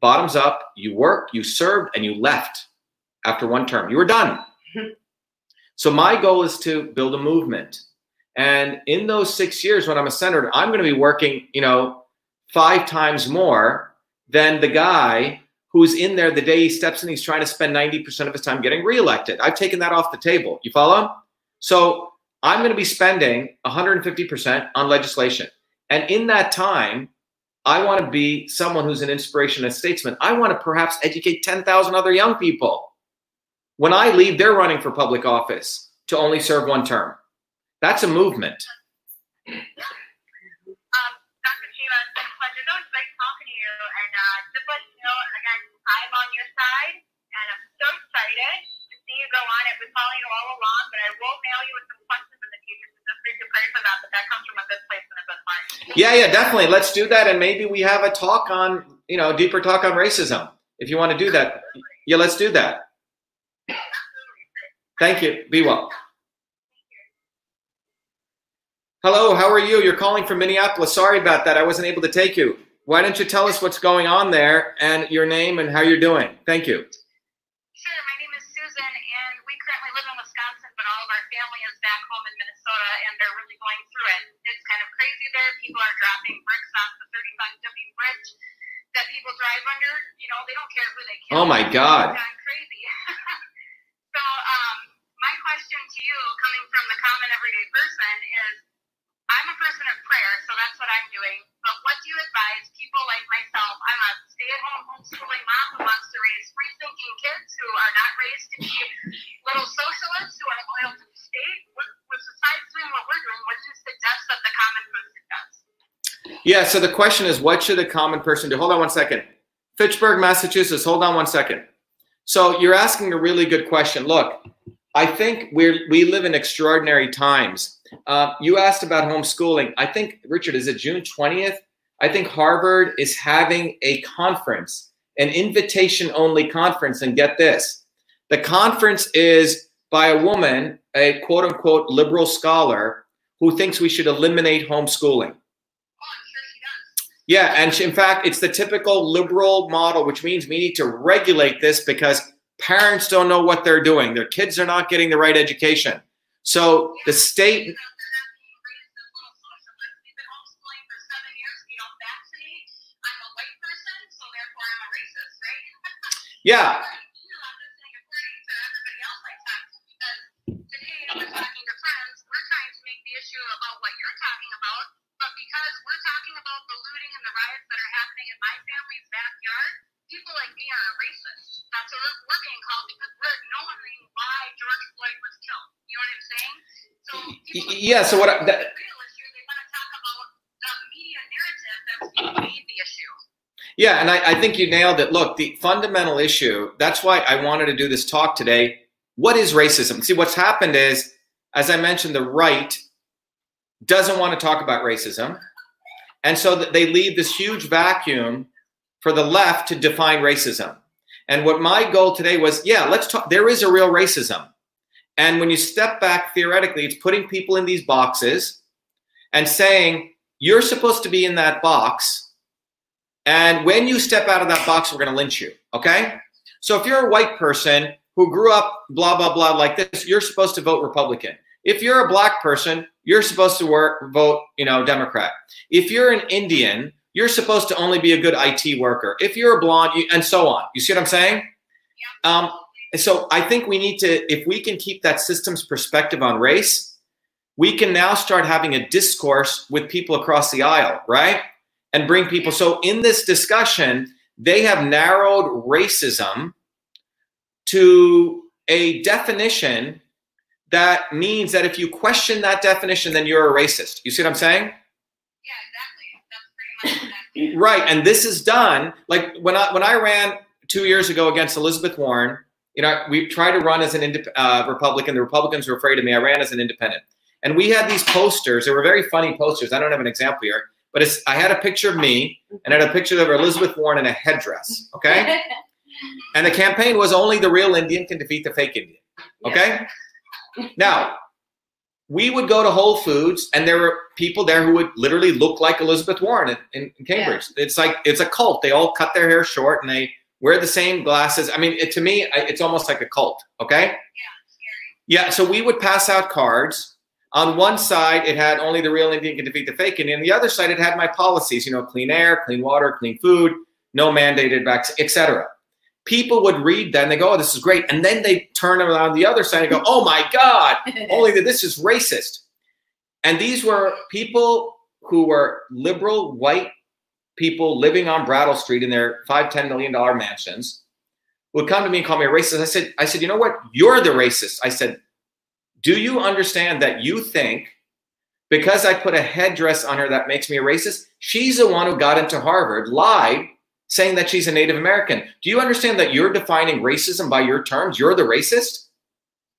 bottoms up, you worked, you served, and you left after one term. You were done. (laughs) so my goal is to build a movement. And in those six years when I'm a senator, I'm going to be working, you know, five times more than the guy who's in there the day he steps in, he's trying to spend 90% of his time getting reelected. I've taken that off the table. You follow? So I'm going to be spending 150% on legislation. And in that time, I want to be someone who's an inspiration and statesman. I want to perhaps educate 10,000 other young people. When I leave, they're running for public office to only serve one term. That's a movement. Um, Dr. Shiva, it's been a pleasure. Great talking to you. And uh, just let you know, again, I'm on your side, and I'm so excited see you go on. I've been following you all along, but I will mail you with some questions in the future, so just need to pray for that. But that comes from a good place and a good heart. Yeah, yeah, definitely. Let's do that. And maybe we have a talk on, you know, deeper talk on racism. If you want to do that, yeah, let's do that. Thank you. Be well. Hello, how are you? You're calling from Minneapolis. Sorry about that. I wasn't able to take you. Why don't you tell us what's going on there and your name and how you're doing? Thank you. Sure. My name is Susan, and we currently live in Wisconsin, but all of our family is back home in Minnesota, and they're really going through it. It's kind of crazy there. People are dropping bricks off the 35W bridge that people drive under. You know, they don't care who they kill. Oh my God. It's crazy. (laughs) so, um, my question to you, coming from the common everyday person, is I'm a person of prayer, so that's what I'm doing. But what do you advise people like myself? I'm a stay-at-home homeschooling mom who wants to raise free-thinking kids who are not raised to be little socialists who are loyal to the state. What, what Yeah, so the question is what should a common person do? Hold on one second. Fitchburg, Massachusetts, hold on one second. So you're asking a really good question. Look, I think we're we live in extraordinary times. Uh, you asked about homeschooling. I think Richard, is it June twentieth? I think Harvard is having a conference, an invitation-only conference, and get this: the conference is by a woman, a quote-unquote liberal scholar, who thinks we should eliminate homeschooling. Yeah, and in fact, it's the typical liberal model, which means we need to regulate this because parents don't know what they're doing. Their kids are not getting the right education. So the state, They're because we're talking about the looting and the riots that are happening in my family's backyard, people like me are a racist. That's what we're, we're being called because we're ignoring why George Floyd was killed. You know what I'm saying? So Y- yeah. So what? I, that, the real issue, they want to talk about the media narrative that's being made the issue. Yeah, and I, I think you nailed it. Look, the fundamental issue, that's why I wanted to do this talk today. What is racism? See, what's happened is, as I mentioned, the right doesn't want to talk about racism. And so they leave this huge vacuum for the left to define racism. And what my goal today was yeah, let's talk. There is a real racism. And when you step back theoretically, it's putting people in these boxes and saying, you're supposed to be in that box. And when you step out of that box, we're going to lynch you. Okay? So if you're a white person who grew up blah, blah, blah like this, you're supposed to vote Republican. If you're a black person, you're supposed to work, vote, you know, Democrat. If you're an Indian, you're supposed to only be a good IT worker. If you're a blonde, you, and so on. You see what I'm saying? Um, and so I think we need to, if we can keep that system's perspective on race, we can now start having a discourse with people across the aisle, right? And bring people. So in this discussion, they have narrowed racism to a definition that means that if you question that definition, then you're a racist. You see what I'm saying? Yeah, exactly. That's pretty much what that is. Right, and this is done like when I when I ran two years ago against Elizabeth Warren. You know, we tried to run as an indep- uh, Republican. The Republicans were afraid of me. I ran as an independent, and we had these posters. They were very funny posters. I don't have an example here, but it's I had a picture of me and I had a picture of Elizabeth Warren in a headdress. Okay, (laughs) and the campaign was only the real Indian can defeat the fake Indian. Okay, now we would go to Whole Foods, and there were people there who would literally look like Elizabeth Warren in, in, Cambridge. It's like it's a cult. They all cut their hair short and they wear the same glasses. I mean, it, to me, I- it's almost like a cult. Okay. Yeah, scary. Yeah. So we would pass out cards. On one side, it had only the real Indian can defeat the fake Indian. The other side, it had my policies. You know, clean air, clean water, clean food, no mandated vaccine, etc. People would read that and they go, "Oh, this is great," and then they turn around the other side and go, "Oh my God, (laughs) only that this is racist. And these were people who were liberal white people living on Brattle Street in their five, ten million dollar mansions would come to me and call me a racist. I said, I said, you know what? You're the racist. I said, do you understand that you think because I put a headdress on her that makes me a racist? She's the one who got into Harvard, lied, saying that she's a Native American. Do you understand that you're defining racism by your terms? You're the racist?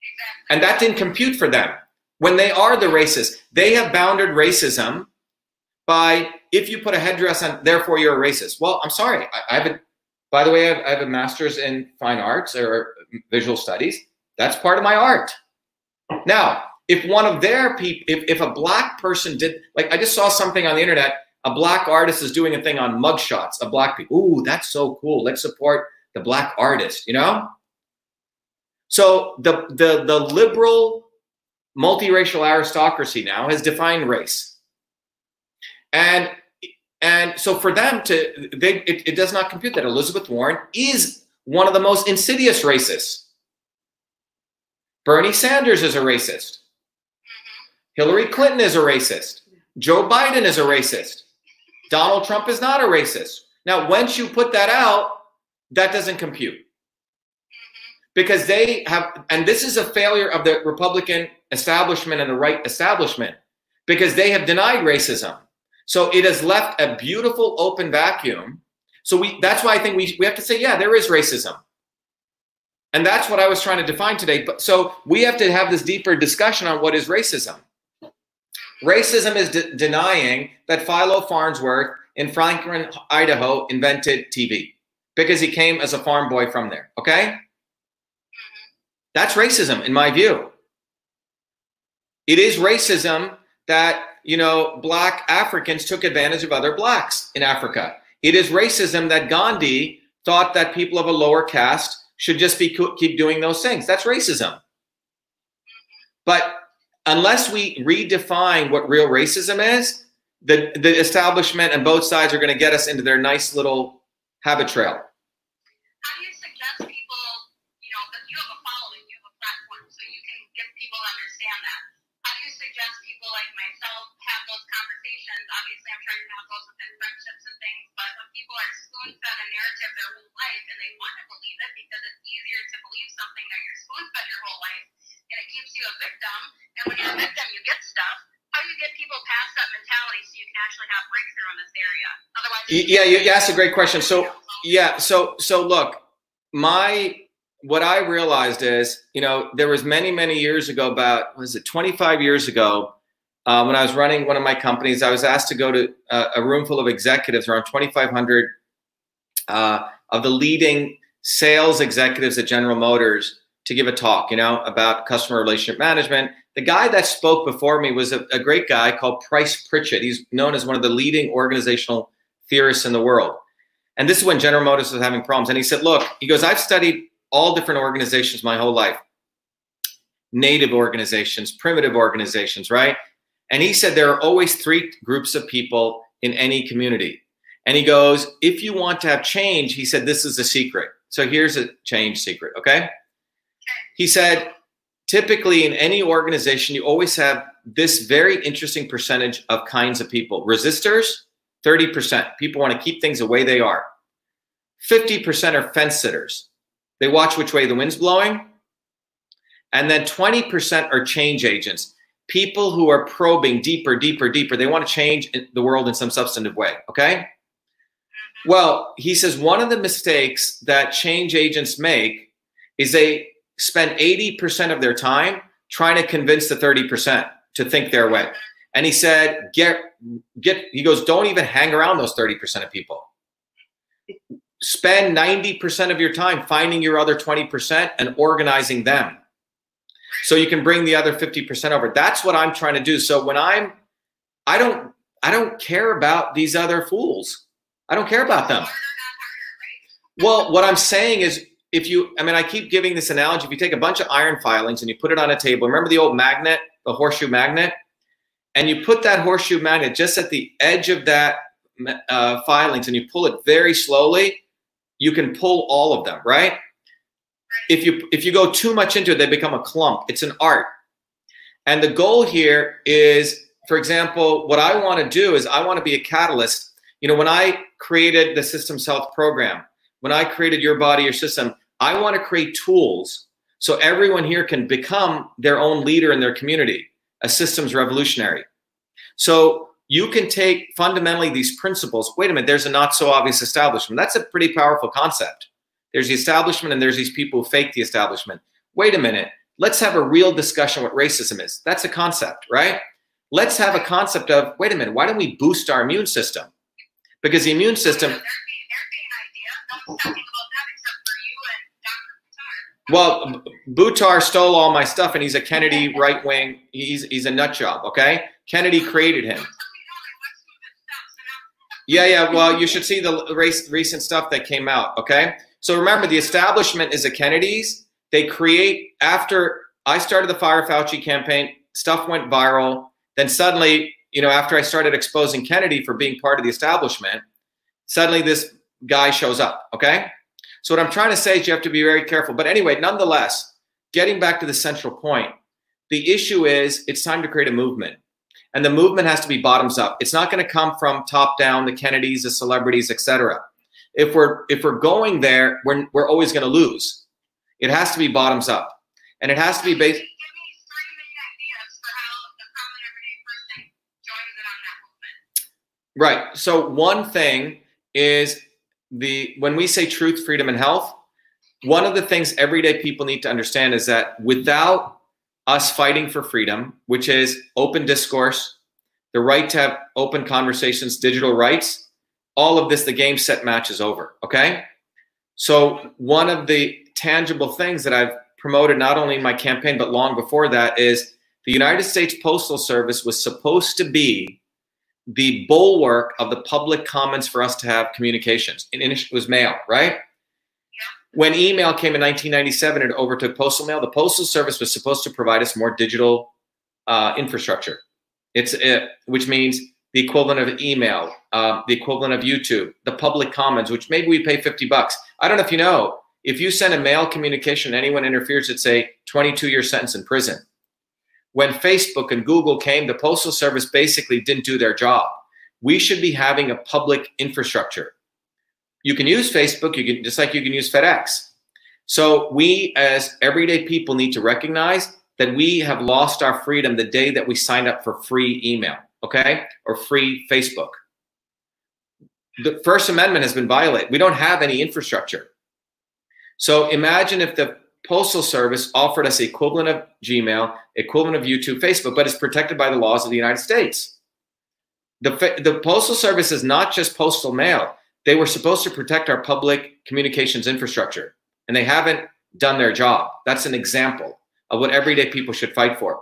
Exactly. And that didn't compute for them. When they are the racist, they have bounded racism by if you put a headdress on, therefore you're a racist. Well, I'm sorry. I, I have a, by the way, I have, I have a master's in fine arts or visual studies. That's part of my art. Now, if one of their people, if, if a black person did, like I just saw something on the internet, a black artist is doing a thing on mugshots of black people. Ooh, that's so cool. Let's support the black artist, you know? So the the the liberal multiracial aristocracy now has defined race. And and so for them to they it, it does not compute that Elizabeth Warren is one of the most insidious racists. Bernie Sanders is a racist. Mm-hmm. Hillary Clinton is a racist. Joe Biden is a racist. Donald Trump is not a racist. Now, once you put that out, that doesn't compute. Because they have, and this is a failure of the Republican establishment and the right establishment, because they have denied racism. So it has left a beautiful open vacuum. So we that's why I think we, we have to say, yeah, there is racism. And that's what I was trying to define today. But so we have to have this deeper discussion on what is racism. Racism is de- denying that Philo Farnsworth in Franklin, Idaho, invented TV because he came as a farm boy from there. Okay? That's racism, in my view. It is racism that, you know, black Africans took advantage of other blacks in Africa. It is racism that Gandhi thought that people of a lower caste should just be keep doing those things. That's racism. But unless we redefine what real racism is, the, the establishment and both sides are going to get us into their nice little Habitrail. How do you suggest people, you know, that you have a following, you have a platform, so you can get people to understand that. How do you suggest people like myself have those conversations? Obviously, I'm trying to have those with friendships and things, but when people are spoon-fed a narrative their whole life and they want to believe it because it's easier to believe something that you're spoon-fed your whole life, and it keeps you a victim. And when you're a victim, you get stuff. How do you get people past that mentality so you can actually have breakthrough in this area? Otherwise, yeah, you, that's a great question. So yeah, so so look, my what I realized is, you know, there was many many years ago, about was it 25 years ago. Uh, when I was running one of my companies, I was asked to go to a, a room full of executives, around 2,500 uh, of the leading sales executives at General Motors, to give a talk, you know, about customer relationship management. The guy that spoke before me was a, a great guy called Price Pritchett. He's known as one of the leading organizational theorists in the world. And this is when General Motors was having problems. And he said, Look, he goes, I've studied all different organizations my whole life native organizations, primitive organizations, right? And he said there are always three groups of people in any community. And he goes, If you want to have change, he said, this is a secret. So here's a change secret, okay? He said, typically in any organization, you always have this very interesting percentage of kinds of people resistors, 30%. People want to keep things the way they are. 50% are fence sitters. They watch which way the wind's blowing. And then 20% are change agents, people who are probing deeper, deeper, deeper. They want to change the world in some substantive way. Okay. Well, he says one of the mistakes that change agents make is they spend 80% of their time trying to convince the 30% to think their way. And he said, get, get, he goes, don't even hang around those 30% of people. Spend 90% of your time finding your other 20% and organizing them so you can bring the other 50% over. That's what I'm trying to do. So when I'm, I don't, I don't care about these other fools. I don't care about them. Well, what I'm saying is if you, I mean, I keep giving this analogy. If you take a bunch of iron filings and you put it on a table, remember the old magnet, the horseshoe magnet? And you put that horseshoe magnet just at the edge of that uh, filings and you pull it very slowly, you can pull all of them, right? If you if you go too much into it, they become a clump. It's an art. And the goal here is, for example, what I want to do is I want to be a catalyst. You know, when I created the Systems Health program, when I created Your Body, Your System, I want to create tools so everyone here can become their own leader in their community, a systems revolutionary. So you can take fundamentally these principles. Wait a minute, there's a not so obvious establishment. That's a pretty powerful concept. There's the establishment and there's these people who fake the establishment. Wait a minute, let's have a real discussion what racism is. That's a concept, right? Let's have a concept of wait a minute, why don't we boost our immune system? Because the immune system. Well, Buttar stole all my stuff, and he's a Kennedy right wing. He's he's a nut job. Okay, Kennedy created him. Yeah, yeah. Well, you should see the race, recent stuff that came out. Okay, so remember, the establishment is the Kennedys. They create after I started the Fire Fauci campaign. Stuff went viral. Then suddenly, you know, after I started exposing Kennedy for being part of the establishment, suddenly this guy shows up. Okay. So what I'm trying to say is you have to be very careful. But anyway, nonetheless, getting back to the central point, the issue is it's time to create a movement. And the movement has to be bottoms up. It's not going to come from top down, the Kennedys, the celebrities, etc. If we're if we're going there, we're we're always going to lose. It has to be bottoms up. And it has to be based Give me three main ideas for how the common everyday person joins in on that movement. Right. So one thing is the when we say truth, freedom, and health, one of the things everyday people need to understand is that without us fighting for freedom, which is open discourse, the right to have open conversations, digital rights, all of this, the game set match is over. Okay. So one of the tangible things that I've promoted not only in my campaign but long before that is the United States Postal Service was supposed to be the bulwark of the public commons for us to have communications. And it was mail, right? When email came in 1997 and overtook postal mail, the Postal Service was supposed to provide us more digital uh, infrastructure. It's uh, which means the equivalent of email, uh, the equivalent of YouTube, the public commons, which maybe we pay 50 bucks. I don't know if you know, if you send a mail communication and anyone interferes, it's a 22 year sentence in prison. When Facebook and Google came, the Postal Service basically didn't do their job. We should be having a public infrastructure. You can use Facebook, you can just like you can use FedEx. So we as everyday people need to recognize that we have lost our freedom the day that we signed up for free email. okay, or free Facebook. The First Amendment has been violated. We don't have any infrastructure. So imagine if the Postal Service offered us equivalent of Gmail, equivalent of YouTube, Facebook, but it's protected by the laws of the United States. The, the Postal Service is not just postal mail. They were supposed to protect our public communications infrastructure, and they haven't done their job. That's an example of what everyday people should fight for.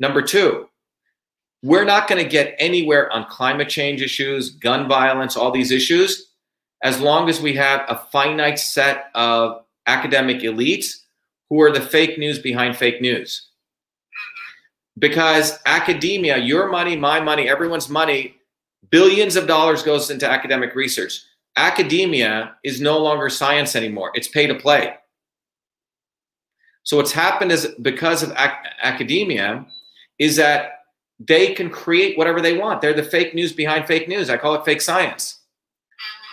Number two, we're not going to get anywhere on climate change issues, gun violence, all these issues, as long as we have a finite set of academic elites who are the fake news behind fake news. Because academia, your money, my money, everyone's money, billions of dollars goes into academic research. Academia is no longer science anymore. It's pay to play. So what's happened is because of ac- academia is that they can create whatever they want. They're the fake news behind fake news. I call it fake science.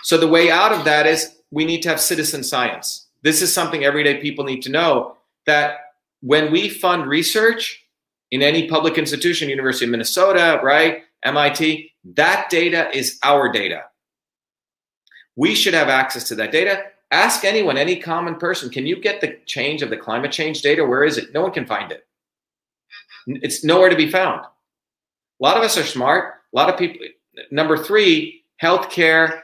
So the way out of that is we need to have citizen science. This is something everyday people need to know that when we fund research in any public institution, University of Minnesota, right, MIT, that data is our data. We should have access to that data. Ask anyone, any common person, can you get the change of the climate change data? Where is it? No one can find it. It's nowhere to be found. A lot of us are smart. A lot of people. Number three, healthcare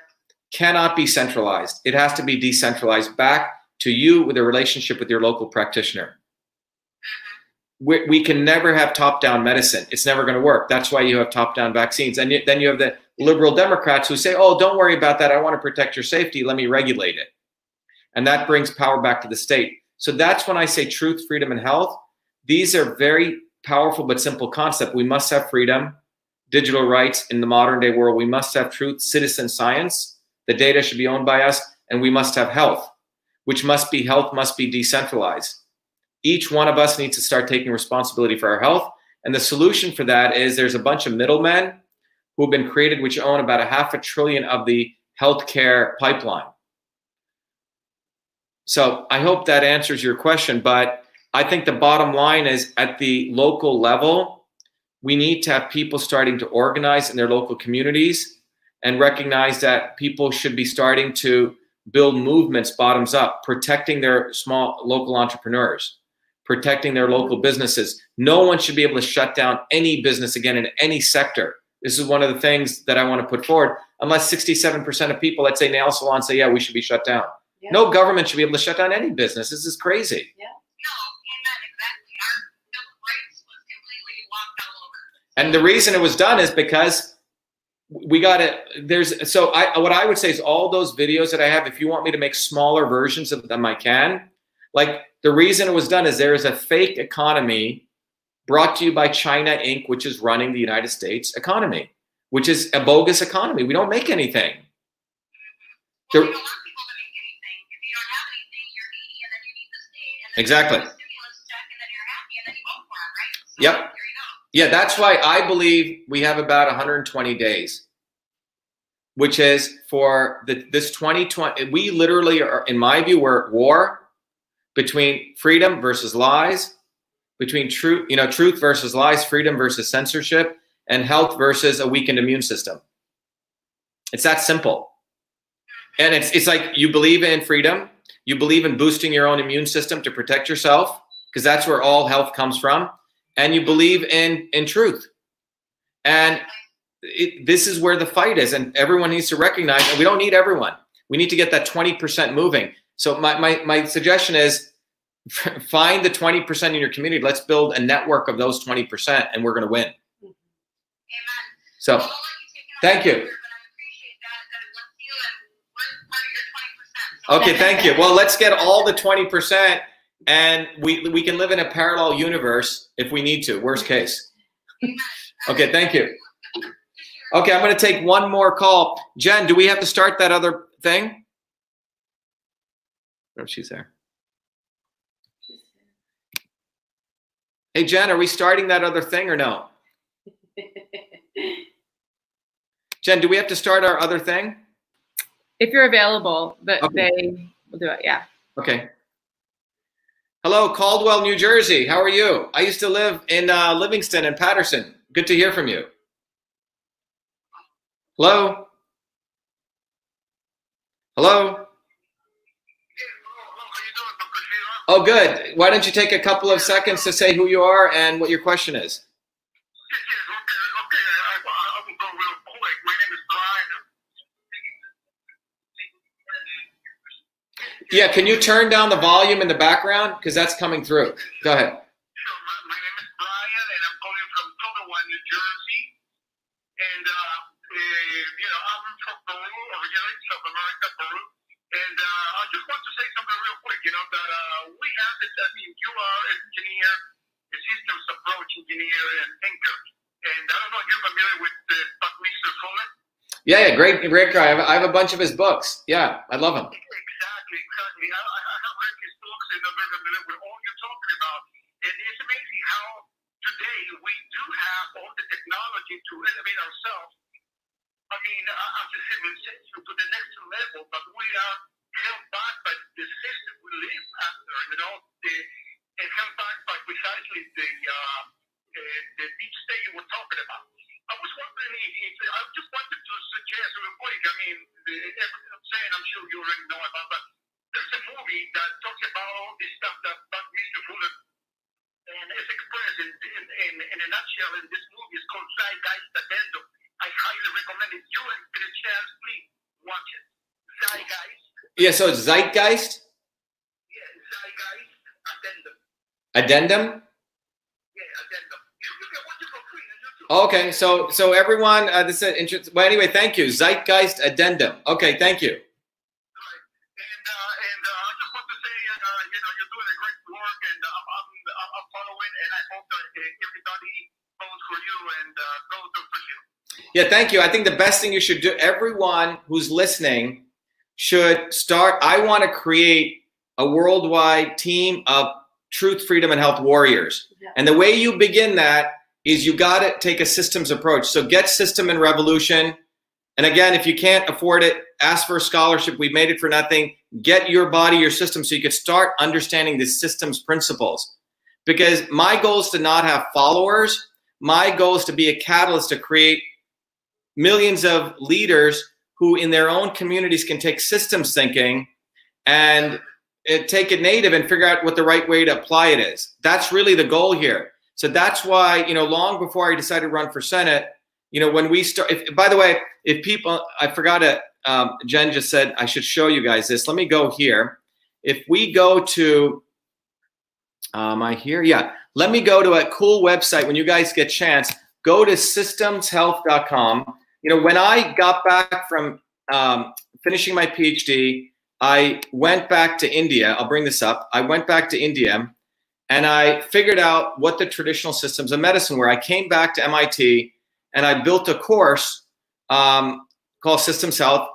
cannot be centralized. It has to be decentralized back to you with a relationship with your local practitioner. Mm-hmm. We, we can never have top down medicine. It's never going to work. That's why you have top down vaccines. And then you have the liberal Democrats who say, oh, don't worry about that. I want to protect your safety. Let me regulate it. And that brings power back to the state. So that's when I say truth, freedom, and health. These are very powerful but simple concept. We must have freedom, digital rights in the modern day world. We must have truth, citizen science. The data should be owned by us, and we must have health, which must be health must be decentralized. Each one of us needs to start taking responsibility for our health. And the solution for that is there's a bunch of middlemen who have been created, which own about a half a trillion of the healthcare pipeline. So I hope that answers your question. But I think the bottom line is at the local level, we need to have people starting to organize in their local communities and recognize that people should be starting to build movements bottoms up, protecting their small local entrepreneurs, protecting their local businesses. No one should be able to shut down any business again in any sector. This is one of the things that I want to put forward. Unless 67% of people, let's say nail salon say, yeah, we should be shut down. Yeah. No government should be able to shut down any business. This is crazy. Yeah. And the reason it was done is because we got it. There's so I what I would say is all those videos that I have. If you want me to make smaller versions of them, I can. Like the reason it was done is there is a fake economy brought to you by China Inc., which is running the United States economy, which is a bogus economy. We don't make anything. Well, There- you don't want people to make anything. If you don't have anything, you're needy, and then you need the state, and then Exactly. you get a stimulus check, and then you're happy, and then you vote for 'em, right? So Yep. Yeah, that's why I believe we have about 120 days, which is for the, this 2020. We literally are, in my view, we're at war between freedom versus lies, between truth, you know, truth versus lies, freedom versus censorship, and health versus a weakened immune system. It's that simple. And it's it's like you believe in freedom, you believe in boosting your own immune system to protect yourself, because that's where all health comes from and you believe in in truth. And it, this is where the fight is and everyone needs to recognize and we don't need everyone. We need to get that 20% moving. So my, my, my suggestion is (laughs) find the 20% in your community. Let's build a network of those 20% and we're going to win. Mm-hmm. Amen. so Well, I'll let you take it Thank you. further, But I appreciate that, that you, and we're part of your 20%. So okay thank you. Well let's get all the 20% and we we can live in a parallel universe if we need to worst case okay thank you Okay, I'm going to take one more call. Jen, do we have to start that other thing? Oh, she's there. Hey, Jen, are we starting that other thing or no? Jen, do we have to start our other thing? if you're available, but Okay. they will do it. Yeah. Okay. Hello, Caldwell, New Jersey. How are you? I used to live in uh, Livingston and Paterson. Good to hear from you. Hello? Hello? Oh, good. Why don't you take a couple of seconds to say who you are and what your question is? Yeah, can you turn down the volume in the background? Because that's coming through. Go ahead. Sure, my, my name is Brian, and I'm calling from Totowa, New Jersey. And, uh, uh, you know, I'm from Peru, originally South America, Peru. And uh, I just want to say something real quick, you know, that uh, we have this, I mean, you are an engineer, a systems approach engineer and thinker. And I don't know if you're familiar with uh, Buckminster Fuller. Yeah, yeah, great, great guy. I have, I have a bunch of his books. Yeah, I love him. Exactly, exactly. I, have read his books and I'm very familiar with all you're talking about. And it's amazing how today we do have all the technology to elevate ourselves. I mean, uh, as a civilization to the next level, but we are held back by the system we live under, you know, and held back by precisely the, uh, uh, the deep state you were talking about. I was just wanted to suggest real quick. I mean, everything I'm saying, I'm sure you already know about, but there's a movie that talks about all this stuff that Buckminster Fuller and is expressed in, in, in, in a nutshell in this movie. It's called Zeitgeist Addendum. I highly recommend it. You and get a chance, please watch it. Zeitgeist, Yeah, so it's Zeitgeist yeah, Zeitgeist Addendum. Addendum. Yeah, Addendum. You, you can watch it for free on YouTube. Okay, so so everyone, uh, this is interesting. Well, anyway, thank you. Zeitgeist Addendum. Okay, thank you. Everybody votes for you and uh, go Dr. Shiva. Yeah, thank you. I think the best thing you should do, everyone who's listening should start. I want to create a worldwide team of truth, freedom, and health warriors. Yeah. And the way you begin that is you got to take a systems approach. So get system and revolution. And again, if you can't afford it, ask for a scholarship. We made it for nothing. Get your body, your system, so you could start understanding the systems principles. Because my goal is to not have followers. My goal is to be a catalyst to create millions of leaders who, in their own communities, can take systems thinking and uh, take it native and figure out what the right way to apply it is. That's really the goal here. So that's why, you know, long before I decided to run for Senate, you know, when we start, if, by the way, if people, I forgot it, um, Jen just said I should show you guys this. Let me go here. If we go to, um, I hear, yeah. Let me go to a cool website when you guys get chance. Go to systemshealth.com. You know, when I got back from um, finishing my PhD, I went back to India. I'll bring this up. I went back to India and I figured out what the traditional systems of medicine were. I came back to MIT and I built a course um, called Systems Health.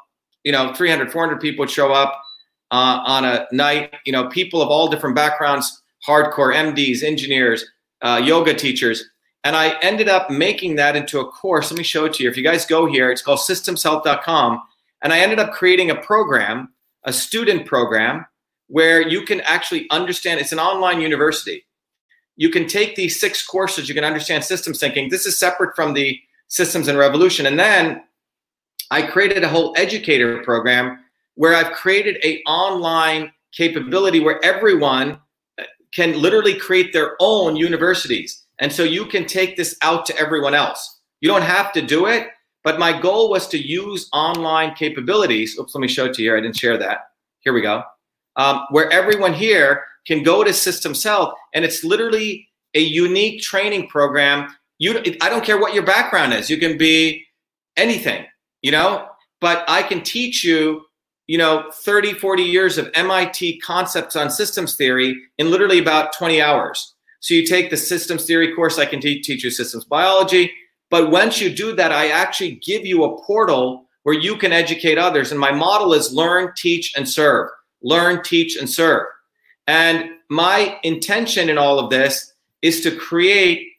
You know, 300, 400 people would show up uh, on a night. You know, people of all different backgrounds, hardcore MDs, engineers, uh, yoga teachers. And I ended up making that into a course. Let me show it to you. If you guys go here, it's called systemshealth.com. And I ended up creating a program, a student program, where you can actually understand it's an online university. You can take these six courses, you can understand systems thinking. This is separate from the systems and revolution. And then I created a whole educator program where I've created a online capability where everyone can literally create their own universities. And so you can take this out to everyone else. You don't have to do it, but my goal was to use online capabilities. Oops, let me show it to you here. I didn't share that. Here we go. Um, where everyone here can go to Systems Health, and it's literally a unique training program. You, I don't care what your background is. You can be anything, you know, but I can teach you, you know, 30, 40 years of MIT concepts on systems theory in literally about 20 hours. So you take the systems theory course, I can te- teach you systems biology. But once you do that, I actually give you a portal where you can educate others. And my model is learn, teach, and serve. Learn, teach, and serve. And my intention in all of this is to create,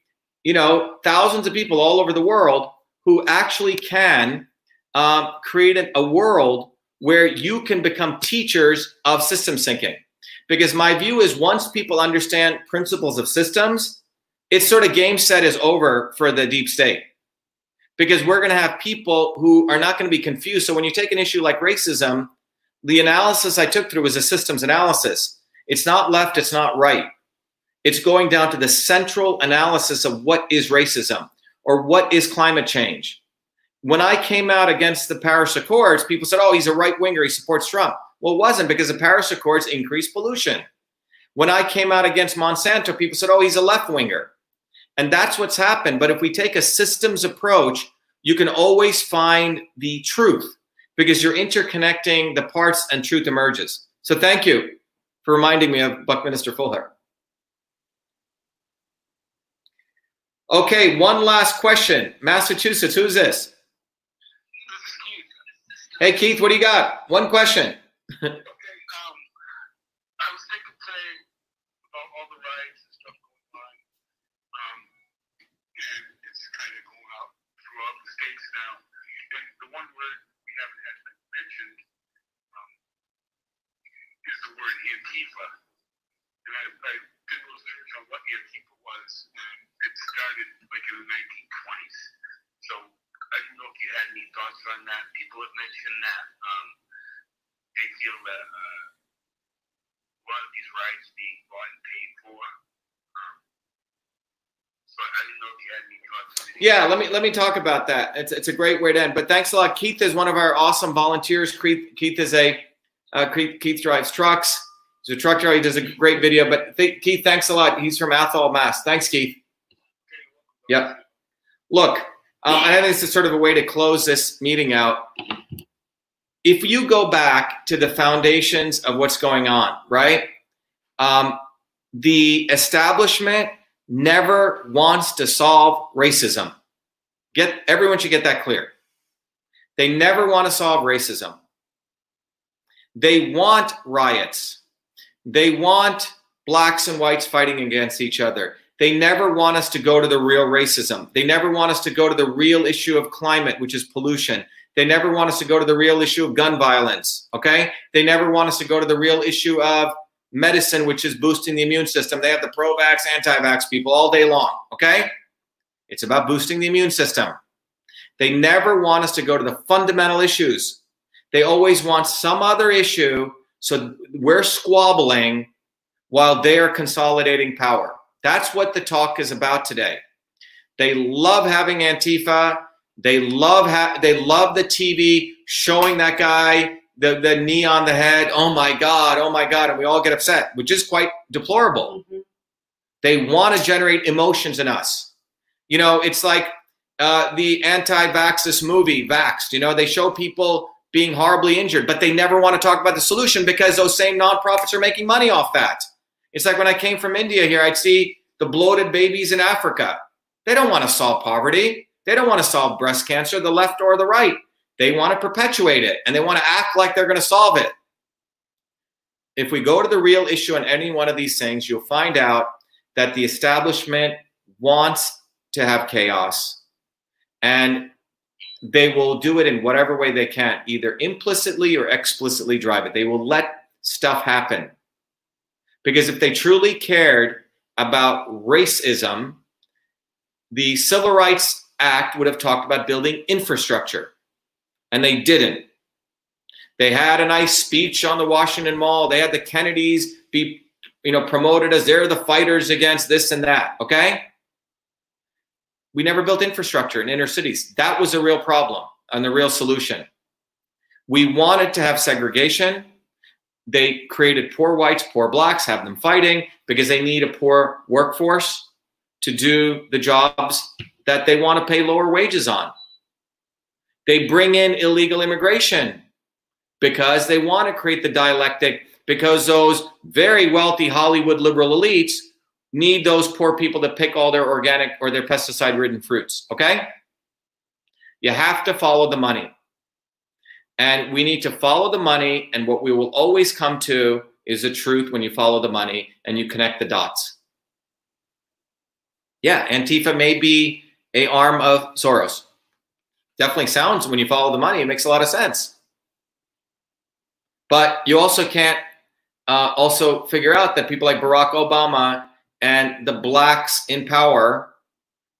you know, thousands of people all over the world who actually can um, create a, a world where you can become teachers of system thinking. Because my view is once people understand principles of systems, it's sort of game set is over for the deep state. because we're going to have people who are not going to be confused. So when you take an issue like racism, the analysis I took through was a systems analysis. It's not left, it's not right. It's going down to the central analysis of what is racism or what is climate change. When I came out against the Paris Accords, people said, oh, he's a right winger, he supports Trump. Well, it wasn't because the Paris Accords increased pollution. When I came out against Monsanto, people said, oh, he's a left winger. And that's what's happened. But if we take a systems approach, you can always find the truth because you're interconnecting the parts and truth emerges. So thank you for reminding me of Buckminster Fuller. Okay, one last question. Massachusetts, who's this? Hey, Keith, what do you got? One question. Okay, um, I was thinking about all the riots and stuff going on. Um, and it's kind of going out throughout the states now. And the one word we haven't had mentioned um, is the word Antifa. And I, I did a little on what Antifa was, and it started like in the 1920s. So I didn't know if you had any thoughts on that. People have mentioned that um, they feel that uh, a lot of these rights being bought and paid for. Um, so I didn't know if you had any thoughts. Yeah, let me let me talk about that. It's it's a great way to end. But thanks a lot. Keith is one of our awesome volunteers. Keith, Keith is a uh, Keith, Keith drives trucks. He's a truck driver. He does a great video. But th- Keith, thanks a lot. He's from Athol, Mass. Thanks, Keith. Yep. Look, um, I think this is sort of a way to close this meeting out. If you go back to the foundations of what's going on, right? Um, the establishment never wants to solve racism. Get everyone should get that clear. They never want to solve racism. They want riots. They want blacks and whites fighting against each other. They never want us to go to the real racism. They never want us to go to the real issue of climate, which is pollution. They never want us to go to the real issue of gun violence. Okay. They never want us to go to the real issue of medicine, which is boosting the immune system. They have the pro vax, anti vax people all day long. Okay. It's about boosting the immune system. They never want us to go to the fundamental issues. They always want some other issue. So we're squabbling while they're consolidating power. That's what the talk is about today. They love having Antifa. They love ha- they love the TV showing that guy the the knee on the head. Oh my god! Oh my god! And we all get upset, which is quite deplorable. Mm-hmm. They want to generate emotions in us. You know, it's like uh, the anti-vaxxus movie, Vaxxed. You know, they show people being horribly injured, but they never want to talk about the solution because those same nonprofits are making money off that. It's like when I came from India here, I'd see the bloated babies in Africa. They don't want to solve poverty. They don't want to solve breast cancer, the left or the right. They want to perpetuate it and they want to act like they're going to solve it. If we go to the real issue on any one of these things, you'll find out that the establishment wants to have chaos and they will do it in whatever way they can, either implicitly or explicitly drive it. They will let stuff happen. Because if they truly cared about racism, the Civil Rights Act would have talked about building infrastructure, and they didn't. They had a nice speech on the Washington Mall. They had the Kennedys be, you know, promoted as they're the fighters against this and that. Okay. We never built infrastructure in inner cities. That was a real problem and the real solution. We wanted to have segregation they created poor whites, poor blacks, have them fighting because they need a poor workforce to do the jobs that they want to pay lower wages on. They bring in illegal immigration because they want to create the dialectic because those very wealthy Hollywood liberal elites need those poor people to pick all their organic or their pesticide ridden fruits. Okay? You have to follow the money. And we need to follow the money. And what we will always come to is the truth when you follow the money and you connect the dots. Yeah, Antifa may be a arm of Soros. Definitely sounds when you follow the money, it makes a lot of sense. But you also can't uh, also figure out that people like Barack Obama and the blacks in power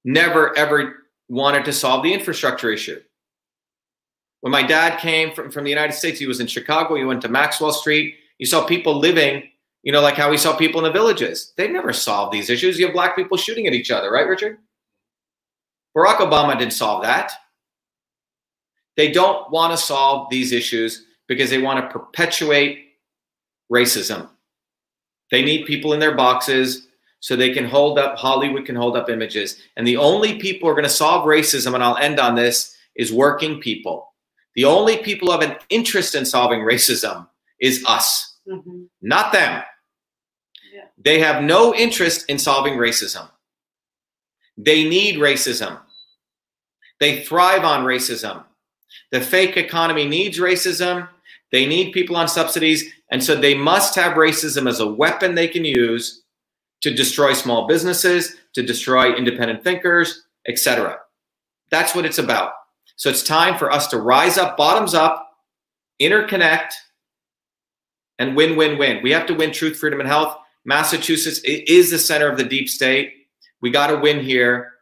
never ever wanted to solve the infrastructure issue. When my dad came from, from the United States, he was in Chicago. He went to Maxwell Street. You saw people living, you know, like how we saw people in the villages. They never solved these issues. You have black people shooting at each other, right, Richard? Barack Obama didn't solve that. They don't want to solve these issues because they want to perpetuate racism. They need people in their boxes so they can hold up, Hollywood can hold up images. And the only people who are going to solve racism, and I'll end on this, is working people. The only people who have an interest in solving racism is us, Mhm. not them. Yeah. They have no interest in solving racism. They need racism. They thrive on racism. The fake economy needs racism. They need people on subsidies. And so they must have racism as a weapon they can use to destroy small businesses, to destroy independent thinkers, etc. That's what it's about. So it's time for us to rise up, bottoms up, interconnect, and win, win, win. We have to win truth, freedom, and health. Massachusetts is the center of the deep state. We got to win here,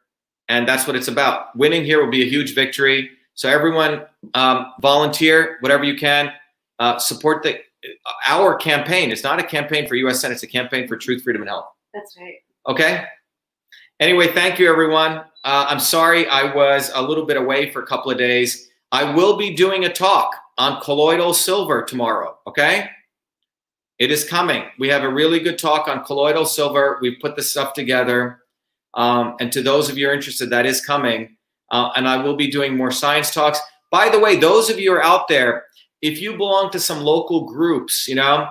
and that's what it's about. Winning here will be a huge victory. So everyone, um, volunteer whatever you can. Uh, support the our campaign. It's not a campaign for U.S. Senate. It's a campaign for truth, freedom, and health. That's right. Okay. Anyway, thank you, everyone. Uh, I'm sorry I was a little bit away for a couple of days. I will be doing a talk on colloidal silver tomorrow. Okay. It is coming. We have a really good talk on colloidal silver. We've put this stuff together. Um, and to those of you interested, that is coming. Uh, and I will be doing more science talks. By the way, those of you are out there, if you belong to some local groups, you know,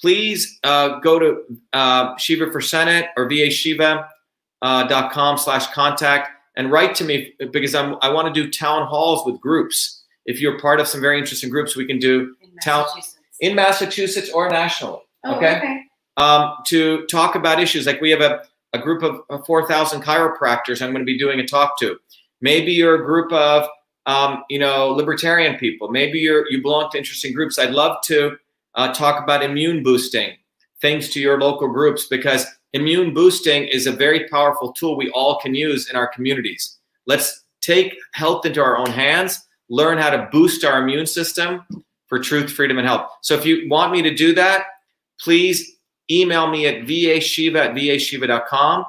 please uh, go to uh, Shiva for Senate or vashiva.com slash contact and write to me because I'm, I want to do town halls with groups. If you're part of some very interesting groups, we can do In Massachusetts. in Massachusetts or nationally Oh, okay. okay. um, to talk about issues. Like we have a, a group of of 4,000 chiropractors I'm going to be doing a talk to. Maybe you're a group of, um, you know, libertarian people. Maybe you're, you belong to interesting groups. I'd love to uh, talk about immune boosting, things to your local groups, because immune boosting is a very powerful tool we all can use in our communities. Let's take health into our own hands, learn how to boost our immune system for truth, freedom, and health. So if you want me to do that, please email me at vashiva at vashiva.com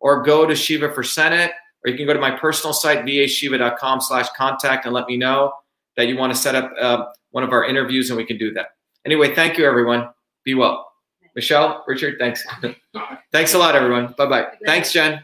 or go to Shiva for Senate, or you can go to my personal site, vashiva.com slash contact and let me know that you want to set up uh, one of our interviews and we can do that. Anyway, thank you, everyone. Be well. Michelle, Richard, thanks. (laughs) thanks a lot, everyone. Bye-bye. Thanks, Jen.